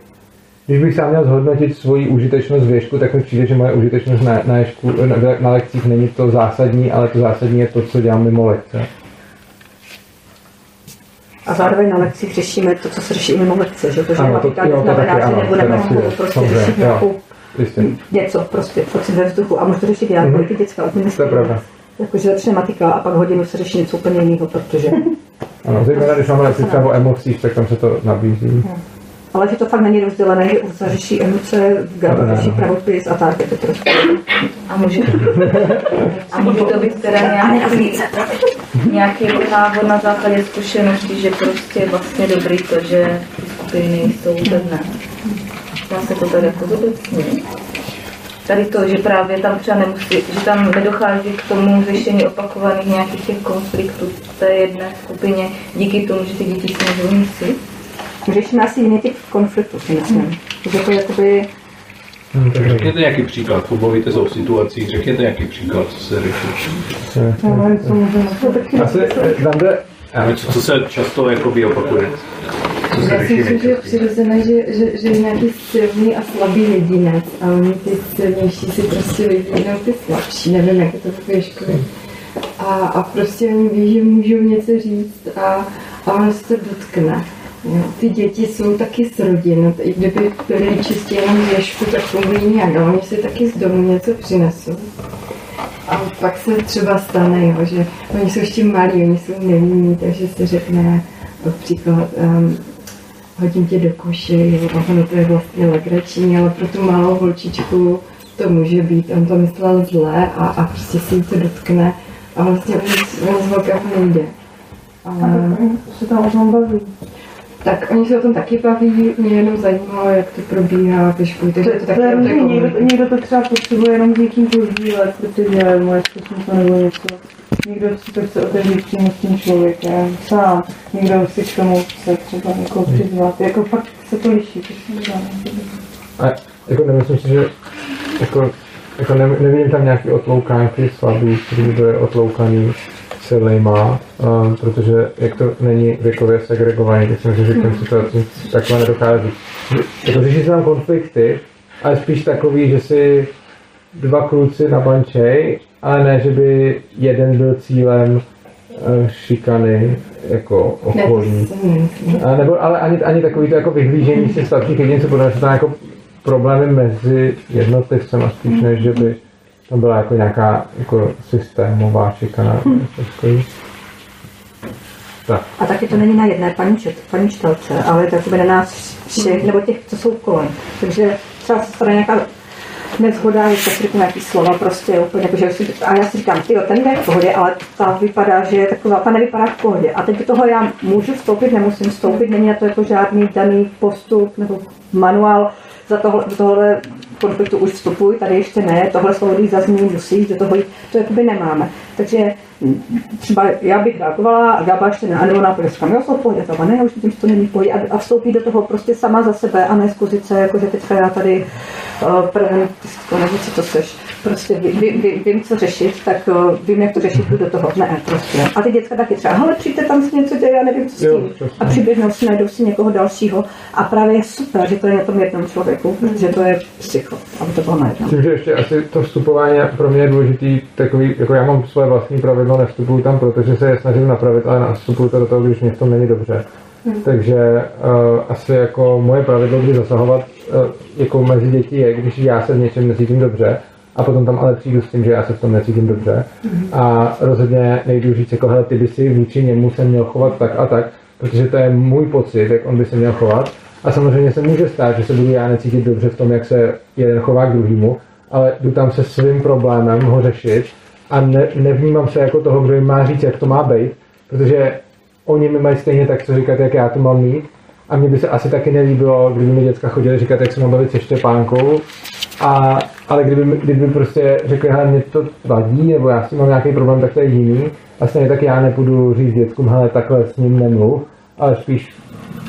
když bych sám měl zhodnotit svoji užitečnost v ježku, tak mi přijde, že moje užitečnost na, na, ježku, na, na lekcích není to zásadní, ale to zásadní je to, co dělám mimo lekce. A zároveň na lekcích řešíme to, co se řeší mimo lekce, že? Protože Ano, to- jo, to znamená, taky že ano, nebudeme to taky spolu je, prostě řešit jo. nějakou Jistě. něco, prostě pocit ve vzduchu. A může to řešit já, Mhm. mm-hmm. ty děcka úplně To je pravda. Jakože začne matika a pak hodinu se řeší něco úplně jiného, protože... Ano, zejména když máme lekci třeba o emocích, tak tam se to nabízí. Ale že to fakt není rozdělené, že Urza řeší emoce, Gaba Ano, řeší pravopis a tak, je to prostě... A může to být, a může to být teda nějaký, nějaký návod na základě zkušeností, že prostě je vlastně dobrý to, že ty skupiny nejsou pevné. Dá se to tady jako zobecně. Tady to, že právě tam třeba nemusí, že tam nedochází k tomu řešení opakovaných nějakých těch konfliktů v té jedné skupině, díky tomu, že ty děti se můžou mísit. Řešíme asi jiný typ konfliktu, si myslím. Že to jakoby... Řekněte nějaký příklad, mluvíte se o situacích, řekněte nějaký příklad, co se řeší. Asi eh, tam jde, Ale co, co se často jakoby opakuje? Já si myslím, že je přirozené, že, že, že je nějaký silný a slabý jedinec a oni ty silnější si prostě vyvíjenou ty slabší, nevím, jak je to v školy. A, a prostě oni ví, že můžou něco říct a, a ono se to dotkne. Jo, ty děti jsou taky z rodin, i kdyby byly čistě jenom ježku, tak fungují nějak, ale oni si taky z domu něco přinesou. A pak se třeba stane, jo, že oni jsou ještě malí, oni jsou nevinní, takže se řekne například um, hodím tě do koše, a ono to je vlastně legrační, ale pro tu malou holčičku to může být, on to myslel zle a, a prostě si to dotkne a vlastně on, z velkého nejde. A se tam o tom baví. Tak oni se o tom taky baví, mě jenom zajímalo, jak to probíhá ve škole, takže to taky To je o té různý, někdo, někdo to třeba potřebuje jenom s někým pozdílet, protože moje zkušenost nebo něco. Někdo si to chce otevřít přímo s tím člověkem, sám. Někdo si k tomu chce třeba někoho přizvat. Jako fakt se to liší. To. A jako nemyslím si, že jako, jako ne, nevidím tam nějaký otloukánky slabý, který by byly otloukaný silnýma, uh, protože jak to není věkově segregovaný, tak si myslím, že k těm situacím takhle nedochází. Jako řeší se tam konflikty, ale spíš takový, že si dva kluci nabančej, ale ne, že by jeden byl cílem eh, šikany jako okolí. A nebo, ale ani, ani takový to jako vyhlížení se starších jedinců, protože jsou tam jako problémy mezi jednotlivcem a spíš než, že by tam byla jako nějaká jako systémová šikana. Hmm. Tak. A taky to není na jedné paní, čet, paní čtelce, ale je to jakoby na nás všech, nebo těch, co jsou kolem. Takže třeba se stane nějaká nezhoda, že se řeknu nějaký slova prostě úplně, jako, že si, a já si říkám, ty ten je v pohodě, ale ta vypadá, že je taková, ta nevypadá v pohodě. A teď do toho já můžu vstoupit, nemusím vstoupit, není na to jako žádný daný postup nebo manuál, za tohle, do tohle konfliktu už vstupuj, tady ještě ne, tohle slovo, když zazní, musíš do toho to jakoby nemáme. Takže mm, třeba já bych reagovala a Gába ještě ne, a nebo naopak říkám, jo, jsou v pohodě, Gába, ne, už vidím, že to není pohodě a, vstoupí do toho prostě sama za sebe a ne zkusit se, jako že teďka já tady uh, prezentistko, nebo co to seš, prostě ví, ví, ví, vím, co řešit, tak uh, vím, jak to řešit, jdu do toho. Ne, prostě. A ty děcka taky třeba, hele, přijďte tam si něco děje, já nevím, co s tím. A přiběhnou si, najdou si někoho dalšího. A právě je super, že to je na tom jednom člověku, že to je psycho, aby to bylo na jednom. Myslím, že ještě asi to vstupování pro mě je důležitý takový, jako já mám svoje vlastní pravidlo, nevstupuju tam, protože se je snažím napravit, ale nastupuju to do toho, když mě v tom není dobře. Hmm. Takže uh, asi jako moje pravidlo, kdy zasahovat uh, jako mezi děti je, když já se v něčem necítím dobře, a potom tam ale přijdu s tím, že já se v tom necítím dobře. Mhm. A rozhodně nejdu říct, jako hele, ty by si vůči němu se měl chovat tak a tak, protože to je můj pocit, jak on by se měl chovat. A samozřejmě se může stát, že se budu já necítit dobře v tom, jak se jeden chová k druhému, ale jdu tam se svým problémem ho řešit a ne, nevnímám se jako toho, kdo jim má říct, jak to má být, protože oni mi mají stejně tak, co říkat, jak já to mám mít. A mně by se asi taky nelíbilo, kdyby mi děcka chodili říkat, jak se mám bavit se Štěpánkou. A, ale kdyby, kdyby prostě řekli, hele, mě to vadí, nebo já s tím mám nějaký problém, tak to je jiný. A stejně tak já nepůjdu říct dětskům, hele, takhle s ním nemluv, ale spíš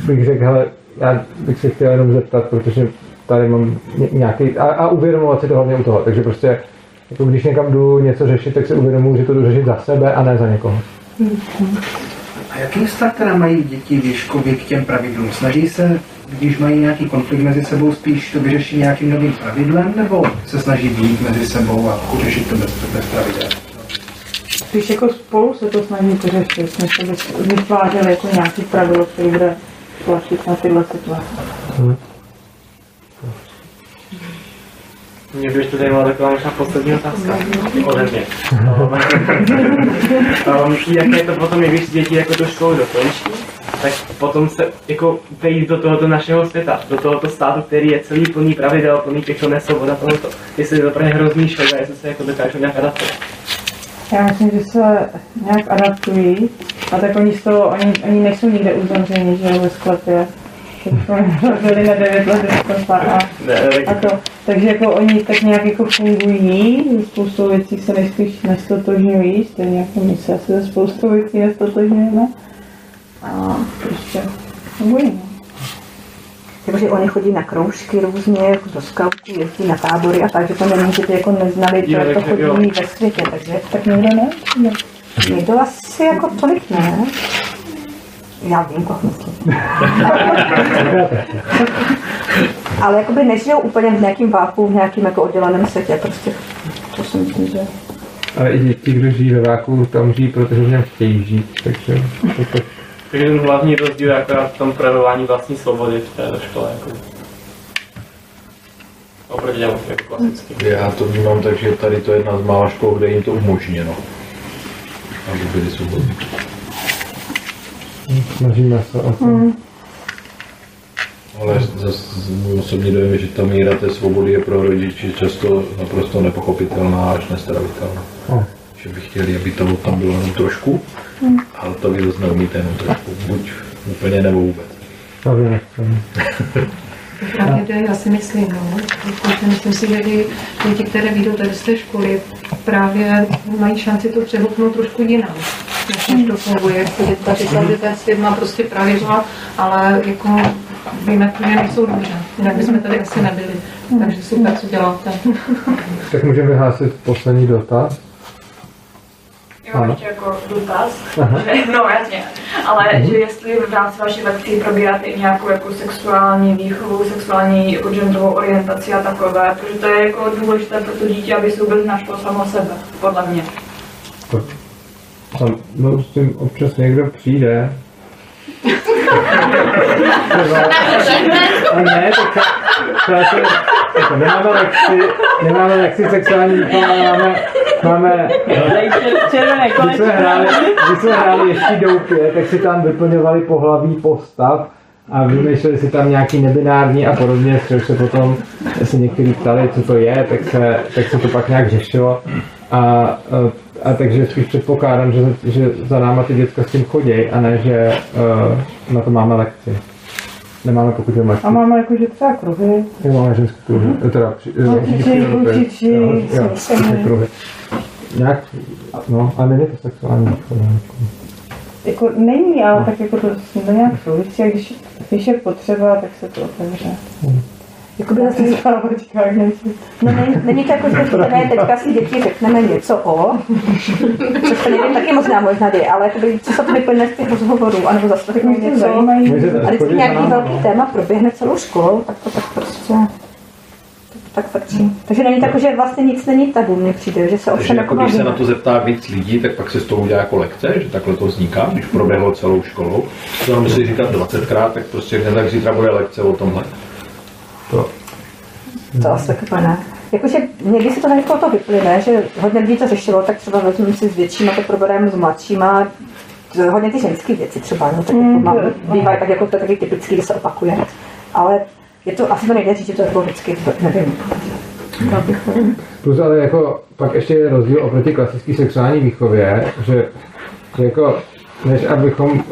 bych řekl, hele, já bych se chtěl jenom zeptat, protože tady mám ně- nějaký, a, a uvědomovat si to hlavně u toho. Takže prostě, jako když někam jdu něco řešit, tak si uvědomuji, že to jdu řešit za sebe a ne za někoho. A jaký vztah teda mají děti Věškovi k těm pravidlům? Snaží se, když mají nějaký konflikt mezi sebou, spíš to vyřešit nějakým novým pravidlem, nebo se snaží být mezi sebou a řešit to bez, bez pravidel? Spíš jako spolu se to snaží vyřešit, než aby vytvářeli jako nějaký pravidlo, který bude platit na tyhle situace. Mě by ještě zajímala taková možná poslední otázka ode mě. um, jaké to potom je, když děti jako tu školu dokončí, tak potom se jako vejít do tohoto našeho světa, do tohoto státu, který je celý plný pravidel, plný těchto nesvobod a tohoto. Jestli je to pro ně hrozný šok a jestli se jako dokážou nějak adaptovat. Já myslím, že se nějak adaptují a tak oni z toho, oni, oni nejsou nikde uzavřeni, že jo, ve sklepě. Byli na 9 let a, a to. Takže jako oni tak nějak jako fungují, spoustu věcí se nejspíš nestotožňují, stejně jako my se asi se spoustou věcí nestotožňujeme. A prostě fungují. no. Takže oni chodí na kroužky různě, jako do skautů, jezdí na tábory a tak, že to není, že ty jako neznali, to, Jo, to takže jo. chodí ve světě, takže tak někdo ne? ne. Někdo asi jako tolik ne. Já vím, koho myslím. Ale jakoby nežijou úplně v nějakým váku, v nějakým jako odděleném světě, prostě to si myslím, že... Ale i děti, kdo žijí ve váku, tam žijí, protože v něm chtějí žít, takže to, to Takže ten hlavní rozdíl je akorát v tom projevování vlastní svobody v té škole. Jako. Oproti těm jako klasickým. Já to vnímám tak, že tady to je jedna z mála škol, kde jim to umožněno. Aby byli svobodní. Snažíme se o to. Hmm. Ale zase můj osobní dojem je, že ta míra té svobody je pro rodiče často naprosto nepochopitelná až nestravitelná. Oh. Že by chtěli, aby toho tam bylo jenom trošku, Hmm. ale to vy zase neumíte jenom trošku. Buď úplně nebo vůbec. Právě nechceme. Právě to já si myslím, no. Protože myslím si, že ty děti, které vyjdou tady z té školy, právě mají šanci to přehlupnout trošku jinam. Než to funguje. Že ten svět má prostě pravidla, ale jako víme, že nejsou dobře. Jinak bychom tady asi nebyli. Takže super, co děláte. Tak můžeme vyhlásit poslední dotaz. Já mám ještě jako dotaz, že, no jasně, ale Mhm. že jestli v rámci vaší lekcí probíráte i nějakou jako sexuální výchovu, sexuální jako genderovou orientaci a takové, protože to je jako důležité pro to dítě, aby se vůbec našlo samo sebe, podle mě. Tam, no, s tím občas někdo přijde. A ne, tak to, to asi, jako nemáme lekci, nemáme lekci sexuální výchovy, ale máme, máme, Červené když jsme hráli, když jsme hráli ještě doupě, tak si tam vyplňovali pohlaví postav a vymýšleli si tam nějaký nebinární a podobně, což se potom se někteří ptali, co to je, tak se, tak se to pak nějak řešilo. A, a, a takže spíš předpokládám, že, že za náma ty děcka s tím chodí a ne, že uh, na to máme lekci. Nemáme pokud vím lekci. A máme jakože třeba kruhy. Jo, máme ženské kruhy. Mm-hmm. Teda, při, No, jo, čiči, jo, učiči, jo, jo, sexy. všechny kruhy. Nějak, no, ale není to sexuální výchova. Jako není, ale tak jako to s nějak souvisí a když, když je potřeba, tak se to otevře. Jakoby není, no, není, není to jako, že ne, teďka si děti řekneme něco o, což to nevím, taky možná možná děje, ale jakoby, co se to vyplně z těch rozhovorů, anebo zase řekneme něco a vždycky nějaký velký téma proběhne celou školou, tak to tak prostě tak frčí. Takže není tak, že vlastně nic není tabu, mně přijde, že se o Takže všem jako jako když se na to zeptá víc lidí, tak pak se z toho udělá jako lekce, že takhle to vzniká, když proběhlo celou školou. To nám musí říkat 20krát, tak prostě hned tak zítra bude lekce o tomhle. To. To asi tak úplně ne. Jakože někdy se to jako to vyplyne, že hodně lidí to řešilo, tak třeba vezmeme si s většíma, to probereme s mladšíma, to hodně ty ženské věci třeba, no, tak jako Mm, mám, to- bývají tak jako to je taky typický, že se opakuje. Ale je to asi to nejde říct, že to jako vždycky, nevím. To Plus ale jako pak ještě je rozdíl oproti klasické sexuální výchově, že jako než abychom,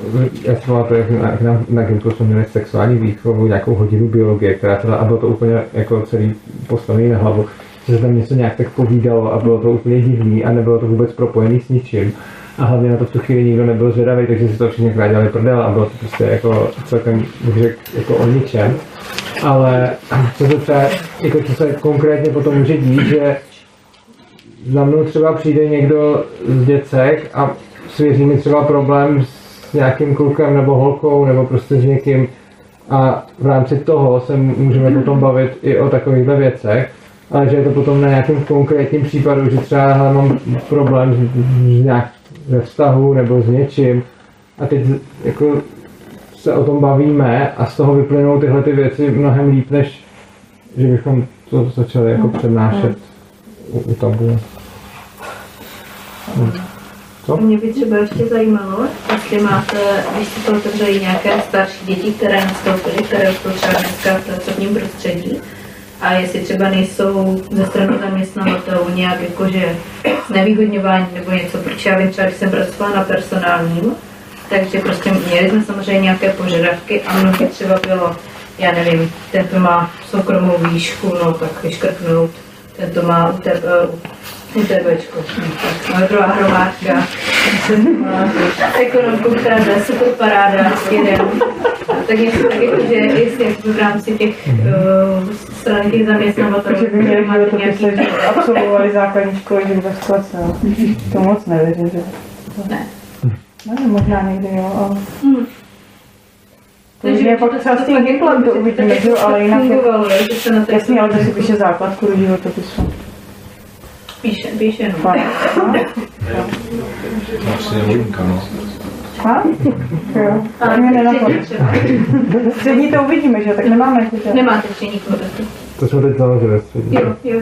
já si pamatuju, jak na, na, na Gimpu jsme měli sexuální výchovu, nějakou hodinu biologie, která teda, a bylo to úplně jako celý postavený na hlavu, že se tam něco nějak tak povídalo a bylo to úplně divný a nebylo to vůbec propojený s ničím. A hlavně na to v tu chvíli nikdo nebyl zvědavý, takže si to všichni krát dělali prdel a bylo to prostě jako celkem, bych řekl, jako o ničem. Ale co se třeba, jako co se konkrétně potom může dít, že za mnou třeba přijde někdo z děcek a svěří mi třeba problém s nějakým klukem nebo holkou nebo prostě s někým a v rámci toho se můžeme potom bavit i o takovýchhle věcech, ale že je to potom na nějakém konkrétním případu, že třeba hele, mám problém s, s nějak ve vztahu nebo s něčím a teď jako se o tom bavíme a z toho vyplynou tyhle ty věci mnohem líp, než že bychom to začali jako přednášet u, u tabu. Hm. Co? Mě by třeba ještě zajímalo, jestli máte, když si to otevřeli nějaké starší děti, které nastoupily, které jsou třeba dneska v pracovním prostředí, a jestli třeba nejsou ze strany zaměstnavatelů nějak jakože nevýhodňování nebo něco, protože já vím třeba, když jsem pracovala na personálním, takže prostě měli jsme samozřejmě nějaké požadavky a mnohdy třeba bylo, já nevím, ten to má soukromou výšku, no tak vyškrtnout, ten to má u tebe, UTBčko, moje druhá hromádka, má ekonomku, která je super paráda, jeden. Tak jestli, tak jako, že jestli v rámci těch uh, strany těch zaměstnavatelů, máte životopise, že absolvovali základní školy, že klece. no. To moc nevěřím, že... Ne. Ne, možná někdy jo, ale... Hmm. Takže je pak třeba s tím Gimplam to uvidíme, ale jinak... fungovalo, že se na to Jasně, ale to si píše základku do životopisu. Píše, píše, no. Fakt. Asi nehodinka, no. A? Jo. Ale mě nenapadlo. střední to uvidíme, že tak nemáme ještě. Nemáte střední. To jsme teď založili střední. Jo, jo.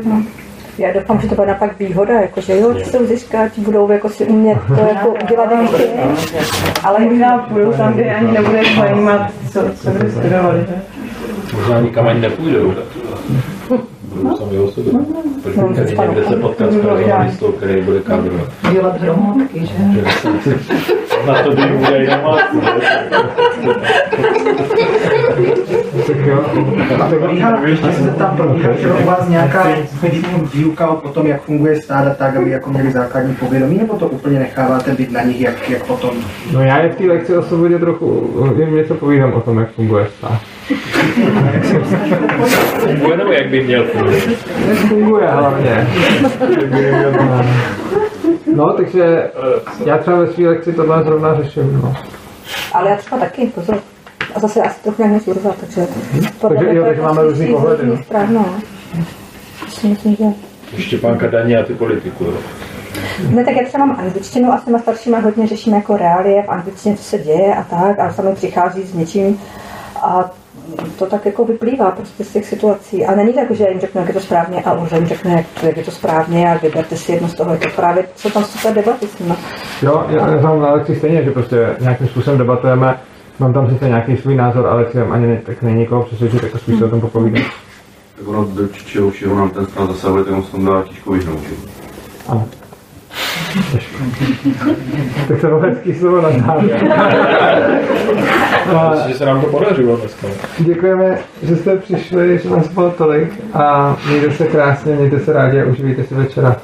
Já doufám, že to bude napak výhoda, jako, že jo, ty jsou získat, budou jako si umět to jako udělat ještě. Ale možná půjdou tam, kde ani nebude zajímat, co, co by studovali, že? Možná nikam ani nepůjdou. Budou sami o sobě. Protože No, tady někde se potkat s personalistou, který bude kadrovat. Dělat hromádky, že? Na to by bude i nemocný. Tak jo. A probíhá, se tam probíhá u vás nějaká výuka o tom, jak funguje stáda tak, aby jako měli základní povědomí, nebo to úplně necháváte být na nich, jak, jak potom? No já je v té lekci o svobodě trochu, jim něco povídám o tom, jak funguje stát. Funguje nebo jak by měl fungovat? Jak funguje hlavně. No, takže já třeba ve své lekci tohle zrovna řeším, no. Ale já třeba taky, pozor. A zase asi trochu nějak něco urvat, takže... Takže jo, takže máme různý pohledy, no. Správno. To si myslím, že... Štěpánka daně a ty politiku, jo. Ne, tak já třeba mám angličtinu a s těma staršíma hodně řešíme jako reálie v angličtině, co se děje a tak, a sami přichází s něčím a to tak jako vyplývá prostě z těch situací. A není to jako, že já jim řeknu, jak je to správně a Urza jim řekne, jak, jak je to správně a vyberte si jedno z toho. Je to právě, jsou tam super debaty s nimi. Jo, já, já mám na lekci stejně, že prostě nějakým způsobem debatujeme, mám tam sice nějaký svůj názor, ale chci ani ne, tak není nikoho přesvědčit, jako spíš se o tom popovídat. Tak ono do čeho všeho nám ten stran zasahuje, tak on se tam dá těžko vyhnout? Ano. tak to bylo hezký slovo na závěr. Že se nám to podařilo dneska. Děkujeme, že jste přišli, že nás bylo tolik a mějte se krásně, mějte se rádi a užijte si večera.